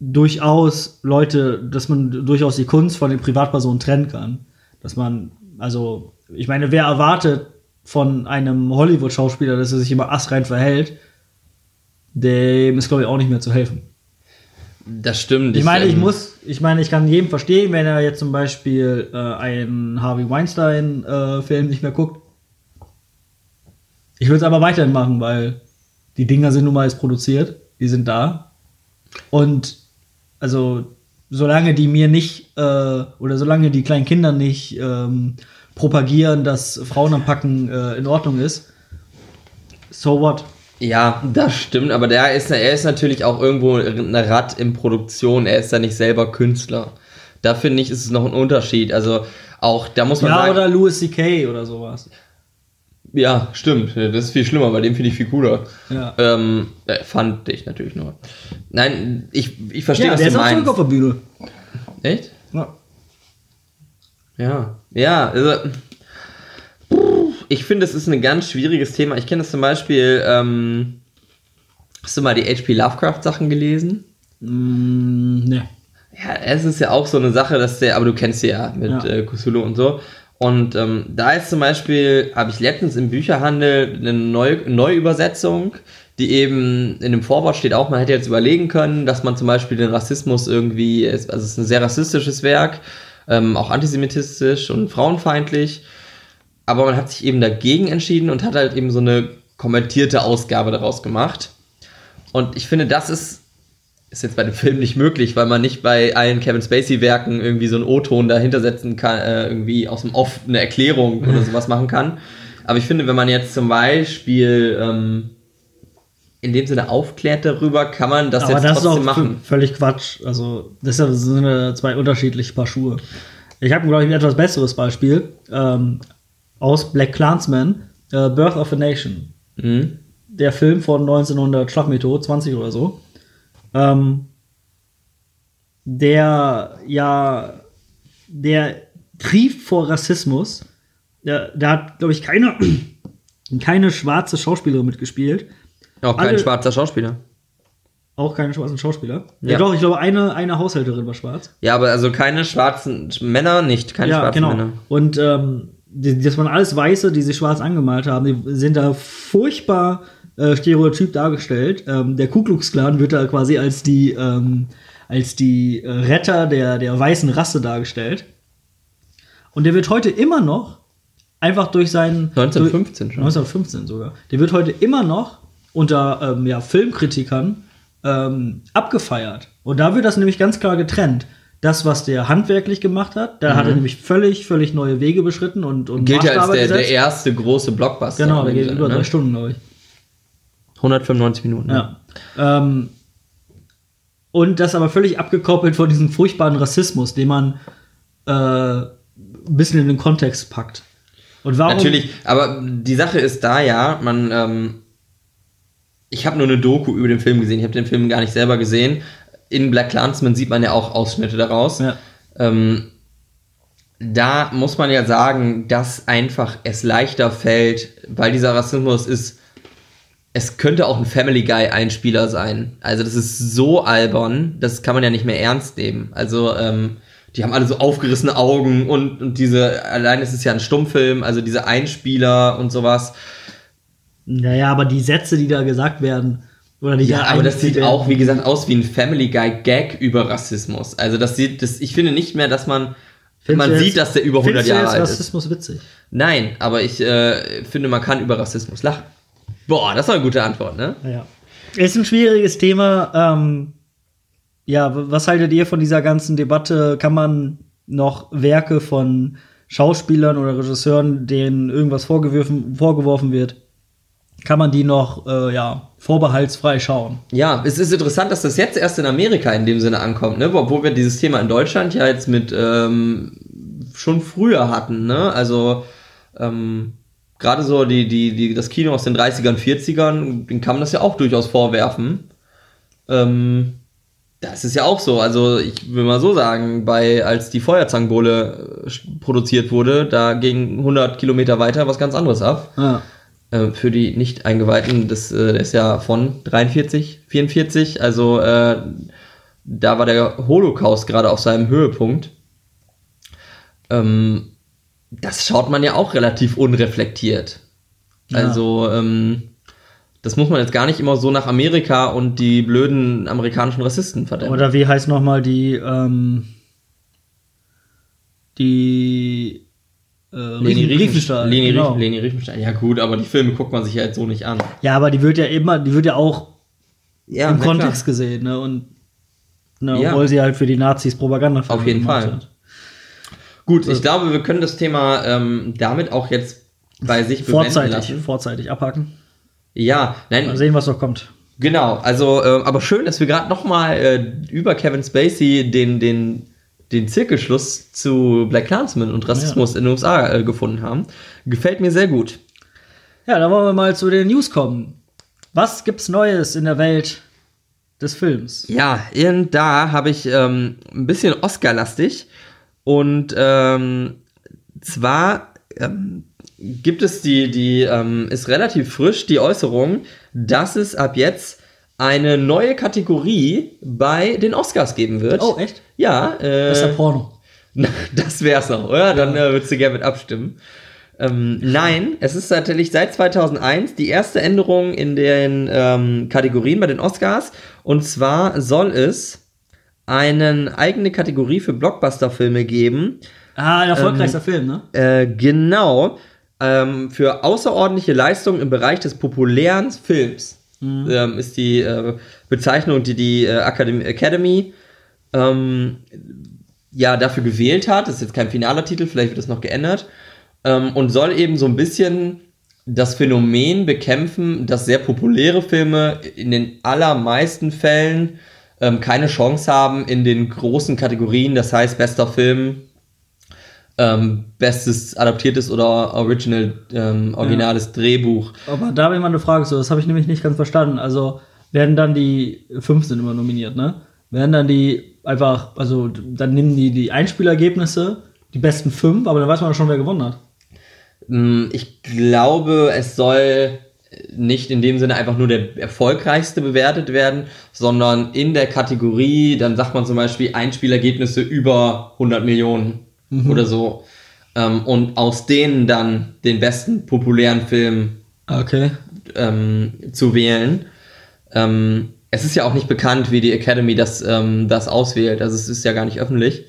durchaus Leute, dass man durchaus die Kunst von den Privatpersonen trennen kann. Dass man, also, ich meine, wer erwartet von einem Hollywood-Schauspieler, dass er sich immer assrein verhält, dem ist, glaube ich, auch nicht mehr zu helfen. Das stimmt. Ich meine, ich muss, ich meine, ich kann jedem verstehen, wenn er jetzt zum Beispiel äh, einen Harvey Weinstein-Film nicht mehr guckt. Ich würde es aber weiterhin machen, weil die Dinger sind nun mal jetzt produziert, die sind da. Und also, solange die mir nicht, äh, oder solange die kleinen Kinder nicht ähm, propagieren, dass Frauen am Packen äh, in Ordnung ist, so what? Ja, das stimmt, aber der ist, er ist natürlich auch irgendwo ein Rad in Produktion, er ist ja nicht selber Künstler. Da finde ich, ist es noch ein Unterschied. Also auch, da muss man Ja, sagen. oder Louis C.K. oder sowas. Ja, stimmt. Das ist viel schlimmer, bei dem finde ich viel cooler. Ja. Ähm, äh, fand ich natürlich nur. Nein, ich, ich verstehe, Ja, was der du ist auch zurück meinst. auf der Bühne. Echt? Ja. Ja. Ja, also. Ich finde, es ist ein ganz schwieriges Thema. Ich kenne das zum Beispiel. Ähm, hast du mal die H.P. Lovecraft-Sachen gelesen? Mm, ne. Ja, es ist ja auch so eine Sache, dass der, aber du kennst sie ja mit Ja. Äh, Cthulhu und so. Und ähm, da ist zum Beispiel, habe ich letztens im Bücherhandel eine Neu Neuübersetzung, die eben in dem Vorwort steht auch, man hätte jetzt überlegen können, dass man zum Beispiel den Rassismus irgendwie, also es ist ein sehr rassistisches Werk, ähm, auch antisemitistisch und frauenfeindlich, aber man hat sich eben dagegen entschieden und hat halt eben so eine kommentierte Ausgabe daraus gemacht. Und ich finde, das ist ist jetzt bei dem Film nicht möglich, weil man nicht bei allen Kevin Spacey-Werken irgendwie so einen O-Ton dahinter setzen kann, äh, irgendwie aus dem Off eine Erklärung oder sowas machen kann. Aber ich finde, wenn man jetzt zum Beispiel ähm, in dem Sinne aufklärt darüber, kann man das Aber jetzt das ist trotzdem auch machen. völlig Quatsch. Also, das sind ja zwei unterschiedliche Paar Schuhe. Ich habe, glaube ich, ein etwas besseres Beispiel ähm, aus Black Clansman, äh, Birth of a Nation. Mhm. Der Film von 1900, Schlag mich tot, 20 oder so. Ähm, der ja, der trieft vor Rassismus. Der, der hat, glaube ich, keine, [CLEARS THROAT] keine schwarze Schauspielerin mitgespielt. Auch kein Alle- schwarzer Schauspieler. Auch keine schwarzen Schauspieler. Ja, Ja. doch, ich glaube, eine, eine Haushälterin war schwarz. Ja, aber also keine schwarzen Männer nicht, keine ja, schwarzen genau. Männer. Und ähm, das waren alles Weiße, die sich schwarz angemalt haben. Die sind da furchtbar äh, stereotyp dargestellt. Ähm, der Ku Klux Klan wird da quasi als die, ähm, als die äh, Retter der, der weißen Rasse dargestellt. Und der wird heute immer noch einfach durch seinen 1915 schon. 1915 sogar. Der wird heute immer noch unter ähm, ja, Filmkritikern ähm, abgefeiert. Und da wird das nämlich ganz klar getrennt. Das, was der handwerklich gemacht hat, da hat er nämlich völlig, völlig neue Wege beschritten und, und Mhm. Gilt ja als der, der erste große Blockbuster. Genau, der geht Sinne, über drei ne? Stunden, glaube ich. 195 Minuten. ne? Ja. Ähm, und das aber völlig abgekoppelt von diesem furchtbaren Rassismus, den man äh, ein bisschen in den Kontext packt. Und warum? Natürlich, aber die Sache ist da ja, man, ähm, ich habe nur eine Doku über den Film gesehen, ich habe den Film gar nicht selber gesehen. In Black Clansman sieht man ja auch Ausschnitte daraus. Ja. Ähm, da muss man ja sagen, dass einfach es leichter fällt, weil dieser Rassismus ist, es könnte auch ein Family Guy Einspieler sein. Also das ist so albern, das kann man ja nicht mehr ernst nehmen. Also ähm, die haben alle so aufgerissene Augen und, und diese, allein ist es ja ein Stummfilm, also diese Einspieler und sowas. Naja, aber die Sätze, die da gesagt werden, oder die Ja, da aber das sieht werden- auch, wie gesagt, aus wie ein Family Guy Gag über Rassismus. Also das sieht, das, ich finde nicht mehr, dass man, Findest man sieht, jetzt- dass der über 100 findest du Jahre alt ist. Rassismus witzig. Nein, aber ich äh, finde, man kann über Rassismus lachen. Boah, das war eine gute Antwort, ne? Ja. Ist ein schwieriges Thema. Ähm, ja, was haltet ihr von dieser ganzen Debatte? Kann man noch Werke von Schauspielern oder Regisseuren, denen irgendwas vorgeworfen, vorgeworfen wird, kann man die noch äh, ja, vorbehaltsfrei schauen? Ja, es ist interessant, dass das jetzt erst in Amerika in dem Sinne ankommt, ne? Obwohl wir dieses Thema in Deutschland ja jetzt mit ähm, schon früher hatten, ne? Also ähm, gerade so die, die, die, das Kino aus den 30ern, 40ern, den kann man das ja auch durchaus vorwerfen. Ähm, Das ist ja auch so. Also ich will mal so sagen, bei als die Feuerzangenbowle äh, produziert wurde, da ging 100 Kilometer weiter was ganz anderes ab. Ja. Äh, für die nicht eingeweihten, das äh, ist ja von 43, 44. Also äh, da war der Holocaust gerade auf seinem Höhepunkt. Ähm, das schaut man ja auch relativ unreflektiert. Ja. Also ähm, das muss man jetzt gar nicht immer so nach Amerika und die blöden amerikanischen Rassisten verdämmen. Oder wie heißt nochmal die, ähm, die äh, Leni Riefenstahl, Riefenstahl. Leni, genau. Leni Riefenstahl. Ja gut, aber die Filme guckt man sich ja jetzt so nicht an. Ja, aber die wird ja immer, die wird ja auch Ja, im Kontext klar. gesehen, ne? Und ne, Ja. obwohl sie halt für die Nazis Propaganda Auf jeden Fall. hat. Gut, ich glaube, wir können das Thema ähm, damit auch jetzt bei sich Vorzeitig, lassen. vorzeitig abhaken. Ja, Mal nein, sehen, was noch kommt. genau. Also, äh, aber schön, dass wir gerade noch mal äh, über Kevin Spacey den den den Zirkelschluss zu Black Clansman und Rassismus in den USA äh, gefunden haben. Gefällt mir sehr gut. Ja, dann wollen wir mal zu den News kommen. Was gibt's Neues in der Welt des Films? Ja, irgend da habe ich ähm, ein bisschen Oscar-lastig. Und ähm, zwar ähm, gibt es die, die ähm, ist relativ frisch, die Äußerung, dass es ab jetzt eine neue Kategorie bei den Oscars geben wird. Oh, echt? Ja, äh, Das ist ja Porno. [LAUGHS] das wär's noch, oder? Dann äh, würdest du gerne mit abstimmen. Ähm, nein, es ist tatsächlich seit 2001 die erste Änderung in den ähm, Kategorien bei den Oscars. Und zwar soll es eine eigene Kategorie für Blockbuster-Filme geben. Ah, ein erfolgreichster Film, ne? Äh, genau. Ähm, für außerordentliche Leistungen im Bereich des populären Films ähm, ist die äh, Bezeichnung, die die äh, Academy, Academy ähm, ja dafür gewählt hat. Das ist jetzt kein finaler Titel, vielleicht wird das noch geändert. Ähm, und soll eben so ein bisschen das Phänomen bekämpfen, dass sehr populäre Filme in den allermeisten Fällen ähm, keine Chance haben in den großen Kategorien, das heißt bester Film, ähm, bestes adaptiertes oder original, ähm, originales Drehbuch. Aber da habe ich mal eine Frage zu. Das habe ich nämlich nicht ganz verstanden. Also werden dann die fünf sind immer nominiert, ne? Werden dann die einfach, also dann nehmen die die Einspielergebnisse, die besten fünf, aber dann weiß man schon, wer gewonnen hat. Mm, Ich glaube, es soll nicht in dem Sinne einfach nur der erfolgreichste bewertet werden, sondern in der Kategorie, dann sagt man zum Beispiel Einspielergebnisse über 100 Millionen oder so. Ähm, und aus denen dann den besten populären Film Okay. ähm, zu wählen. Ähm, es ist ja auch nicht bekannt, wie die Academy das, ähm, das auswählt. Also es ist ja gar nicht öffentlich.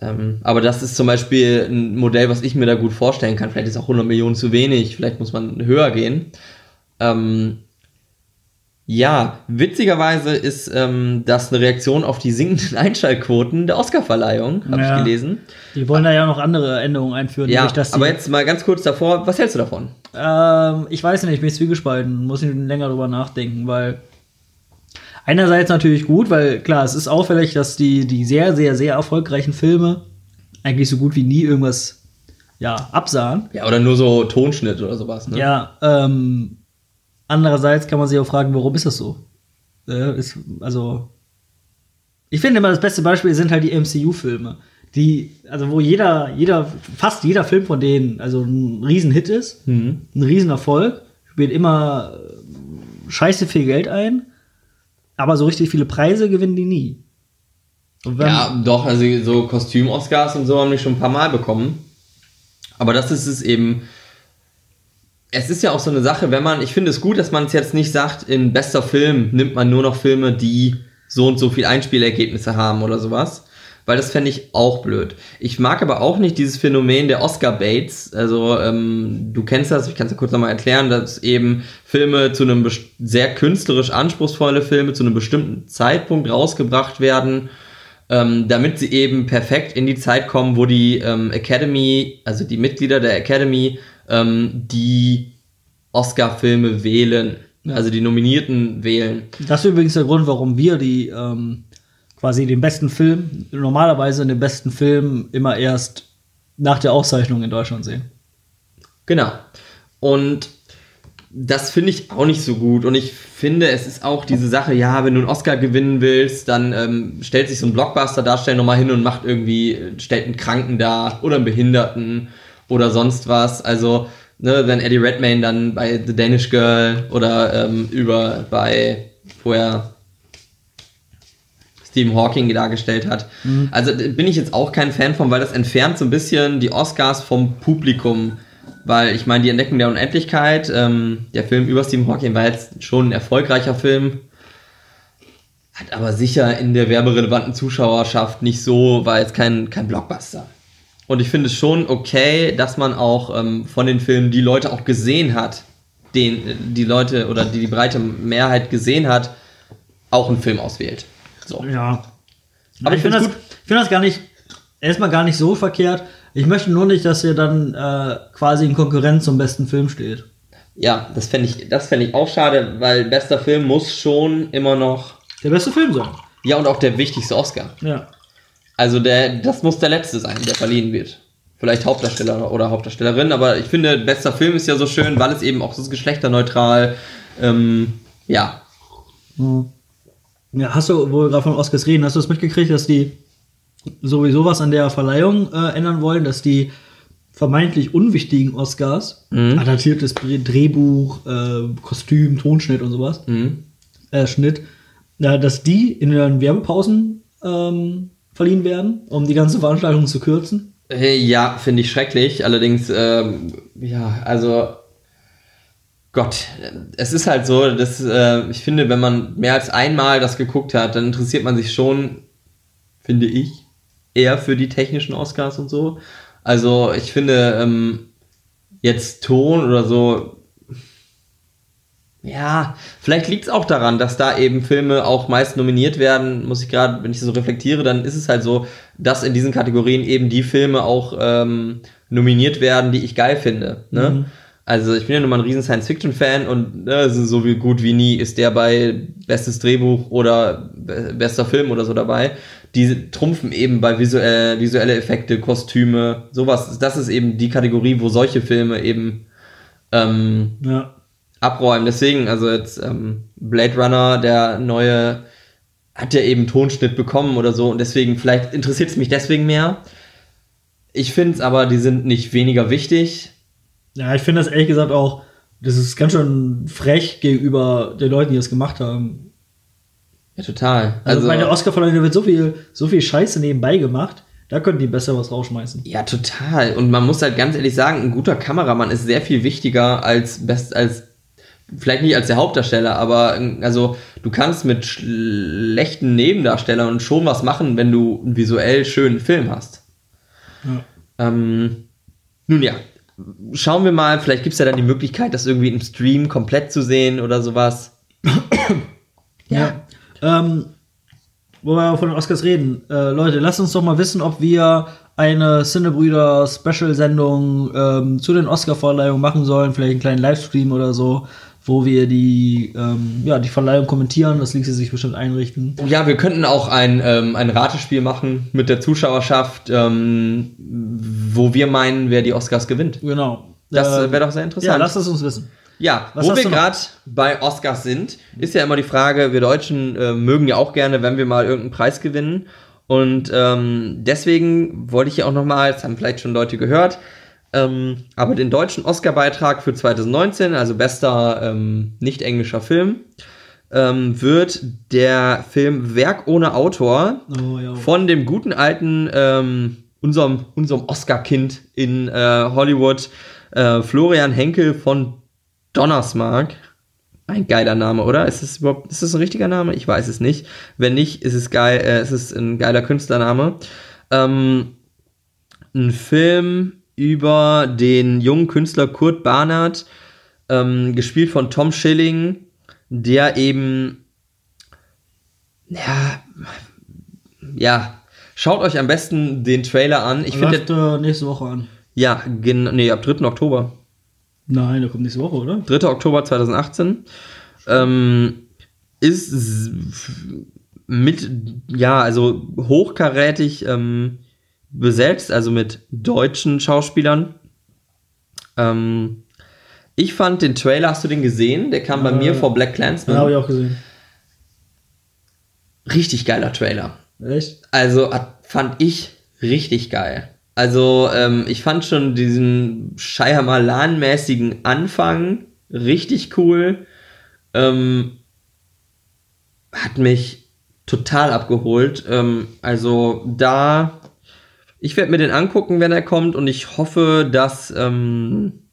Ähm, aber das ist zum Beispiel ein Modell, was ich mir da gut vorstellen kann. Vielleicht ist auch 100 Millionen zu wenig. Vielleicht muss man höher gehen. Ähm, ja, witzigerweise ist ähm, das eine Reaktion auf die sinkenden [LAUGHS] Einschaltquoten der Oscarverleihung, habe Ja. ich gelesen. Die wollen da ja noch andere Änderungen einführen. Ja, aber jetzt mal ganz kurz davor, was hältst du davon? Ähm, ich weiß nicht, ich bin zwiegespalten, muss ich länger drüber nachdenken, weil einerseits natürlich gut, weil klar, es ist auffällig, dass die, die sehr, sehr, sehr erfolgreichen Filme eigentlich so gut wie nie irgendwas ja, absahen. Ja, oder nur so Tonschnitt oder sowas, ne? Ja, ähm, andererseits kann man sich auch fragen, warum ist das so? Äh, ist, also, ich finde immer, das beste Beispiel sind halt die MCU-Filme. Die, also wo jeder, jeder, fast jeder Film von denen, also ein Riesenhit ist, Mhm. ein Riesenerfolg, spielt immer scheiße viel Geld ein, aber so richtig viele Preise gewinnen die nie. Ja, doch, also so Kostüm-Oscars und so haben die schon ein paar Mal bekommen. Aber das ist es eben. Es ist ja auch so eine Sache, wenn man, ich finde es gut, dass man es jetzt nicht sagt, in bester Film nimmt man nur noch Filme, die so und so viel Einspielergebnisse haben oder sowas. Weil das fände ich auch blöd. Ich mag aber auch nicht dieses Phänomen der Oscar-Baits. Also, ähm, du kennst das, ich kann es ja kurz nochmal erklären, dass eben Filme zu einem sehr künstlerisch anspruchsvolle Filme zu einem bestimmten Zeitpunkt rausgebracht werden ähm, damit sie eben perfekt in die Zeit kommen, wo die ähm, Academy, also die Mitglieder der Academy, ähm, die Oscar-Filme wählen, also die Nominierten wählen. Das ist übrigens der Grund, warum wir die ähm, quasi den besten Film, normalerweise den besten Film immer erst nach der Auszeichnung in Deutschland sehen. Genau. Und das finde ich auch nicht so gut. Und ich finde, es ist auch diese Sache, ja, wenn du einen Oscar gewinnen willst, dann ähm, stellt sich so ein Blockbuster-Darsteller nochmal hin und macht irgendwie, stellt einen Kranken dar oder einen Behinderten oder sonst was. Also, ne, wenn Eddie Redmayne dann bei The Danish Girl oder ähm, über bei, wo er Stephen Hawking dargestellt hat. Mhm. Also bin ich jetzt auch kein Fan von, weil das entfernt so ein bisschen die Oscars vom Publikum. Weil ich meine, die Entdeckung der Unendlichkeit, ähm, der Film über Stephen Hawking war jetzt schon ein erfolgreicher Film, hat aber sicher in der werberelevanten Zuschauerschaft nicht so, war jetzt kein, kein Blockbuster. Und ich finde es schon okay, dass man auch ähm, von den Filmen die Leute auch gesehen hat, den die Leute oder die die breite Mehrheit gesehen hat, auch einen Film auswählt. So. Ja. Aber ich finde das, find das gar nicht, erstmal gar nicht so verkehrt. Ich möchte nur nicht, dass er dann äh, quasi in Konkurrenz zum besten Film steht. Ja, das fände ich, fänd ich auch schade, weil bester Film muss schon immer noch. Der beste Film sein. Ja, und auch der wichtigste Oscar. Ja. Also der, das muss der letzte sein, der verliehen wird. Vielleicht Hauptdarsteller oder Hauptdarstellerin, aber ich finde, bester Film ist ja so schön, weil es eben auch so geschlechterneutral, ähm, ja. Mhm. Ja, hast du, wo wir gerade von Oscars reden, hast du es mitgekriegt, dass die sowieso was an der Verleihung äh, ändern wollen, dass die vermeintlich unwichtigen Oscars, mhm. adaptiertes Drehbuch, äh, Kostüm, Tonschnitt und sowas, mhm. äh, Schnitt, ja, dass die in den Werbepausen ähm, verliehen werden, um die ganze Veranstaltung zu kürzen. Ja, finde ich schrecklich. Allerdings, ähm, ja, also Gott, es ist halt so, dass äh, ich finde, wenn man mehr als einmal das geguckt hat, dann interessiert man sich schon, finde ich, eher für die technischen Oscars und so. Also ich finde ähm, jetzt Ton oder so, ja, vielleicht liegt es auch daran, dass da eben Filme auch meist nominiert werden. Muss ich gerade, wenn ich so reflektiere, dann ist es halt so, dass in diesen Kategorien eben die Filme auch ähm, nominiert werden, die ich geil finde. Ne? Mhm. Also ich bin ja nun mal ein riesen Science-Fiction-Fan und ne, so wie gut wie nie ist der bei bestes Drehbuch oder bester Film oder so dabei. Die trumpfen eben bei visuell, visuelle Effekte, Kostüme, sowas. Das ist eben die Kategorie, wo solche Filme eben ähm, ja. abräumen. Deswegen, also jetzt ähm, Blade Runner, der neue, hat ja eben Tonschnitt bekommen oder so und deswegen, vielleicht interessiert es mich deswegen mehr. Ich finde es aber, die sind nicht weniger wichtig ja, ich finde das ehrlich gesagt auch, das ist ganz schön frech gegenüber den Leuten, die das gemacht haben. Ja, total. Also, also bei der Oscar-Verleihung wird so viel, so viel Scheiße nebenbei gemacht. Da könnten die besser was rausschmeißen. Ja, total. Und man muss halt ganz ehrlich sagen, ein guter Kameramann ist sehr viel wichtiger als best, als vielleicht nicht als der Hauptdarsteller, aber also du kannst mit schlechten Nebendarstellern schon was machen, wenn du einen visuell schönen Film hast. Ja. Ähm, nun ja, schauen wir mal, vielleicht gibt es ja dann die Möglichkeit, das irgendwie im Stream komplett zu sehen oder sowas. ja. ja. Ähm, wo wir von den Oscars reden. Äh, Leute, lasst uns doch mal wissen, ob wir eine Cinebrüder-Special-Sendung ähm, zu den Oscar-Verleihungen machen sollen. Vielleicht einen kleinen Livestream oder so wo wir die, ähm, ja, die Verleihung kommentieren. Das ließe sich bestimmt einrichten. Ja, wir könnten auch ein, ähm, ein Ratespiel machen mit der Zuschauerschaft, ähm, wo wir meinen, wer die Oscars gewinnt. Genau. Das äh, wäre doch sehr interessant. Ja, lass es uns wissen. Ja, Was wo wir gerade bei Oscars sind, ist ja immer die Frage, wir Deutschen äh, mögen ja auch gerne, wenn wir mal irgendeinen Preis gewinnen. Und ähm, deswegen wollte ich ja auch nochmal, das haben vielleicht schon Leute gehört, ähm, aber den deutschen Oscar-Beitrag für 2019, also bester ähm, nicht englischer Film, ähm, wird der Film Werk ohne Autor oh, ja. von dem guten alten, ähm, unserem, unserem Oscar-Kind in äh, Hollywood, äh, Florian Henkel von Donnersmark. Ein geiler Name, oder? Ist es überhaupt, ist das ein richtiger Name? Ich weiß es nicht. Wenn nicht, ist es geil, äh, ist es ein geiler Künstlername. Ähm, ein Film über den jungen Künstler Kurt Barnard, ähm, gespielt von Tom Schilling, der eben, ja, ja, schaut euch am besten den Trailer an. Ich finde nächste Woche an. Ja, nee, ab 3. Oktober. Nein, der kommt nächste Woche, oder? 3. Oktober 2018. Ähm, ist mit, ja, also hochkarätig ähm, besetzt, also mit deutschen Schauspielern. Ähm, Ich fand den Trailer, hast du den gesehen? Der kam bei Äh, mir vor Black Den habe Clansman. ich auch gesehen. Richtig geiler Trailer. Echt? Also fand ich richtig geil. Also ähm, ich fand schon diesen Shyamalan-mäßigen Anfang richtig cool. Ähm, hat mich total abgeholt. Ähm, also da, ich werde mir den angucken, wenn er kommt und ich hoffe, dass ähm,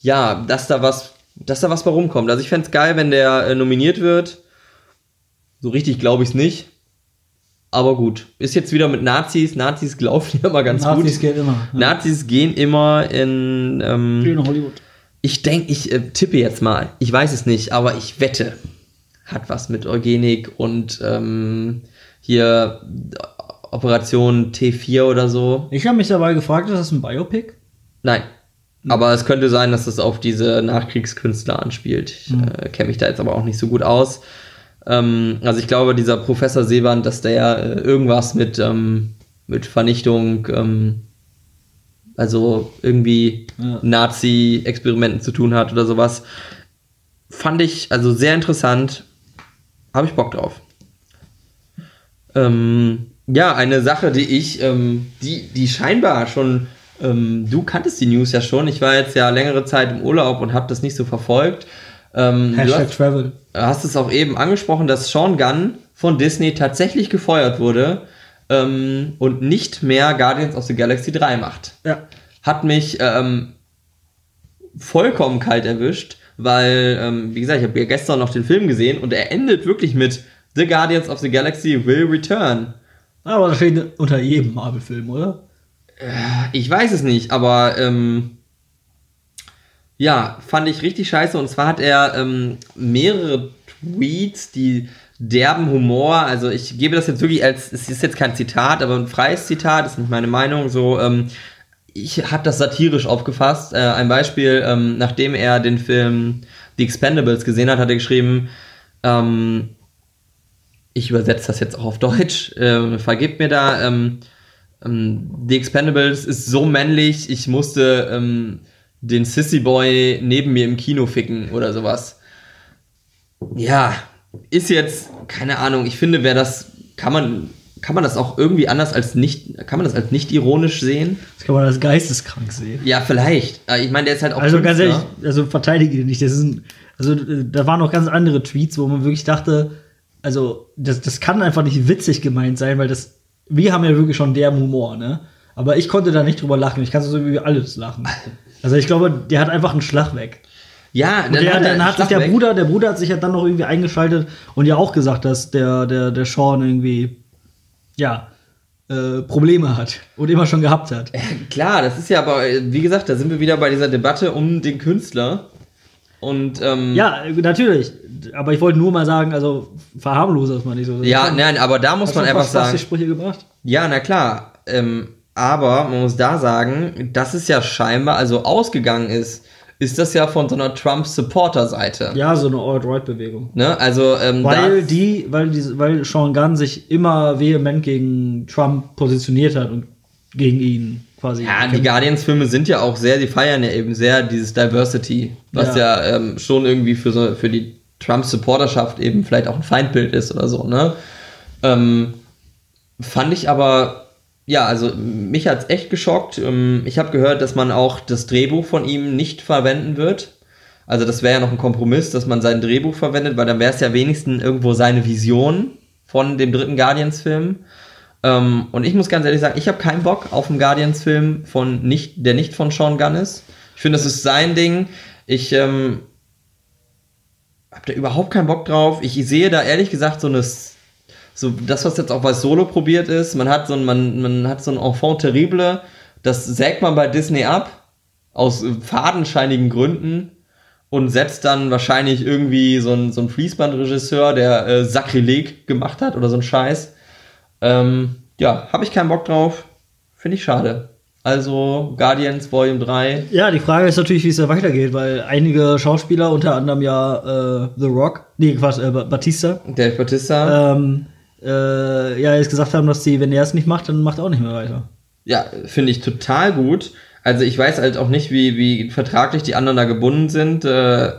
ja, dass da was, dass da was bei rumkommt. Also ich fände es geil, wenn der äh, nominiert wird. So richtig glaube ich es nicht. Aber gut. Ist jetzt wieder mit Nazis. Nazis laufen ja immer ganz Nazis gut. geht immer. Ja. Nazis gehen immer in. Ähm, in Hollywood. ich denke, ich äh, tippe jetzt mal. Ich weiß es nicht, aber ich wette. Hat was mit Eugenik und ähm, hier Operation T4 oder so. Ich habe mich dabei gefragt, ist das ein Biopic? Nein. Aber es könnte sein, dass es auf diese Nachkriegskünstler anspielt. Ich äh, kenne mich da jetzt aber auch nicht so gut aus. Ähm, also ich glaube, dieser Professor Seeband, dass der äh, irgendwas mit, ähm, mit Vernichtung, ähm, also irgendwie Ja. Nazi-Experimenten zu tun hat oder sowas. Fand ich also sehr interessant. Habe ich Bock drauf. Ähm, ja, eine Sache, die ich, ähm, die, die scheinbar schon, ähm, du kanntest die News ja schon. Ich war jetzt ja längere Zeit im Urlaub und habe das nicht so verfolgt. Ähm, du Hashtag hast, Travel. hast es auch eben angesprochen, dass Sean Gunn von Disney tatsächlich gefeuert wurde ähm, und nicht mehr Guardians of the Galaxy 3 macht Ja. hat mich ähm, vollkommen kalt erwischt, weil, ähm, wie gesagt, ich habe ja gestern noch den Film gesehen und er endet wirklich mit The Guardians of the Galaxy will return. Aber das steht unter jedem Marvel-Film, oder? Ich weiß es nicht, aber ähm, ja, fand ich richtig scheiße. Und zwar hat er ähm, mehrere Tweets, die derben Humor, also ich gebe das jetzt wirklich als, es ist jetzt kein Zitat, aber ein freies Zitat, ist nicht meine Meinung, so, ähm, ich habe das satirisch aufgefasst. Äh, ein Beispiel, ähm, nachdem er den Film The Expendables gesehen hat, hat er geschrieben, ähm, ich übersetze das jetzt auch auf Deutsch, äh, vergebt mir da, ähm, ähm, The Expendables ist so männlich, ich musste ähm, den Sissy Boy neben mir im Kino ficken oder sowas. Ja, ist jetzt, keine Ahnung, ich finde, wer das, kann man, kann man das auch irgendwie anders als nicht, kann man das als nicht ironisch sehen? Das kann man als geisteskrank sehen. Ja, vielleicht. Äh, Ich meine, der ist halt auch Also ganz ehrlich, also verteidige ihn nicht. Das ist ein, also äh, da waren noch ganz andere Tweets, wo man wirklich dachte, also das, das kann einfach nicht witzig gemeint sein, weil das, wir haben ja wirklich schon derben Humor, ne? Aber ich konnte da nicht drüber lachen. Ich kann so über alles lachen. [LAUGHS] Also ich glaube, der hat einfach einen Schlag weg. Ja, Und der, hat dann hat sich der weg. Bruder, der Bruder hat sich ja dann noch irgendwie eingeschaltet und ja auch gesagt, dass der, der, der Sean irgendwie, ja, äh, Probleme hat und immer schon gehabt hat. Klar, das ist ja aber, äh, wie gesagt, da sind wir wieder bei dieser Debatte um den Künstler. Und ähm, Ja, natürlich. Aber ich wollte nur mal sagen, also verharmlose das mal nicht so. ja, nein, aber da muss Hast man einfach sagen. Sprüche gebracht? Ja, na klar. Ähm, aber man muss da sagen, dass es ja scheinbar, also ausgegangen ist, ist das ja von so einer Trump-Supporter-Seite. Ja, so eine Alt-Right-Bewegung. Ne? Also, ähm, Weil die, weil die, weil Sean Gunn sich immer vehement gegen Trump positioniert hat und gegen ihn quasi. Ja, die. Guardians-Filme sind ja auch sehr, die feiern ja eben sehr dieses Diversity, was ja, ähm, schon irgendwie für, so, für die Trump-Supporterschaft eben vielleicht auch ein Feindbild ist oder so, ne? Ähm, fand ich aber, ja, also mich hat's echt geschockt. Ähm, ich habe gehört, dass man auch das Drehbuch von ihm nicht verwenden wird. Also das wäre ja noch ein Kompromiss, dass man sein Drehbuch verwendet, weil dann wäre es ja wenigstens irgendwo seine Vision von dem dritten Guardians-Film. Ähm, und ich muss ganz ehrlich sagen, ich habe keinen Bock auf einen Guardians-Film, von nicht, der nicht von Sean Gunn ist. Ich finde, das ist sein Ding. Ich ähm, habe da überhaupt keinen Bock drauf. Ich sehe da ehrlich gesagt so eine, so das, was jetzt auch bei Solo probiert ist. Man hat so ein, man, man hat so ein Enfant terrible. Das sägt man bei Disney ab aus äh, fadenscheinigen Gründen und setzt dann wahrscheinlich irgendwie so ein, so ein Fließbandregisseur, der äh, Sakrileg gemacht hat oder so ein Scheiß. Ähm, ja, habe ich keinen Bock drauf. Finde ich schade. Also Guardians Volume 3. Ja, die Frage ist natürlich, wie es da weitergeht, weil einige Schauspieler, unter anderem ja äh, The Rock, nee, Quatsch, äh, Batista, Dave Bautista. ähm, äh, ja, jetzt gesagt haben, dass die, wenn er es nicht macht, dann macht er auch nicht mehr weiter. Ja, finde ich total gut. Also ich weiß halt auch nicht, wie, wie vertraglich die anderen da gebunden sind. Äh,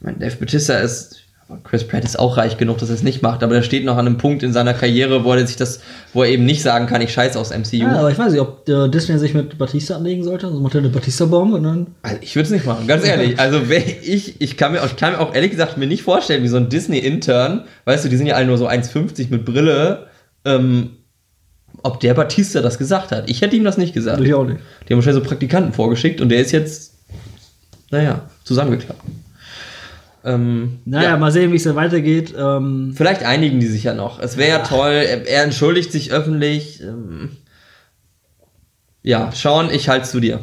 mein Dave Bautista ist, Chris Pratt ist auch reich genug, dass er es nicht macht, aber der steht noch an einem Punkt in seiner Karriere, wo er sich das, wo er eben nicht sagen kann, ich scheiße aus MCU. Ja, aber ich weiß nicht, ob äh, Disney sich mit Batista anlegen sollte. Also macht er eine Batista-Bombe und dann. Also ich würde es nicht machen, ganz ehrlich. [LAUGHS] Also ich, ich, kann mir, auch- ich kann mir auch ehrlich gesagt mir nicht vorstellen, wie so ein Disney-Intern, weißt du, die sind ja alle nur so 1,50 mit Brille, ähm, ob der Batista das gesagt hat. Ich hätte ihm das nicht gesagt. Ich auch nicht. Die haben wahrscheinlich so Praktikanten vorgeschickt und der ist jetzt, naja, zusammengeklappt. Ähm, Naja, ja. mal sehen, wie es dann weitergeht. Ähm, Vielleicht einigen die sich ja noch. Es wäre ja toll. Er, er entschuldigt sich öffentlich. Ähm, ja, schauen, ich halte zu dir.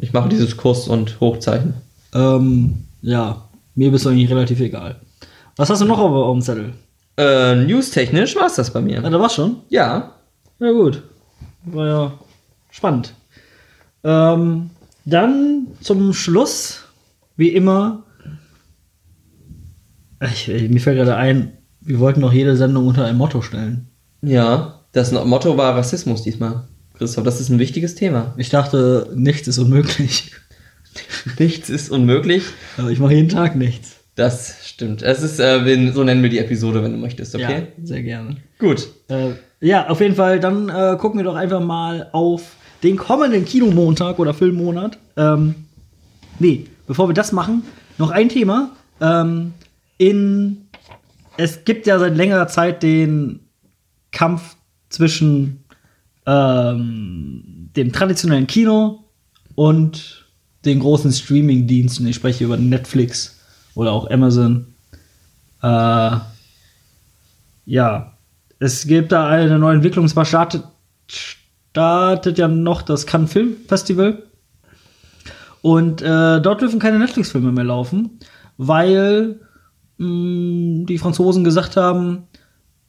Ich mache dieses Kurs und Hochzeichen. ähm, ja, mir bist du eigentlich relativ egal. Was hast du noch auf, auf dem Zettel? Äh, News-technisch war es das bei Ja, mir. da war's schon. Ja. Ja, gut. War ja spannend. Ähm, dann zum Schluss, wie immer. Ich, mir fällt gerade ein, wir wollten noch jede Sendung unter ein Motto stellen. Ja. Das Motto war Rassismus diesmal. Christoph, das ist ein wichtiges Thema. Ich dachte, nichts ist unmöglich. [LAUGHS] Nichts ist unmöglich. Aber ich mache jeden Tag nichts. Das stimmt. Es ist, äh, so nennen wir die Episode, wenn du möchtest, okay? Ja, sehr gerne. Gut. Äh, ja, auf jeden Fall, dann äh, gucken wir doch einfach mal auf den kommenden Kinomontag oder Filmmonat. Ähm, nee, bevor wir das machen, noch ein Thema. Ähm, in, es gibt ja seit längerer Zeit den Kampf zwischen ähm, dem traditionellen Kino und den großen Streaming-Diensten. Ich spreche über Netflix oder auch Amazon. Äh, ja, es gibt da eine neue Entwicklung. Zwar startet, startet ja noch das Cannes Film Festival. Und äh, dort dürfen keine Netflix-Filme mehr laufen, weil mh, die Franzosen gesagt haben,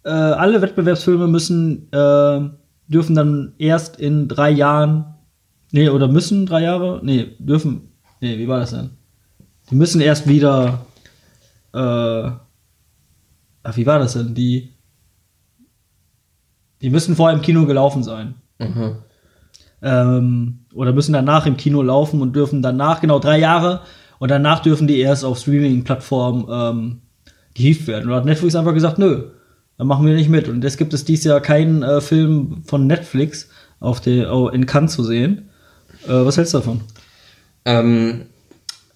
äh, alle Wettbewerbsfilme müssen, äh, dürfen dann erst in drei Jahren, nee, oder müssen drei Jahre, nee, dürfen, nee, wie war das denn? Die müssen erst wieder, äh, ach, wie war das denn? Die, die müssen vorher im Kino gelaufen sein. Mhm. Ähm, oder müssen danach im Kino laufen und dürfen danach, genau drei Jahre, und danach dürfen die erst auf Streaming-Plattformen ähm, gehievt werden. Und hat Netflix einfach gesagt, nö, da machen wir nicht mit. Und jetzt gibt es dieses Jahr keinen äh, Film von Netflix auf der, oh, in Cannes zu sehen. Äh, was hältst du davon? Ähm,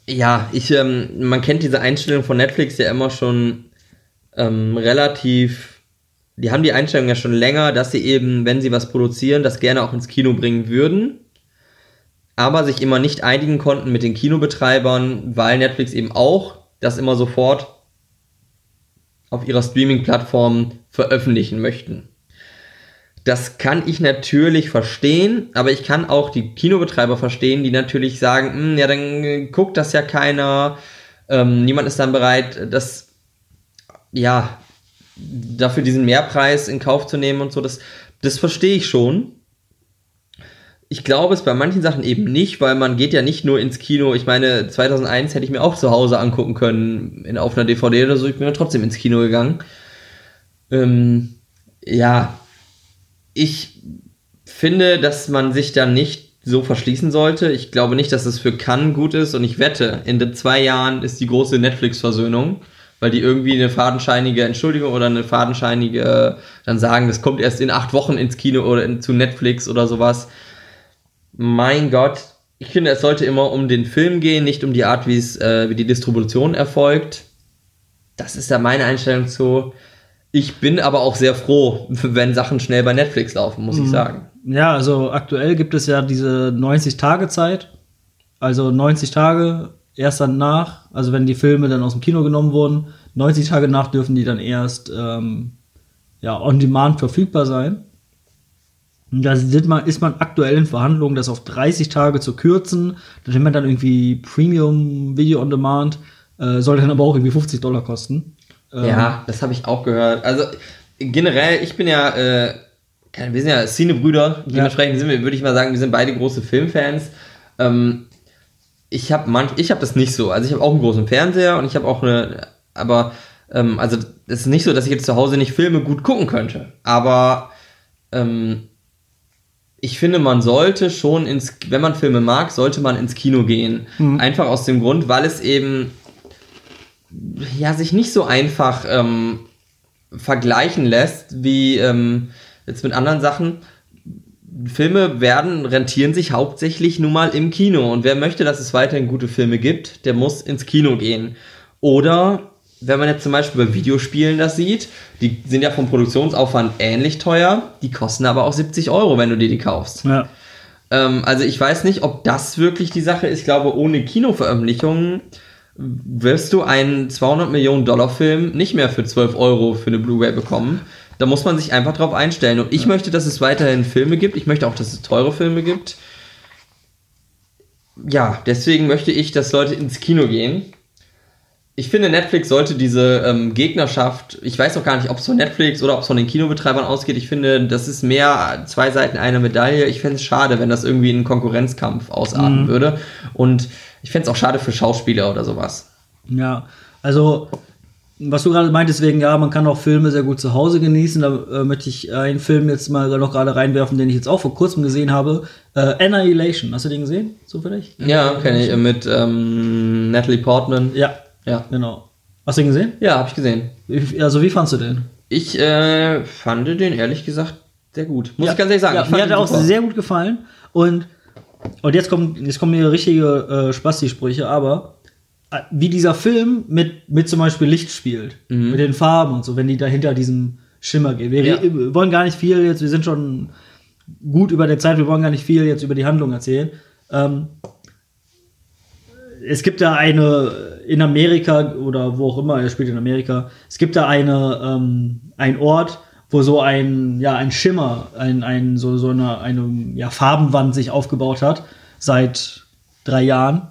ja, ich, ähm, man kennt diese Einstellung von Netflix ja immer schon ähm, relativ. Die haben die Einstellung ja schon länger, dass sie eben, wenn sie was produzieren, das gerne auch ins Kino bringen würden. Aber sich immer nicht einigen konnten mit den Kinobetreibern, weil Netflix eben auch das immer sofort auf ihrer Streaming-Plattform veröffentlichen möchten. Das kann ich natürlich verstehen, aber ich kann auch die Kinobetreiber verstehen, die natürlich sagen, "Hm, ja, dann äh, guckt das ja keiner, ähm, niemand ist dann bereit, das, ja, dafür diesen Mehrpreis in Kauf zu nehmen und so, das, das verstehe ich schon. Ich glaube es bei manchen Sachen eben nicht, weil man geht ja nicht nur ins Kino. Ich meine, 2001 hätte ich mir auch zu Hause angucken können, in, auf einer DVD oder so. Ich bin ja trotzdem ins Kino gegangen. Ähm, ja, ich finde, dass man sich da nicht so verschließen sollte. Ich glaube nicht, dass es für Cannes gut ist und ich wette, in den zwei Jahren ist die große Netflix-Versöhnung, weil die irgendwie eine fadenscheinige Entschuldigung oder eine fadenscheinige, dann sagen, das kommt erst in acht Wochen ins Kino oder in, zu Netflix oder sowas. Mein Gott, ich finde, es sollte immer um den Film gehen, nicht um die Art, wie es, äh, wie die Distribution erfolgt. Das ist ja meine Einstellung zu. Ich bin aber auch sehr froh, [LAUGHS] wenn Sachen schnell bei Netflix laufen, muss ich sagen. Ja, also aktuell gibt es ja diese 90-Tage-Zeit. Also 90 Tage erst danach, also wenn die Filme dann aus dem Kino genommen wurden, 90 Tage nach dürfen die dann erst ähm, ja, on demand verfügbar sein. Da man, ist man aktuell in Verhandlungen, das auf 30 Tage zu kürzen. Da nimmt man dann irgendwie Premium Video on Demand, äh, soll dann aber auch irgendwie 50 Dollar kosten. Ähm, Ja, das habe ich auch gehört. Also generell, ich bin ja, äh, wir sind ja Szene-Brüder, dementsprechend sind wir, würde ich mal sagen, wir sind beide große Filmfans. Ähm, ich habe manch, ich habe das nicht so. Also ich habe auch einen großen Fernseher und ich habe auch eine, aber ähm, also es ist nicht so, dass ich jetzt zu Hause nicht Filme gut gucken könnte. Aber ähm, ich finde, man sollte schon ins, wenn man Filme mag, sollte man ins Kino gehen. Mhm. Einfach aus dem Grund, weil es eben ja sich nicht so einfach ähm, vergleichen lässt wie ähm, jetzt mit anderen Sachen. Filme werden, rentieren sich hauptsächlich nun mal im Kino. Und wer möchte, dass es weiterhin gute Filme gibt, der muss ins Kino gehen. Oder wenn man jetzt zum Beispiel bei Videospielen das sieht, die sind ja vom Produktionsaufwand ähnlich teuer, die kosten aber auch 70 Euro, wenn du dir die kaufst. Ja. Ähm, also ich weiß nicht, ob das wirklich die Sache ist. Ich glaube, ohne Kinoveröffentlichungen wirst du einen 200 Millionen Dollar Film nicht mehr für 12 Euro für eine Blu-ray bekommen. Da muss man sich einfach drauf einstellen. Und ich möchte, dass es weiterhin Filme gibt. Ich möchte auch, dass es teure Filme gibt. Ja, deswegen möchte ich, dass Leute ins Kino gehen. Ich finde, Netflix sollte diese ähm, Gegnerschaft, ich weiß auch gar nicht, ob es von Netflix oder ob es von den Kinobetreibern ausgeht. Ich finde, das ist mehr zwei Seiten einer Medaille. Ich fände es schade, wenn das irgendwie in einen Konkurrenzkampf ausarten Mhm. würde. Und ich fände es auch schade für Schauspieler oder sowas. Ja, also was du gerade meintest, wegen, ja, man kann auch Filme sehr gut zu Hause genießen. Da äh, möchte ich einen Film jetzt mal noch gerade reinwerfen, den ich jetzt auch vor kurzem gesehen habe. Äh, Annihilation. Hast du den gesehen? Zufällig? Ja, kenne ich. äh, Mit ähm, Natalie Portman. Ja, Ja. genau. Hast du den gesehen? Ja, habe ich gesehen. Also, wie fandst du den? Ich äh, fand den ehrlich gesagt sehr gut. Muss ich ganz ehrlich sagen. Ja, mir hat er auch super. sehr gut gefallen. Und, und jetzt kommen, jetzt kommen hier richtige äh, Spasti-Sprüche, aber äh, wie dieser Film mit, mit zum Beispiel Licht spielt, mit den Farben und so, wenn die da hinter diesem Schimmer gehen. Wir Ja. re- wollen gar nicht viel jetzt, wir sind schon gut über der Zeit, wir wollen gar nicht viel jetzt über die Handlung erzählen. Ähm, es gibt da eine in Amerika oder wo auch immer, er spielt in Amerika, es gibt da eine, ähm, ein Ort, wo so ein, ja, ein Schimmer, ein, ein, so, so eine, eine ja, Farbenwand sich aufgebaut hat, seit drei Jahren.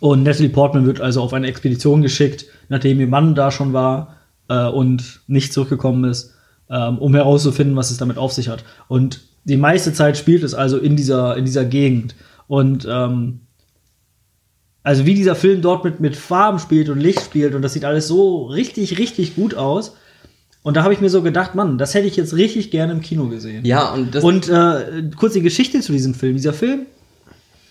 Und Natalie Portman wird also auf eine Expedition geschickt, nachdem ihr Mann da schon war äh, und nicht zurückgekommen ist, ähm, um herauszufinden, was es damit auf sich hat. Und die meiste Zeit spielt es also in dieser, in dieser Gegend. Und ähm, also wie dieser Film dort mit, mit Farben spielt und Licht spielt und das sieht alles so richtig, richtig gut aus. Und da habe ich mir so gedacht, Mann, das hätte ich jetzt richtig gerne im Kino gesehen. Ja, und das. Und äh, kurz die Geschichte zu diesem Film. Dieser Film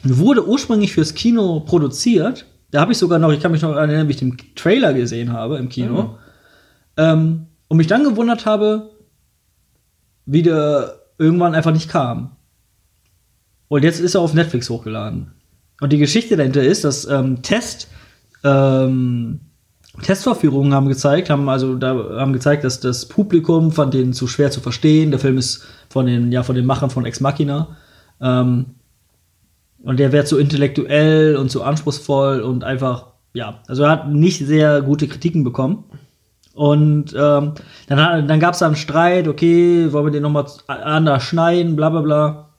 wurde ursprünglich fürs Kino produziert. Da habe ich sogar noch, ich kann mich noch erinnern, wie ich den Trailer gesehen habe im Kino. Ähm, und mich dann gewundert habe, wie der irgendwann einfach nicht kam. Und jetzt ist er auf Netflix hochgeladen. Und die Geschichte dahinter ist, dass ähm, Test, ähm, Testvorführungen haben gezeigt, haben also da haben gezeigt, dass das Publikum fand den zu schwer zu verstehen. Der Film ist von den ja von den Machern von Ex Machina ähm, und der wäre zu intellektuell und zu anspruchsvoll und einfach ja, also er hat nicht sehr gute Kritiken bekommen. Und ähm, dann, dann gab es da einen Streit, okay, wollen wir den nochmal anders schneiden, bla bla bla.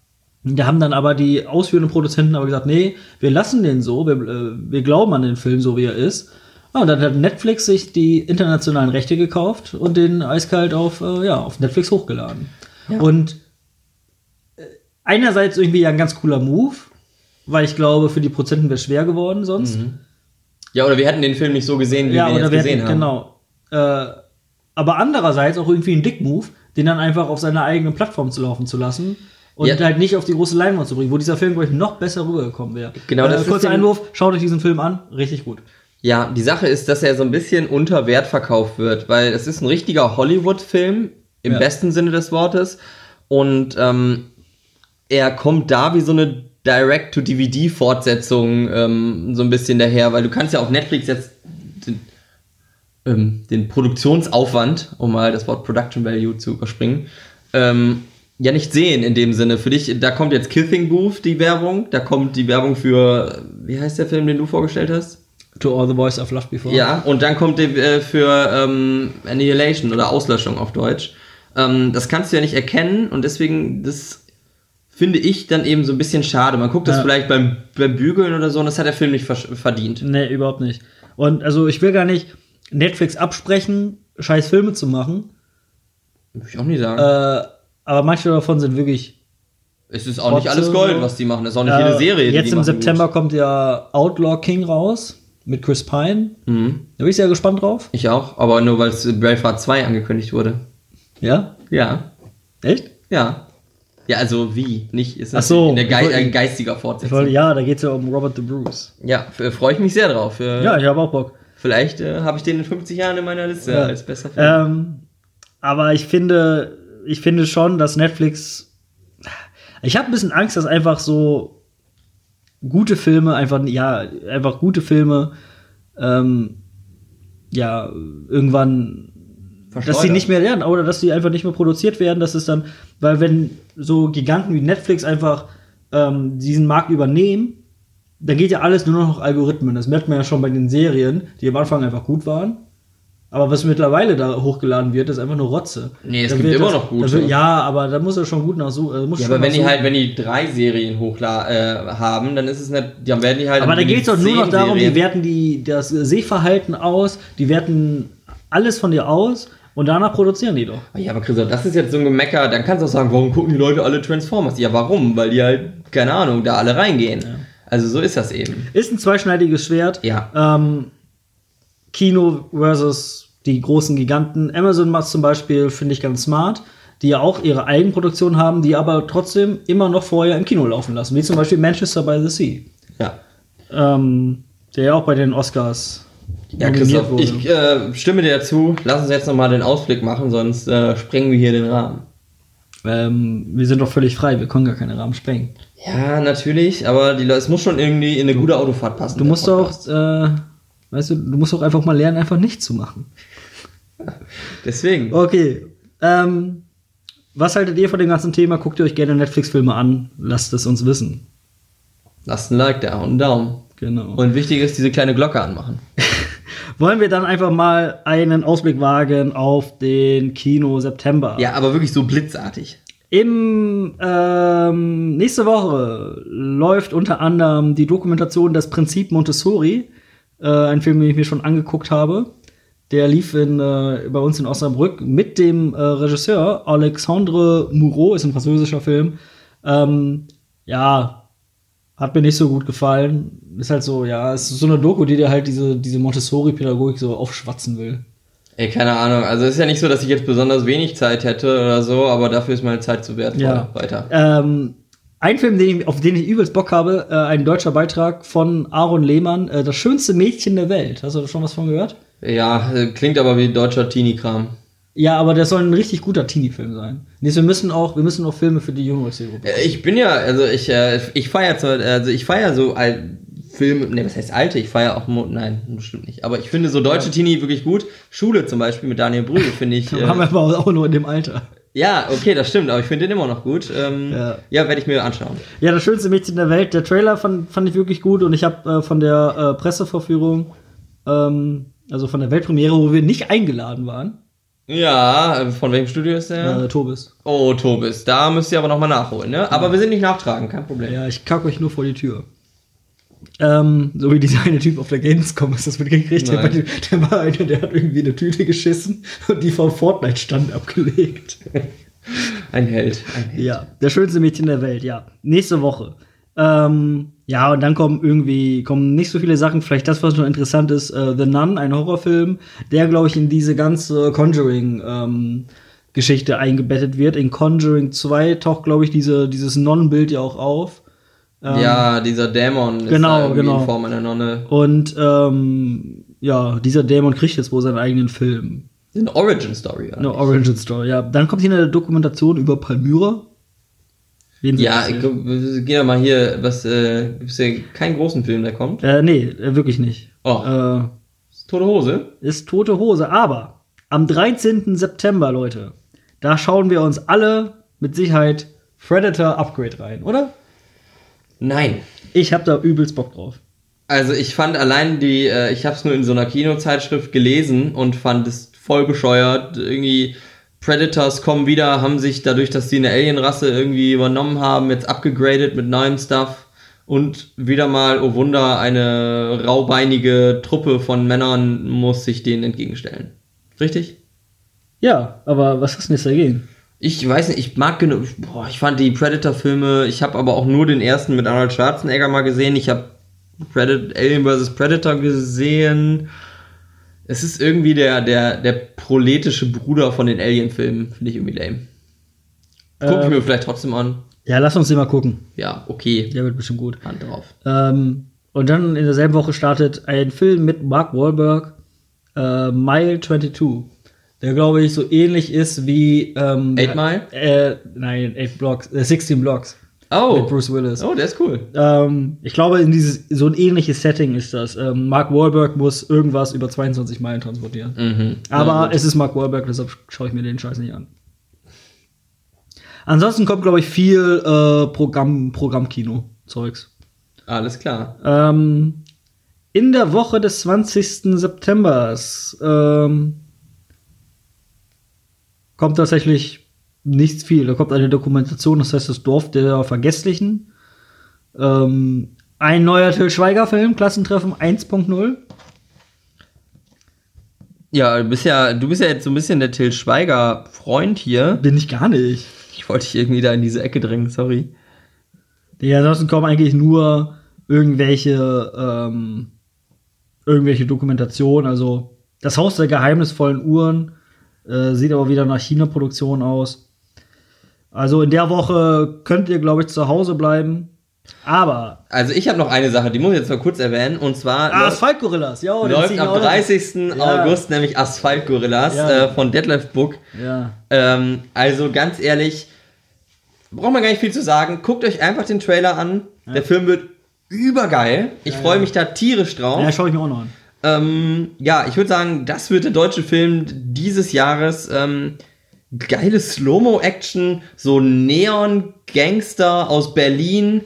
Da haben dann aber die ausführenden Produzenten aber gesagt, nee, wir lassen den so, wir, äh, wir glauben an den Film so, wie er ist. Ja, und dann hat Netflix sich die internationalen Rechte gekauft und den eiskalt auf, äh, ja, auf Netflix hochgeladen. Und äh, einerseits irgendwie ja ein ganz cooler Move, weil ich glaube, für die Prozenten wäre es schwer geworden sonst. ja, oder wir hätten den Film nicht so gesehen, wie Ja, wir ihn jetzt gesehen haben. genau. Äh, aber andererseits auch irgendwie ein Dick-Move, den dann einfach auf seiner eigenen Plattform zu laufen zu lassen und Ja. halt nicht auf die große Leinwand zu bringen, wo dieser Film, glaube ich, noch besser rübergekommen wäre. Genau, das äh, kurzer Einwurf, schaut euch diesen Film an, richtig gut. Ja, die Sache ist, dass er so ein bisschen unter Wert verkauft wird, weil es ist ein richtiger Hollywood-Film im Ja. besten Sinne des Wortes und ähm, er kommt da wie so eine Direct-to-DVD-Fortsetzung ähm, so ein bisschen daher, weil du kannst ja auf Netflix jetzt den, ähm, den Produktionsaufwand, um mal das Wort Production Value zu überspringen, ähm, ja nicht sehen in dem Sinne. Für dich, da kommt jetzt Kissing Booth, die Werbung, da kommt die Werbung für, wie heißt der Film, den du vorgestellt hast? To All the Boys I've Loved Before. Ja, und dann kommt die, äh, für ähm, Annihilation oder Auslöschung auf Deutsch. Ähm, das kannst du ja nicht erkennen und deswegen, das finde ich dann eben so ein bisschen schade. Man guckt das Ja. vielleicht beim, beim Bügeln oder so und das hat der Film nicht verdient. Nee, überhaupt nicht. Und also ich will gar nicht Netflix absprechen, scheiß Filme zu machen, Würde ich auch nie sagen. äh, aber manche davon sind wirklich es ist auch nicht alles Gold, was die machen. Das ist auch nicht Äh, jede Serie, Jetzt im September kommt ja Outlaw King raus mit Chris Pine. Gut. Mhm. Da bin ich sehr gespannt drauf. Ich auch, aber nur weil es Braveheart 2 angekündigt wurde. Ja? Ja, Echt? ja. Ja, also wie? Nicht, ist Ach so, in der Ge ein geistiger Fortsetzung. wollte, ja, da geht es ja um Robert the Bruce. Ja, f- freue ich mich sehr drauf. Äh, Ja, ich habe auch Bock. Vielleicht äh, habe ich den in 50 Jahren in meiner Liste Ja. als bester Film. Ähm, aber ich finde, ich finde schon, dass Netflix. Ich habe ein bisschen Angst, dass einfach so gute Filme, einfach, ja, einfach gute Filme, ähm, ja, irgendwann dass sie nicht mehr lernen oder dass sie einfach nicht mehr produziert werden. Das ist dann, weil wenn so Giganten wie Netflix einfach ähm, diesen Markt übernehmen, dann geht ja alles nur noch Algorithmen. Das merkt man ja schon bei den Serien, die am Anfang einfach gut waren. Aber was mittlerweile da hochgeladen wird, ist einfach nur Rotze. Nee, es Da gibt immer das- noch gute. wird- ja, aber da muss er schon gut nachsuchen. Äh, muss Ja, aber wenn die halt, wenn die drei Serien hochla äh, haben, dann ist es nicht, dann werden die halt. Aber da geht es doch nur noch darum, die Serien. werten die, das Sehverhalten aus, die werten alles von dir aus und danach produzieren die doch. Ja, aber Christoph, das ist jetzt so ein Gemecker, dann kannst du auch sagen, warum gucken die Leute alle Transformers? Ja, warum? Weil die halt, keine Ahnung, da alle reingehen. Also so ist das eben. Ist ein zweischneidiges Schwert. Ja. Ähm, Kino versus die großen Giganten. Amazon macht zum Beispiel, finde ich, ganz smart, die ja auch ihre Eigenproduktion haben, die aber trotzdem immer noch vorher im Kino laufen lassen. Wie zum Beispiel Manchester by the Sea. Ja. Ähm, der ja auch bei den Oscars Ja, Christoph, ich äh, stimme dir zu. Lass uns jetzt nochmal den Ausblick machen, sonst äh, sprengen wir hier den Rahmen. Ähm, wir sind doch völlig frei, wir können gar keine Rahmen sprengen. Ja, natürlich, aber die, es muss schon irgendwie in eine gute Autofahrt passen. Du musst auch, äh, weißt du, du musst auch einfach mal lernen, einfach nichts zu machen. Deswegen. Okay. Ähm, was haltet ihr von dem ganzen Thema? Guckt ihr euch gerne Netflix-Filme an? Lasst es uns wissen. Lasst ein Like da und einen Daumen. Genau. Und wichtig ist, diese kleine Glocke anmachen. [LAUGHS] Wollen wir dann einfach mal einen Ausblick wagen auf den Kino September? Ja, aber wirklich so blitzartig. Im ähm, nächste Woche läuft unter anderem die Dokumentation Das Prinzip Montessori, äh, ein Film, den ich mir schon angeguckt habe. Der lief in, äh, bei uns in Osnabrück mit dem äh, Regisseur Alexandre Moureau, ist ein französischer Film. Ähm, ja, hat mir nicht so gut gefallen. Ist halt so, ja, es ist so eine Doku, die dir halt diese, diese Montessori-Pädagogik so aufschwatzen will. Ey, keine Ahnung. Also es ist ja nicht so, dass ich jetzt besonders wenig Zeit hätte oder so, aber dafür ist meine Zeit zu wertvoll. Ja. Weiter. Ähm, ein Film, den ich, auf den ich übelst Bock habe, äh, ein deutscher Beitrag von Aaron Lehmann, äh, Das schönste Mädchen der Welt. Hast du da schon was von gehört? Ja, äh, klingt aber wie deutscher Teenie-Kram. Ja, aber das soll ein richtig guter Teenie-Film sein. Nee, wir müssen auch, wir müssen auch Filme für die jüngere Zielgruppe. Äh, Ich bin ja, also ich, äh, ich feiere zwar, also ich feiere so al Filme, ne, was heißt alte? Ich feiere auch, Mo nein, bestimmt nicht. Aber ich finde so deutsche Teenie wirklich gut. Schule zum Beispiel mit Daniel Brühl finde ich. [LAUGHS] haben wir Äh, aber auch nur in dem Alter. ja, okay, das stimmt, aber ich finde den immer noch gut. Ähm, Ja. ja, werde ich mir anschauen. Ja, das schönste Mädchen der Welt. Der Trailer fand, fand ich wirklich gut und ich habe äh, von der äh, Presseverführung, ähm, also von der Weltpremiere, wo wir nicht eingeladen waren, Ja, äh, von welchem Studio ist der? äh, Tobis. Oh, Tobis, da müsst ihr aber nochmal nachholen, ne? Aber wir sind nicht nachtragen, kein Problem. Ja, ich kack euch nur vor die Tür. Ähm, so wie dieser eine Typ auf der Gamescom ist das mitgekriegt. Der, [LAUGHS] der war einer, der hat irgendwie eine Tüte geschissen und die vom Fortnite-Stand abgelegt. Ein Held. Ein Held. ja, der schönste Mädchen der Welt, ja. Nächste Woche. Ähm, ja, und dann kommen irgendwie, kommen nicht so viele Sachen. Vielleicht das, was noch interessant ist, äh, The Nun, ein Horrorfilm, der, glaube ich, in diese ganze Conjuring, ähm, Geschichte eingebettet wird. In Conjuring 2 taucht, glaube ich, diese, dieses Non-Bild ja auch auf. Ähm, Ja, dieser Dämon ist Genau, irgendwie genau. in Form einer Nonne. Und ähm, ja, dieser Dämon kriegt jetzt wohl seinen eigenen Film. Eine Origin Story, oder? Eine Origin Story, ja. Dann kommt hier eine Dokumentation über Palmyra. Sie Ja, wir gehen ja mal hier, was, äh, gibt's hier keinen großen Film, der kommt? Äh, nee, äh, wirklich nicht. Oh. Äh, Tote Hose? ist tote Hose. Aber am 13. September, Leute, da schauen wir uns alle mit Sicherheit Predator Upgrade rein, oder? Nein. Ich hab da übelst Bock drauf. Also ich fand allein die, äh, ich habe es nur in so einer Kinozeitschrift gelesen und fand es voll bescheuert. Irgendwie Predators kommen wieder, haben sich dadurch, dass sie eine Alienrasse irgendwie übernommen haben, jetzt abgegradet mit neuem Stuff. Und wieder mal, oh Wunder, eine raubeinige Truppe von Männern muss sich denen entgegenstellen. Richtig? Ja, aber was hast du denn jetzt dagegen? Ich weiß nicht, ich mag genug. Boah, ich fand die Predator-Filme, ich habe aber auch nur den ersten mit Arnold Schwarzenegger mal gesehen. Ich habe Predator, Alien vs. Predator gesehen. Es ist irgendwie der, der, der proletische Bruder von den Alien-Filmen, finde ich irgendwie lame. Guck ich Ähm, mir vielleicht trotzdem an. Ja, lass uns den mal gucken. Ja, okay. Der wird bestimmt gut. Hand drauf. Ähm, und dann in derselben Woche startet ein Film mit Mark Wahlberg, äh, Mile 22. Der, glaube ich, so ähnlich ist wie. Ähm, Eight Mile? Äh, nein, 8 Blocks, äh, 16 Blocks. Oh. Mit Bruce Willis. Oh, der ist cool. Ähm, ich glaube, in dieses, so ein ähnliches Setting ist das. Ähm, Mark Wahlberg muss irgendwas über 22 Meilen transportieren. Mhm. Aber gut. es ist Mark Wahlberg, deshalb schaue ich mir den Scheiß nicht an. Ansonsten kommt, glaube ich, viel äh, Programm, Programmkino-Zeugs. Alles klar. Ähm, in der Woche des 20. September ähm, kommt tatsächlich nichts viel. Da kommt eine Dokumentation, das heißt das Dorf der Vergesslichen. Ähm, ein neuer Till Schweiger-Film, Klassentreffen 1.0. Ja, du bist ja, du bist ja jetzt so ein bisschen der Till Schweiger-Freund hier. Bin ich gar nicht. Ich wollte dich irgendwie da in diese Ecke drängen, sorry. Ja, ansonsten kommen eigentlich nur irgendwelche, ähm, irgendwelche Dokumentationen. Also das Haus der geheimnisvollen Uhren äh, sieht aber wieder nach China-Produktion aus. Also in der Woche könnt ihr, glaube ich, zu Hause bleiben. Aber Also ich habe noch eine Sache, die muss ich jetzt mal kurz erwähnen. Und zwar ah, läuft- Asphalt-Gorillas, ja, den läuft am auch noch- 30. Ja. August nämlich Asphalt Gorillas Ja. äh, von Detlef Book. Ja, Ähm, also ganz ehrlich, braucht man gar nicht viel zu sagen. Guckt euch einfach den Trailer an. Der Film wird übergeil. Ich Ja, freue ja. mich da tierisch drauf. ja schaue ich mir auch noch an. Ähm, ja, ich würde sagen, das wird der deutsche Film dieses Jahres. Ähm, geile Slow-Mo-Action, so Neon-Gangster aus Berlin,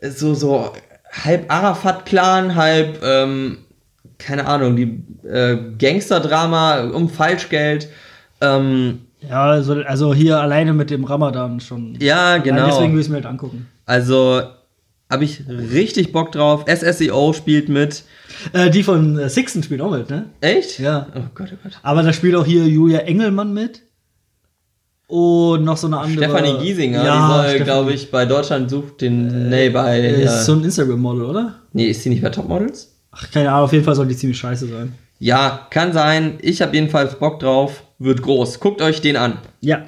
so, so halb Arafat-Clan, halb, ähm, keine Ahnung, die äh, Gangster-Drama um Falschgeld. Ähm, Ja, also, also hier alleine mit dem Ramadan schon. ja, Allein genau. Deswegen will ich es mir halt angucken. Also habe ich richtig Bock drauf. SSEO spielt mit. Äh, die von äh, Sixten spielt auch mit, ne? Echt? Ja. Oh Gott, oh Gott. Aber da spielt auch hier Julia Engelmann mit. Und noch so eine andere. Stefanie Giesinger, ja, die soll, glaube ich, bei Deutschland sucht den. nee, bei. Äh, äh, Ist so ein Instagram-Model, oder? nee, ist sie nicht bei Topmodels? Ach, keine Ahnung, auf jeden Fall soll die ziemlich scheiße sein. Ja, kann sein. Ich habe jedenfalls Bock drauf. Wird groß. Guckt euch den an. Ja.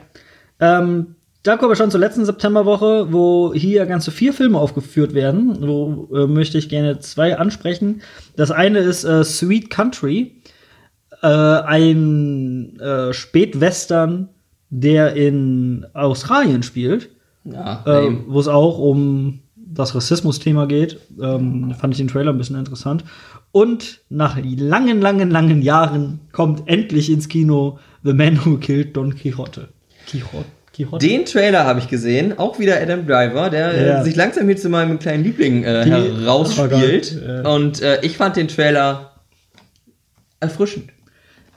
Ähm, da kommen wir schon zur letzten Septemberwoche, wo hier ganze vier Filme aufgeführt werden. Wo äh, möchte ich gerne zwei ansprechen. Das eine ist äh, Sweet Country, äh, ein äh, Spätwestern, der in Australien spielt. Ja, äh, wo es auch um das Rassismus-Thema geht. Ähm, fand ich den Trailer ein bisschen interessant. Und nach langen, langen, langen Jahren kommt endlich ins Kino The Man Who Killed Don Quixote. Quixote? Quixote? Den Trailer habe ich gesehen. Auch wieder Adam Driver, der äh, Ja. sich langsam hier zu meinem kleinen Liebling äh, herausspielt. Und äh, ich fand den Trailer erfrischend.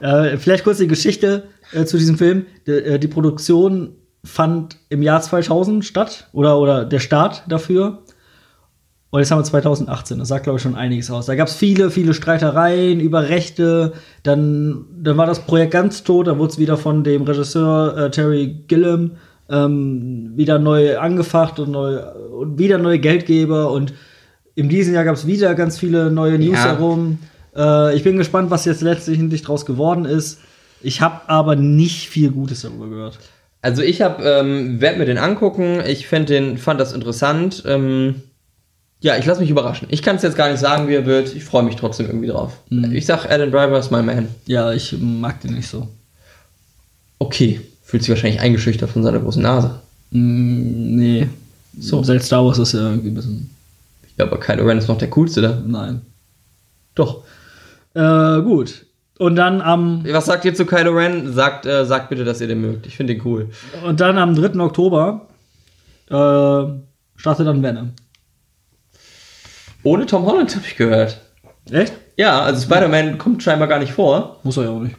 Äh, vielleicht kurz die Geschichte äh, zu diesem Film. Die, äh, die Produktion fand im Jahr 2000 statt oder, oder der Start dafür. Und jetzt haben wir 2018. Das sagt, glaube ich, schon einiges aus. Da gab es viele, viele Streitereien über Rechte. Dann, dann war das Projekt ganz tot. Da wurde es wieder von dem Regisseur äh, Terry Gilliam ähm, wieder neu angefacht und, neu, und wieder neue Geldgeber. Und in diesem Jahr gab es wieder ganz viele neue News Ja. herum. Äh, ich bin gespannt, was jetzt letztendlich draus geworden ist. Ich habe aber nicht viel Gutes darüber gehört. Also ich habe, ähm, werde mir den angucken. Ich find den, fand das interessant. Ähm, ja, ich lasse mich überraschen. Ich kann es jetzt gar nicht sagen, wie er wird. Ich freue mich trotzdem irgendwie drauf. Mhm. Ich sag, Adam Driver ist mein Man. Ja, ich mag den nicht so. Okay, fühlt sich wahrscheinlich eingeschüchtert von seiner großen Nase. Mm, nee. So. Seit Star Wars ist ja irgendwie ein bisschen. Ja, aber Kylo Ren ist noch der coolste da. Nein. Doch. Äh, gut. Und dann am Was sagt ihr zu Kylo Ren? Sagt, äh, sagt bitte, dass ihr den mögt. Ich finde den cool. und dann am 3. Oktober äh, startet dann Venom. Ohne Tom Holland habe ich gehört. Echt? Ja, also Spider-Man kommt scheinbar gar nicht vor. Muss er ja auch nicht.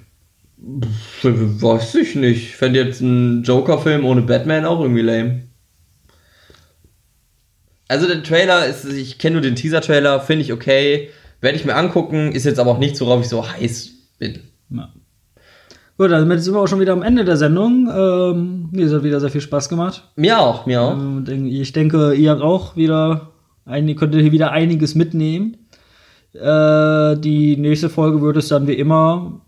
Weiß ich nicht. Ich fände jetzt einen Joker-Film ohne Batman auch irgendwie lame. Also der Trailer ist, ich kenne nur den Teaser-Trailer, finde ich okay. Werde ich mir angucken, ist jetzt aber auch nichts, worauf ich so heiß bin. Ja. Gut, damit sind wir auch schon wieder am Ende der Sendung. Ähm, mir hat wieder sehr viel Spaß gemacht. Mir auch, mir auch. Ähm, ich denke, ihr habt auch wieder, ein, könnt ihr hier wieder einiges mitnehmen. Äh, die nächste Folge wird es dann wie immer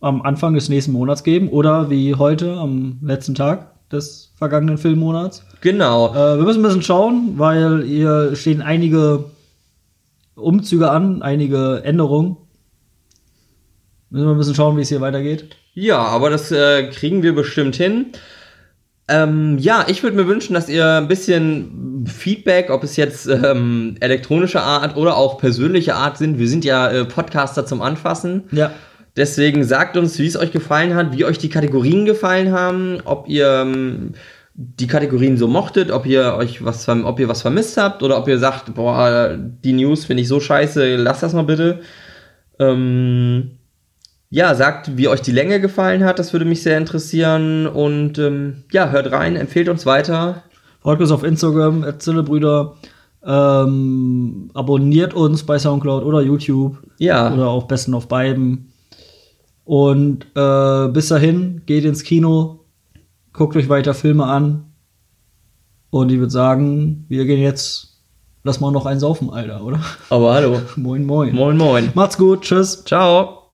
am Anfang des nächsten Monats geben oder wie heute am letzten Tag. des vergangenen Filmmonats. Genau. Äh, wir müssen ein bisschen schauen, weil hier stehen einige Umzüge an, einige Änderungen. Müssen wir ein bisschen schauen, wie es hier weitergeht. Ja, aber das äh, kriegen wir bestimmt hin. Ähm, ja, ich würde mir wünschen, dass ihr ein bisschen Feedback, ob es jetzt ähm, elektronische Art oder auch persönliche Art sind. Wir sind ja äh, Podcaster zum Anfassen. Ja. Deswegen sagt uns, wie es euch gefallen hat, wie euch die Kategorien gefallen haben, ob ihr ähm, die Kategorien so mochtet, ob ihr euch was, ob ihr was vermisst habt oder ob ihr sagt, boah, die News finde ich so scheiße, lasst das mal bitte. Ähm, ja, sagt, wie euch die Länge gefallen hat, das würde mich sehr interessieren. Und ähm, ja, hört rein, empfehlt uns weiter. Folgt uns auf Instagram, Zillebrüder. Ähm, abonniert uns bei Soundcloud oder YouTube. Ja. Oder auch besten auf beiden. Und äh, bis dahin, geht ins Kino, guckt euch weiter Filme an. Und ich würde sagen, wir gehen jetzt, lass mal noch einen saufen, Alter, oder? Aber hallo. [LAUGHS] moin, moin. Moin, moin. Macht's gut, tschüss. Ciao.